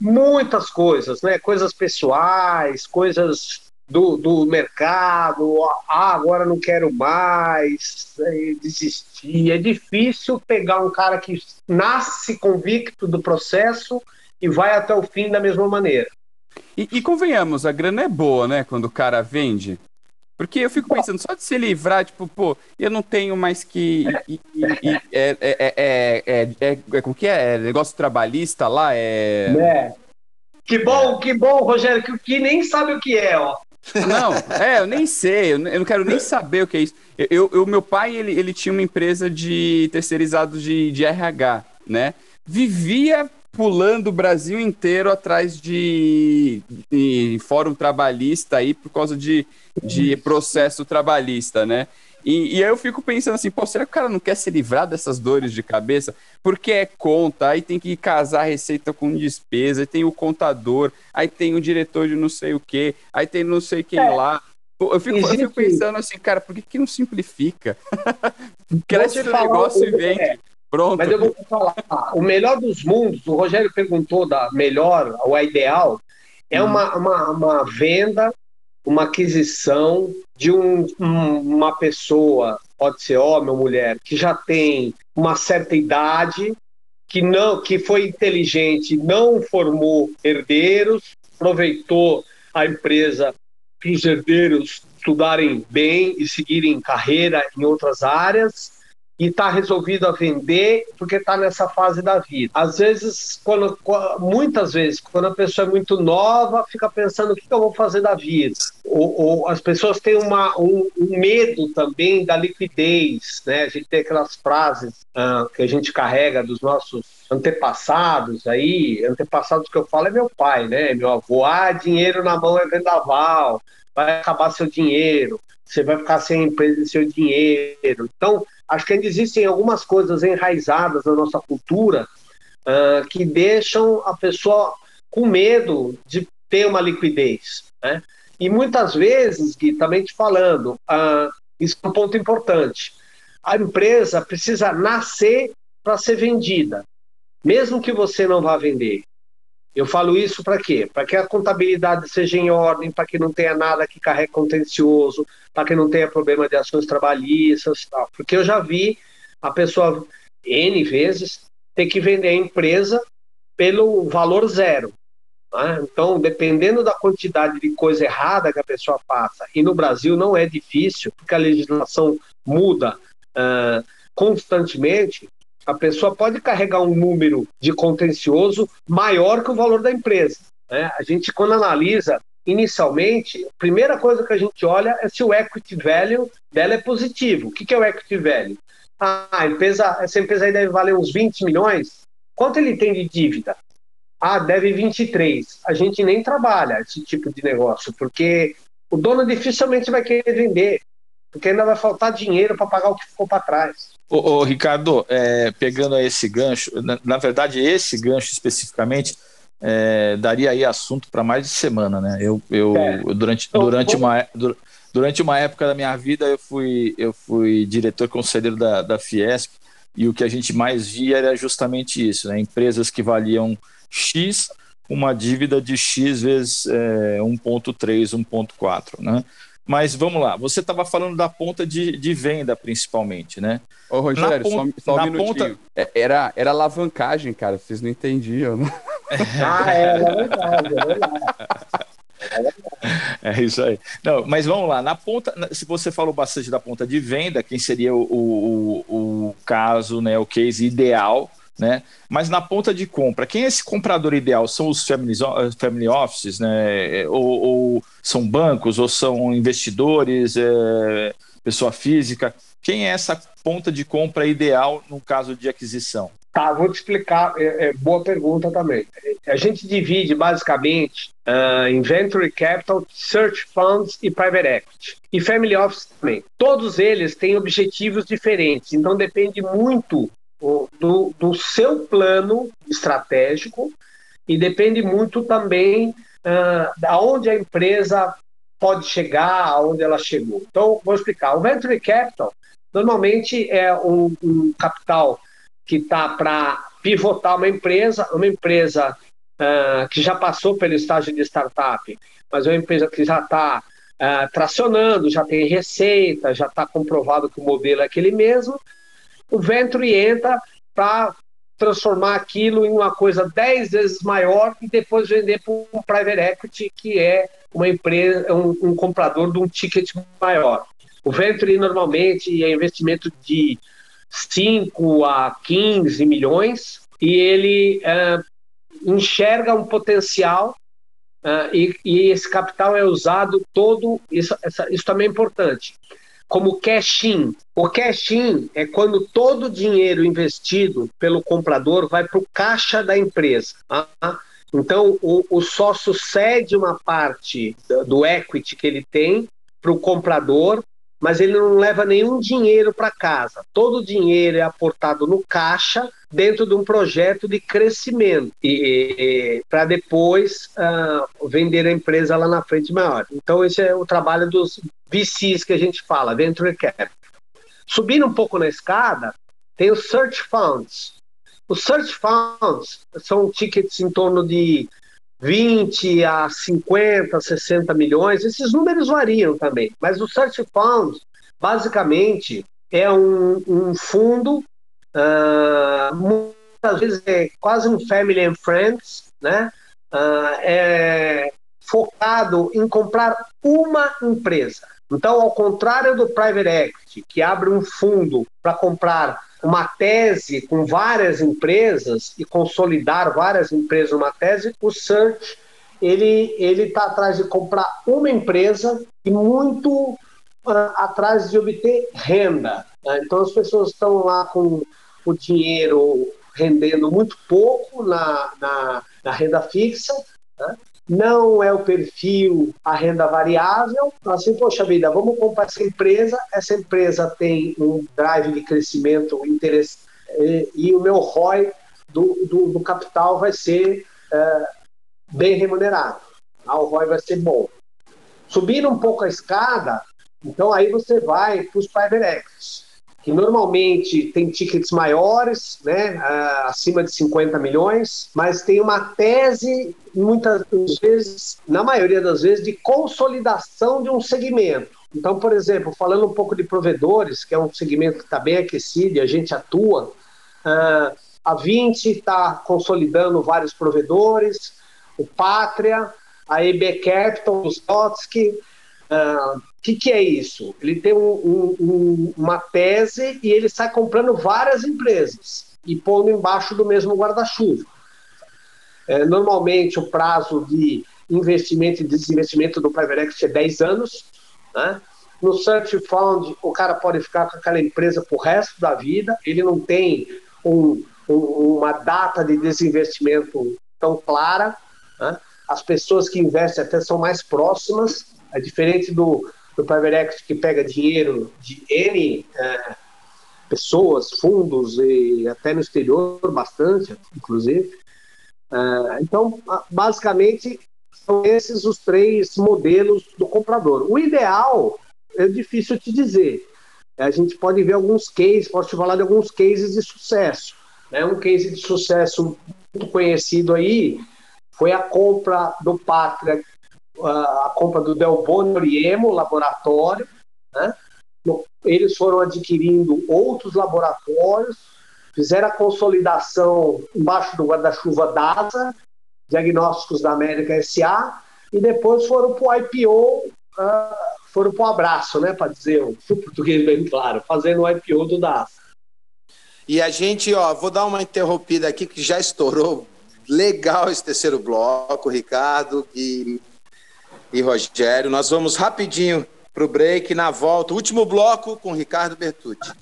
muitas coisas, né? Coisas pessoais, coisas do, do mercado, ah, agora não quero mais, desistir. É difícil pegar um cara que nasce convicto do processo e vai até o fim da mesma maneira. E, e convenhamos, a grana é boa, né? Quando o cara vende. Porque eu fico pensando, só de se livrar, tipo, pô, eu não tenho mais que. E, e, e, é, é, é, é, é, como que é? Negócio trabalhista lá? É. é. Que bom, que bom, Rogério, que, que nem sabe o que é, ó. Não, é, eu nem sei, eu não quero nem saber o que é isso. Eu, eu meu pai, ele, ele tinha uma empresa de terceirizados de, de RH, né? Vivia pulando o Brasil inteiro atrás de, de fórum trabalhista aí por causa de, de processo trabalhista, né? E, e aí eu fico pensando assim, pô, será que o cara não quer se livrar dessas dores de cabeça? Porque é conta, aí tem que casar receita com despesa, aí tem o contador, aí tem o diretor de não sei o que, aí tem não sei quem é. lá. Eu, fico, eu fico pensando assim, cara, por que, que não simplifica? [LAUGHS] Cresce o negócio e vende. É. Pronto. Mas eu vou falar, o melhor dos mundos, o Rogério perguntou da melhor, o ideal, é hum. uma, uma, uma venda uma aquisição de um, uma pessoa, pode ser homem ou mulher, que já tem uma certa idade, que não, que foi inteligente, não formou herdeiros, aproveitou a empresa para os herdeiros estudarem bem e seguirem carreira em outras áreas e está resolvido a vender porque está nessa fase da vida. Às vezes, quando, muitas vezes, quando a pessoa é muito nova, fica pensando o que, que eu vou fazer da vida. ou, ou as pessoas têm uma, um, um, medo também da liquidez, né? A gente tem aquelas frases uh, que a gente carrega dos nossos antepassados aí, antepassados que eu falo é meu pai, né? Meu avô, ah, dinheiro na mão é vendaval, vai acabar seu dinheiro, você vai ficar sem empresa e seu dinheiro. Então, acho que ainda existem algumas coisas enraizadas na nossa cultura uh, que deixam a pessoa com medo de ter uma liquidez, né? E muitas vezes, Gui, também te falando, uh, isso é um ponto importante. A empresa precisa nascer para ser vendida, mesmo que você não vá vender. Eu falo isso para quê? Para que a contabilidade seja em ordem, para que não tenha nada que carregue contencioso, para que não tenha problema de ações trabalhistas, tal. porque eu já vi a pessoa N vezes ter que vender a empresa pelo valor zero. Né? Então, dependendo da quantidade de coisa errada que a pessoa faça, e no Brasil não é difícil, porque a legislação muda uh, constantemente, a pessoa pode carregar um número de contencioso maior que o valor da empresa. Né? A gente, quando analisa inicialmente, a primeira coisa que a gente olha é se o equity value dela é positivo. O que é o equity value? Ah, empresa, essa empresa aí deve valer uns 20 milhões. Quanto ele tem de dívida? ah, deve 23. A gente nem trabalha esse tipo de negócio, porque o dono dificilmente vai querer vender, porque ainda vai faltar dinheiro para pagar o que ficou para trás. Ô, ô, Ricardo, é, pegando esse gancho, na, na, verdade, esse gancho especificamente é, daria aí assunto para mais de semana, né? Eu, eu é. durante, então, durante, uma, durante uma época da minha vida, eu fui, eu fui diretor conselheiro da, da Fiesp, e o que a gente mais via era justamente isso, né? Empresas que valiam X, uma dívida de X vezes é, 1,3, 1,4, né? Mas vamos lá, você estava falando da ponta de, de, venda, principalmente, né? Ô, Rogério, ponta, só, só, um minutinho. Ponta... É, era, era alavancagem, cara, vocês não entendiam, né? [LAUGHS] ah, é, é verdade, é verdade. É isso aí. Não, mas vamos lá. Na ponta, se você falou bastante da ponta de venda, quem seria o, o, o caso, né, o case ideal né? Mas na ponta de compra, quem é esse comprador ideal? São os family, family offices, né? Ou, ou, são bancos, ou são investidores, é, pessoa física? Quem é essa ponta de compra ideal no caso de aquisição? Tá, vou te explicar. É, é, boa pergunta também. A gente divide basicamente uh, Inventory Capital, Search Funds e Private Equity. E Family Office também. Todos eles têm objetivos diferentes, então depende muito do, do seu plano estratégico e depende muito também uh, da onde a empresa pode chegar, aonde ela chegou. Então, vou explicar. O Venture Capital normalmente é um, um capital que está para pivotar uma empresa, uma empresa uh, que já passou pelo estágio de startup, mas é uma empresa que já está uh, tracionando, já tem receita, já está comprovado que o modelo é aquele mesmo, o Venture entra para transformar aquilo em uma coisa dez vezes maior e depois vender para um private equity que é uma empresa, um, um comprador de um ticket maior. O venture normalmente é investimento de 5 a 15 milhões e ele uh, enxerga um potencial uh, e, e, esse capital é usado todo, isso, essa, isso também é importante como cash-in. O cash-in é quando todo o dinheiro investido pelo comprador vai para o caixa da empresa. Tá? Então, o, o, sócio cede uma parte do equity que ele tem para o comprador, mas ele não leva nenhum dinheiro para casa. Todo o dinheiro é aportado no caixa dentro de um projeto de crescimento e, e para depois uh, vender a empresa lá na frente maior. Então esse é o trabalho dos VCs que a gente fala, Venture Capital. Subindo um pouco na escada, tem os Search Funds. Os Search Funds são tickets em torno de 20 a 50, 60 milhões. Esses números variam também, mas o Search Funds, basicamente, é um, um fundo Uh, muitas vezes é quase um family and friends, né? Uh, é focado em comprar uma empresa. Então, ao contrário do private equity, que abre um fundo para comprar uma tese com várias empresas e consolidar várias empresas numa tese, o search ele ele está atrás de comprar uma empresa e muito uh, atrás de obter renda. Né? Então as pessoas estão lá com o dinheiro rendendo muito pouco na, na, na renda fixa, né? Não é o perfil a renda variável. Assim, poxa vida, vamos comprar essa empresa, essa empresa tem um drive de crescimento interessante e, e o meu ROI do, do, do capital vai ser é, bem remunerado. Ah, o ROI vai ser bom. Subindo um pouco a escada, então aí você vai para os private equities, que normalmente tem tickets maiores, né, uh, acima de 50 milhões, mas tem uma tese, muitas vezes, na maioria das vezes, de consolidação de um segmento. Então, por exemplo, falando um pouco de provedores, que é um segmento que está bem aquecido e a gente atua, uh, a 20 está consolidando vários provedores, o Pátria, a EB Capital, o Stotsky. O que, que é isso? Ele tem um, um, uma tese e ele sai comprando várias empresas e pondo embaixo do mesmo guarda-chuva. É, normalmente, o prazo de investimento e desinvestimento do Private Equity é 10 anos. Né? No Search Fund, o cara pode ficar com aquela empresa para o resto da vida, ele não tem um, um, uma data de desinvestimento tão clara. Né? As pessoas que investem até são mais próximas, é diferente do, do private equity que pega dinheiro de N é, pessoas, fundos e até no exterior bastante, inclusive. É, então, basicamente, são esses os três modelos do comprador. O ideal é difícil te dizer. A gente pode ver alguns cases, posso te falar de alguns cases de sucesso. Né? Um case de sucesso muito conhecido aí foi a compra do Pátria, a compra do Del Boni Oriemo, laboratório. Né? Eles foram adquirindo outros laboratórios, fizeram a consolidação embaixo do guarda-chuva DASA, Diagnósticos da América SA, e depois foram para o IPO, uh, foram para o abraço, né, para dizer o português bem claro, fazendo o IPO do DASA. E a gente, ó, vou dar uma interrompida aqui que já estourou legal esse terceiro bloco, Ricardo e, e Rogério. Nós vamos rapidinho para o break, na volta, último bloco com Ricardo Bertucci.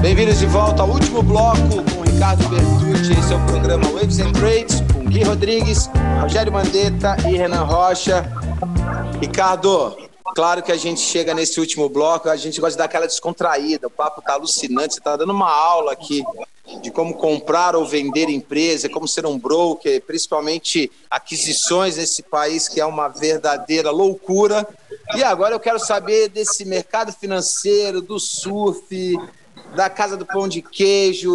Bem-vindos de volta ao último bloco com Ricardo Bertucci. Esse é o programa Waves and Trades Gui Rodrigues, Rogério Mandetta e Renan Rocha. Ricardo, claro que a gente chega nesse último bloco, a gente gosta de dar aquela descontraída, o papo tá alucinante, você tá dando uma aula aqui de como comprar ou vender empresa, como ser um broker, principalmente aquisições nesse país que é uma verdadeira loucura. E agora eu quero saber desse mercado financeiro, do surf, da casa do pão de queijo,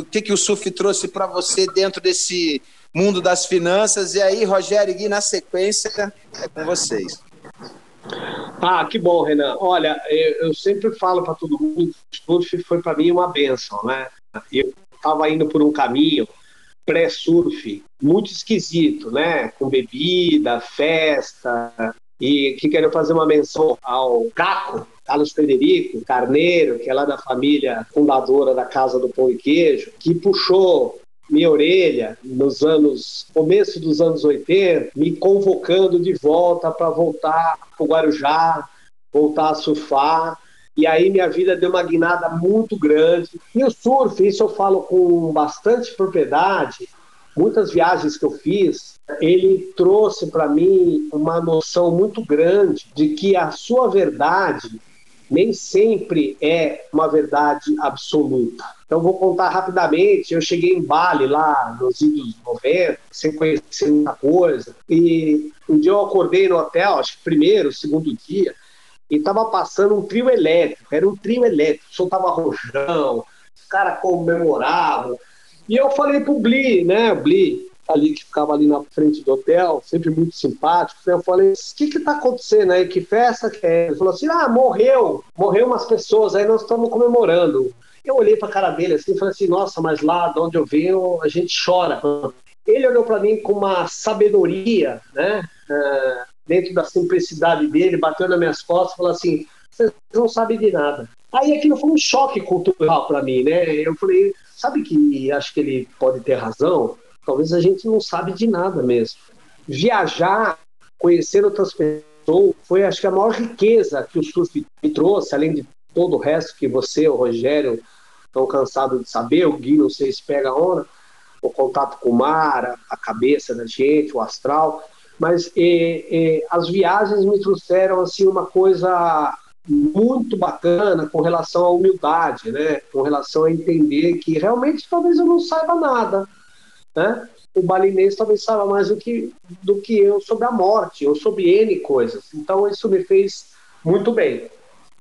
o que, que o surf trouxe para você dentro desse mundo das finanças. E aí, Rogério e Gui, na sequência, é com vocês. Ah, que bom, Renan. Olha, eu, eu sempre falo para todo mundo que o surf foi para mim uma benção, né? Eu estava indo por um caminho pré-surf muito esquisito, né? Com bebida, festa. E que quero fazer uma menção ao Caco, Carlos Frederico Carneiro, que é lá da família fundadora da Casa do Pão e Queijo, que puxou minha orelha nos anos, começo dos anos 80, me convocando de volta para voltar para o Guarujá, voltar a surfar. E aí minha vida deu uma guinada muito grande. E o surf, isso eu falo com bastante propriedade, muitas viagens que eu fiz, ele trouxe para mim uma noção muito grande de que a sua verdade nem sempre é uma verdade absoluta. Então, vou contar rapidamente. Eu cheguei em Bali, lá nos anos 90, sem conhecer muita coisa. E um dia eu acordei no hotel, acho que primeiro, segundo dia, e estava passando um trio elétrico. Era um trio elétrico, soltava rojão, os caras comemoravam. E eu falei pro Bli, né, Bli, ali que ficava ali na frente do hotel, sempre muito simpático. Eu falei, o que que tá acontecendo aí? Que festa que é? Ele falou assim, ah, morreu, morreu umas pessoas, aí nós estamos comemorando. Eu olhei para a cara dele assim e falei assim, nossa, mas lá de onde eu venho, a gente chora. Ele olhou para mim com uma sabedoria, né? Uh, dentro da simplicidade dele, bateu nas minhas costas e falou assim, vocês não sabem de nada. Aí aquilo foi um choque cultural para mim, né? Eu falei, sabe que acho que ele pode ter razão? Talvez a gente não sabe de nada mesmo. Viajar, conhecer outras pessoas, foi acho que a maior riqueza que o surf me trouxe, além de todo o resto que você, o Rogério, estão cansados de saber, o Gui, não sei se pega a onda, o contato com o mar, a cabeça da gente, o astral, mas as viagens me trouxeram assim uma coisa muito bacana com relação à humildade, né? Com relação a entender que realmente talvez eu não saiba nada, né? O balinês talvez saiba mais do que do que eu sobre a morte ou sobre N coisas. Então isso me fez muito bem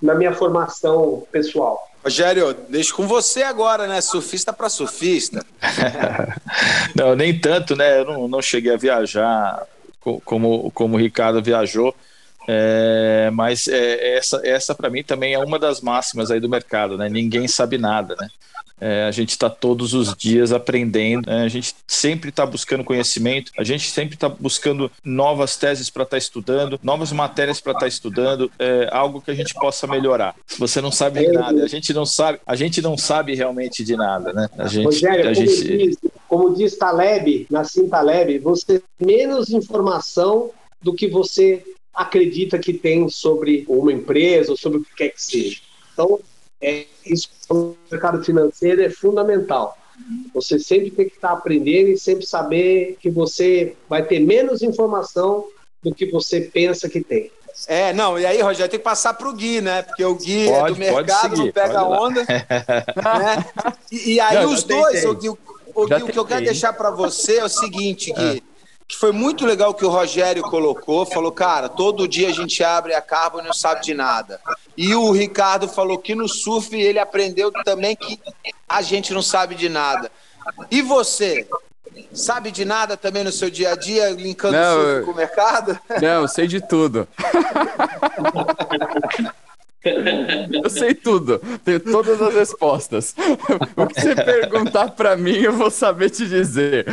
na minha formação pessoal. Rogério, deixo com você agora, né? Surfista para surfista. [LAUGHS] não, nem tanto, né? Eu não, não cheguei a viajar como, como o Ricardo viajou. É, mas é, essa, essa para mim também é uma das máximas aí do mercado, né? Ninguém sabe nada, né? É, a gente está todos os dias aprendendo, né? a gente sempre está buscando conhecimento, a gente sempre está buscando novas teses para estar tá estudando, novas matérias para estar tá estudando, é, algo que a gente possa melhorar. Você não sabe de nada, a gente não sabe, a gente não sabe realmente de nada, né? A gente, Rogério, a como, gente... diz, como diz Taleb, Nassim Taleb, você tem menos informação do que você acredita que tem sobre uma empresa ou sobre o que quer que seja. Então, é, isso no mercado financeiro é fundamental. Você sempre tem que estar aprendendo e sempre saber que você vai ter menos informação do que você pensa que tem. É, não, e aí, Rogério, tem que passar para o Gui, né? Porque o Gui pode, é do mercado, seguir, não pega onda. [LAUGHS] né? E, e, aí, não, os dois, o Gui, o, Gui, o que eu quero deixar para você é o seguinte, Gui. É foi muito legal que o Rogério colocou, falou, cara, todo dia a gente abre a Carbon e não sabe de nada. E o Ricardo falou que no surf ele aprendeu também que a gente não sabe de nada. E você? Sabe de nada também no seu dia a dia, linkando não, surf com o mercado? Não, eu sei de tudo. Eu sei tudo, tenho todas as respostas. O que você perguntar para mim, eu vou saber te dizer.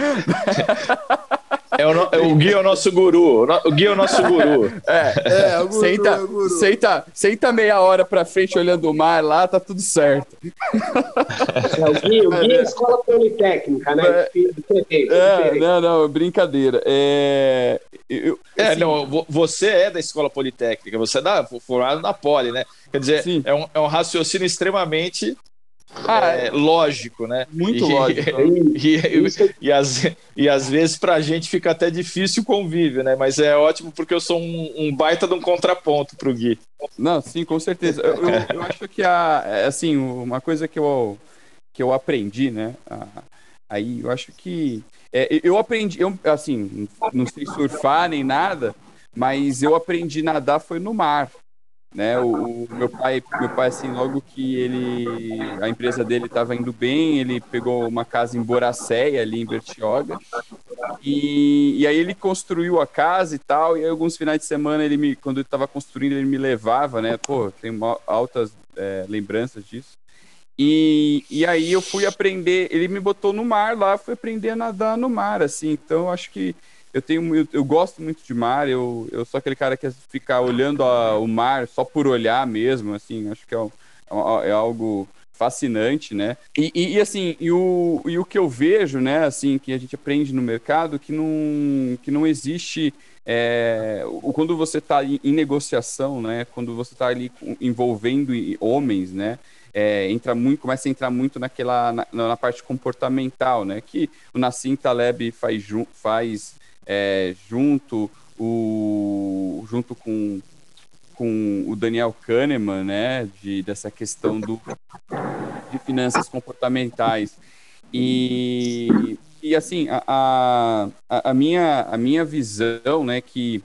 É o, é o Gui é o nosso guru. O Gui é o nosso guru. É, é o guru, senta, é o guru. Senta, senta meia hora pra frente olhando o mar lá, tá tudo certo. É, o Gui, o Gui é, é escola politécnica, né? É, é, não, não, brincadeira. É, eu, é assim, não, você é da escola politécnica, você é da, formado na Poli, né? Quer dizer, é um, é um raciocínio extremamente ah, é, lógico, né? Muito e, lógico. [LAUGHS] E, e, e, às, e às vezes para a gente fica até difícil o convívio, né? Mas é ótimo porque eu sou um, um baita de um contraponto para o Gui. Não, sim, com certeza. Eu, eu, eu, acho que a, é, assim, uma coisa que eu, que eu aprendi, né? Aí eu acho que é, eu aprendi, eu, assim, não sei surfar nem nada, mas eu aprendi a nadar foi no mar né? O, o, meu pai, meu pai assim, logo que ele, a empresa dele estava indo bem, ele pegou uma casa em Boracéia ali em Bertioga. E, e aí ele construiu a casa e tal, e alguns finais de semana ele me, quando ele estava construindo, ele me levava, né? Pô, tem altas é, lembranças disso. E, e aí eu fui aprender, ele me botou no mar lá, fui aprender a nadar no mar, assim. Então acho que eu tenho eu, eu, gosto muito de mar, eu, eu sou aquele cara que fica olhando a, o mar só por olhar mesmo, assim, acho que é, é, é algo fascinante, né? E, e, e, assim, e o, e o que eu vejo, né, assim, que a gente aprende no mercado, que não, que não existe é, quando você está em negociação, né, quando você está ali envolvendo homens, né, é, entra muito, começa a entrar muito naquela na, na, parte comportamental, né, que o Nassim Taleb faz, faz é, junto, o, junto com, com o Daniel Kahneman, né, de, dessa questão do, de finanças comportamentais. E, e assim, a, a, a, minha, a minha visão, né, que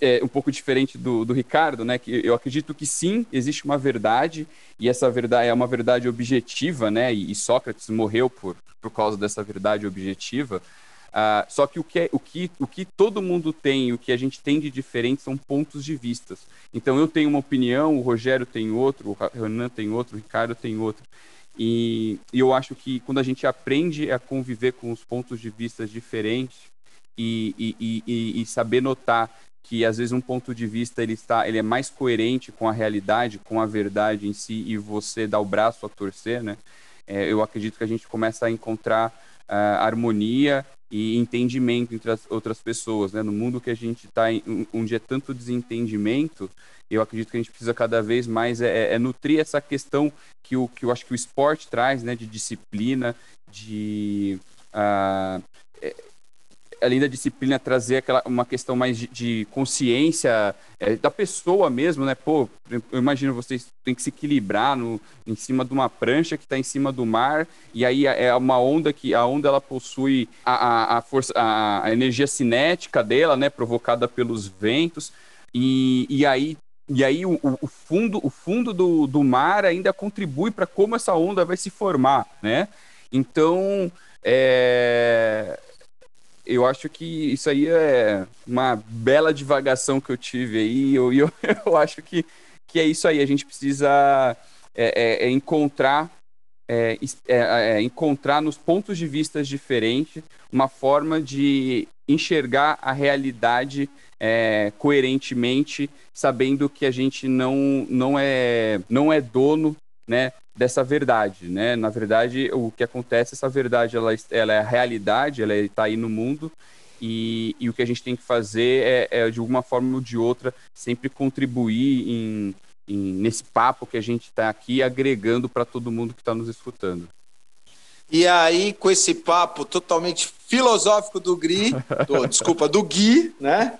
é um pouco diferente do, do Ricardo, né? Que eu acredito que sim, existe uma verdade, e essa verdade é uma verdade objetiva, né? E, e Sócrates morreu por, por causa dessa verdade objetiva. Uh, só que o que, é, o, que, o que todo mundo tem, o que a gente tem de diferente são pontos de vistas. Então eu tenho uma opinião, o Rogério tem outro, o Renan tem outro, o Ricardo tem outro. E, e eu acho que quando a gente aprende a conviver com os pontos de vista diferentes e, e, e, e saber notar que às vezes um ponto de vista ele está, ele é mais coerente com a realidade, com a verdade em si, e você dá o braço a torcer, né? É, eu acredito que a gente começa a encontrar uh, harmonia e entendimento entre as outras pessoas, né? No mundo que a gente está, onde é tanto desentendimento, eu acredito que a gente precisa cada vez mais é, é, é nutrir essa questão que, o, que eu acho que o esporte traz, né? De disciplina, de uh, além da disciplina, trazer aquela, uma questão mais de, de consciência é, da pessoa mesmo, né? Pô, eu imagino vocês têm que se equilibrar no, em cima de uma prancha que está em cima do mar, e aí é, é uma onda que a onda ela possui a, a, a força, a, a, energia cinética dela, né? Provocada pelos ventos, e, e aí e aí o, o, fundo, o fundo do, do mar ainda contribui para como essa onda vai se formar, né? Então, é, eu acho que isso aí é uma bela divagação que eu tive aí. Eu, [LAUGHS] eu, eu acho que, que é isso aí. A gente precisa é, é, é encontrar é, é, é, encontrar nos pontos de vista diferentes uma forma de enxergar a realidade coerentemente, sabendo que a gente não, não, é, não é dono né, dessa verdade, né? Na verdade, o que acontece, essa verdade, ela, ela é a realidade, ela está aí no mundo e, e, o que a gente tem que fazer é, é, de alguma forma ou de outra, sempre contribuir em, em nesse papo que a gente está aqui agregando para todo mundo que está nos escutando. E aí, com esse papo totalmente filosófico do Gri, [LAUGHS] do, desculpa, do Gui, né?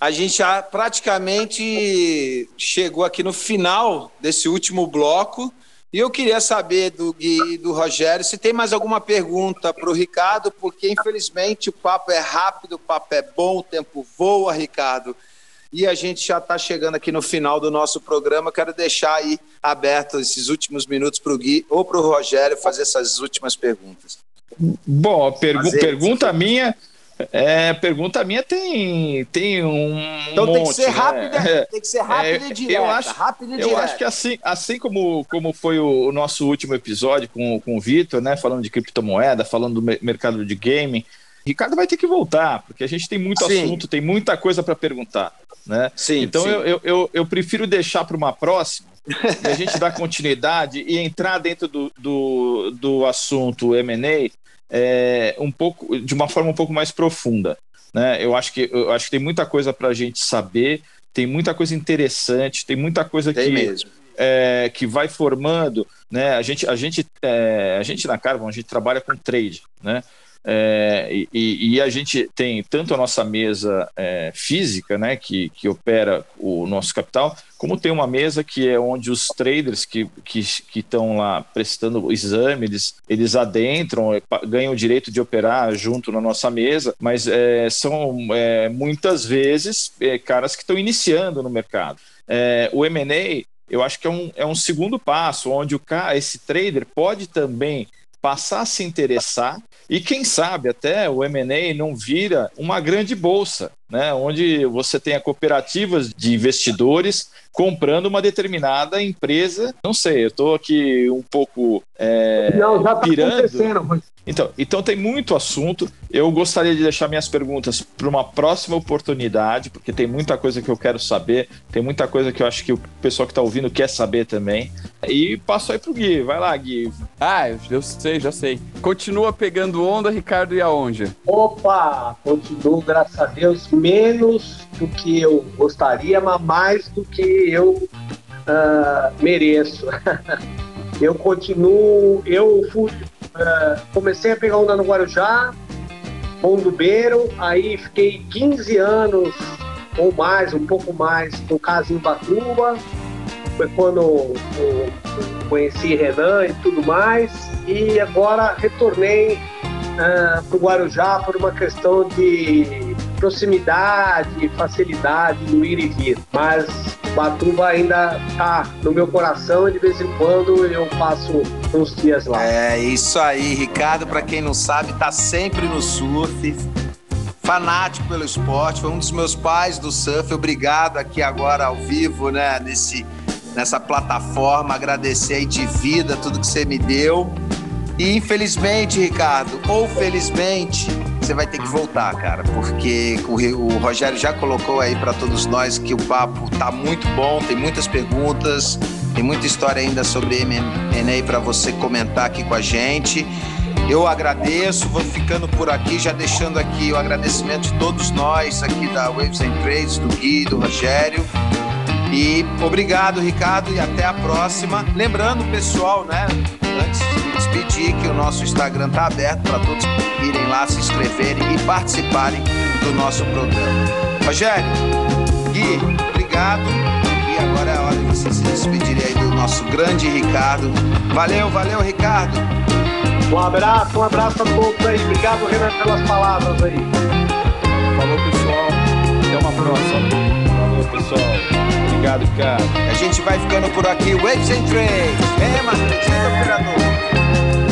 a gente já praticamente chegou aqui no final desse último bloco. E eu queria saber do Gui e do Rogério se tem mais alguma pergunta para o Ricardo, porque infelizmente o papo é rápido, o papo é bom, o tempo voa, Ricardo. E a gente já está chegando aqui no final do nosso programa. Quero deixar aí aberto esses últimos minutos para o Gui ou para o Rogério fazer essas últimas perguntas. Bom, pergu pergunta minha é, pergunta minha tem, tem um. Então monte, tem que ser né? rápida, [LAUGHS] tem que ser rápida é, e direta. Eu acho, rápida eu acho que assim, assim como, como foi o, o nosso último episódio com, com o Vitor, né? Falando de criptomoeda, falando do mercado de gaming, Ricardo vai ter que voltar, porque a gente tem muito Sim. assunto, tem muita coisa para perguntar. Né? Sim, então sim. Eu, eu, eu, eu, prefiro deixar para uma próxima e a gente [LAUGHS] dar continuidade e entrar dentro do, do, do assunto MA é, um pouco, de uma forma um pouco mais profunda. Né? Eu, acho que, eu acho que tem muita coisa para a gente saber, tem muita coisa interessante, tem muita coisa tem que, mesmo. É, que vai formando. Né? A, gente, a, gente, é, a gente na Carbon, a gente trabalha com trade. Né? É, e, e, a gente tem tanto a nossa mesa é, física, né, que, que opera o nosso capital, como tem uma mesa que é onde os traders que estão lá prestando exame, eles, eles adentram, é, ganham o direito de operar junto na nossa mesa, mas é, são é, muitas vezes é, caras que estão iniciando no mercado. o M&A, eu acho que é um, é um segundo passo, onde o cara, esse trader pode também passar a se interessar e quem sabe até o M&A não vira uma grande bolsa, né, onde você tenha cooperativas de investidores comprando uma determinada empresa. Não sei, eu estou aqui um pouco é, não, já tá pirando. Acontecendo. Então, então tem muito assunto. Eu gostaria de deixar minhas perguntas para uma próxima oportunidade, porque tem muita coisa que eu quero saber, tem muita coisa que eu acho que o pessoal que está ouvindo quer saber também. E passo aí pro Gui. Vai lá, Gui. Ah, eu sei, já sei. Continua pegando onda, Ricardo e aonde? Opa, continuo, graças a Deus, menos do que eu gostaria, mas mais do que eu uh, mereço. [LAUGHS] eu continuo, eu fui, uh, comecei a pegar onda no Guarujá, Beiro, aí fiquei 15 anos ou mais, um pouco mais, no caso em Batuba, foi quando eu, eu conheci Renan e tudo mais, e agora retornei uh, para o Guarujá por uma questão de proximidade, facilidade no ir e vir. Mas Batuba ainda tá no meu coração e de vez em quando eu passo uns dias lá. É isso aí, Ricardo, para quem não sabe, tá sempre no surf. Fanático pelo esporte, foi um dos meus pais do surf. Obrigado aqui agora ao vivo, né, nesse nessa plataforma, agradecer aí de vida tudo que você me deu. E infelizmente, Ricardo, ou felizmente, você vai ter que voltar, cara, porque o, Rogério já colocou aí para todos nós que o papo tá muito bom, tem muitas perguntas, tem muita história ainda sobre M&A para você comentar aqui com a gente. Eu agradeço, vou ficando por aqui, já deixando aqui o agradecimento de todos nós aqui da Waves and Trades, do Gui, do Rogério. E obrigado, Ricardo, e até a próxima. Lembrando, pessoal, né, antes despedir, que o nosso Instagram está aberto para todos irem lá, se inscreverem e participarem do nosso programa. Rogério, Gui, obrigado. E agora é a hora de vocês se despedirem aí do nosso grande Ricardo. Valeu, valeu, Ricardo. Um abraço, um abraço a todos aí. Obrigado, Renan, pelas palavras aí. Falou, pessoal. Até uma próxima. Falou, pessoal. Obrigado, cara. A gente vai ficando por aqui. Waves and Trades. É, Matheus, operador.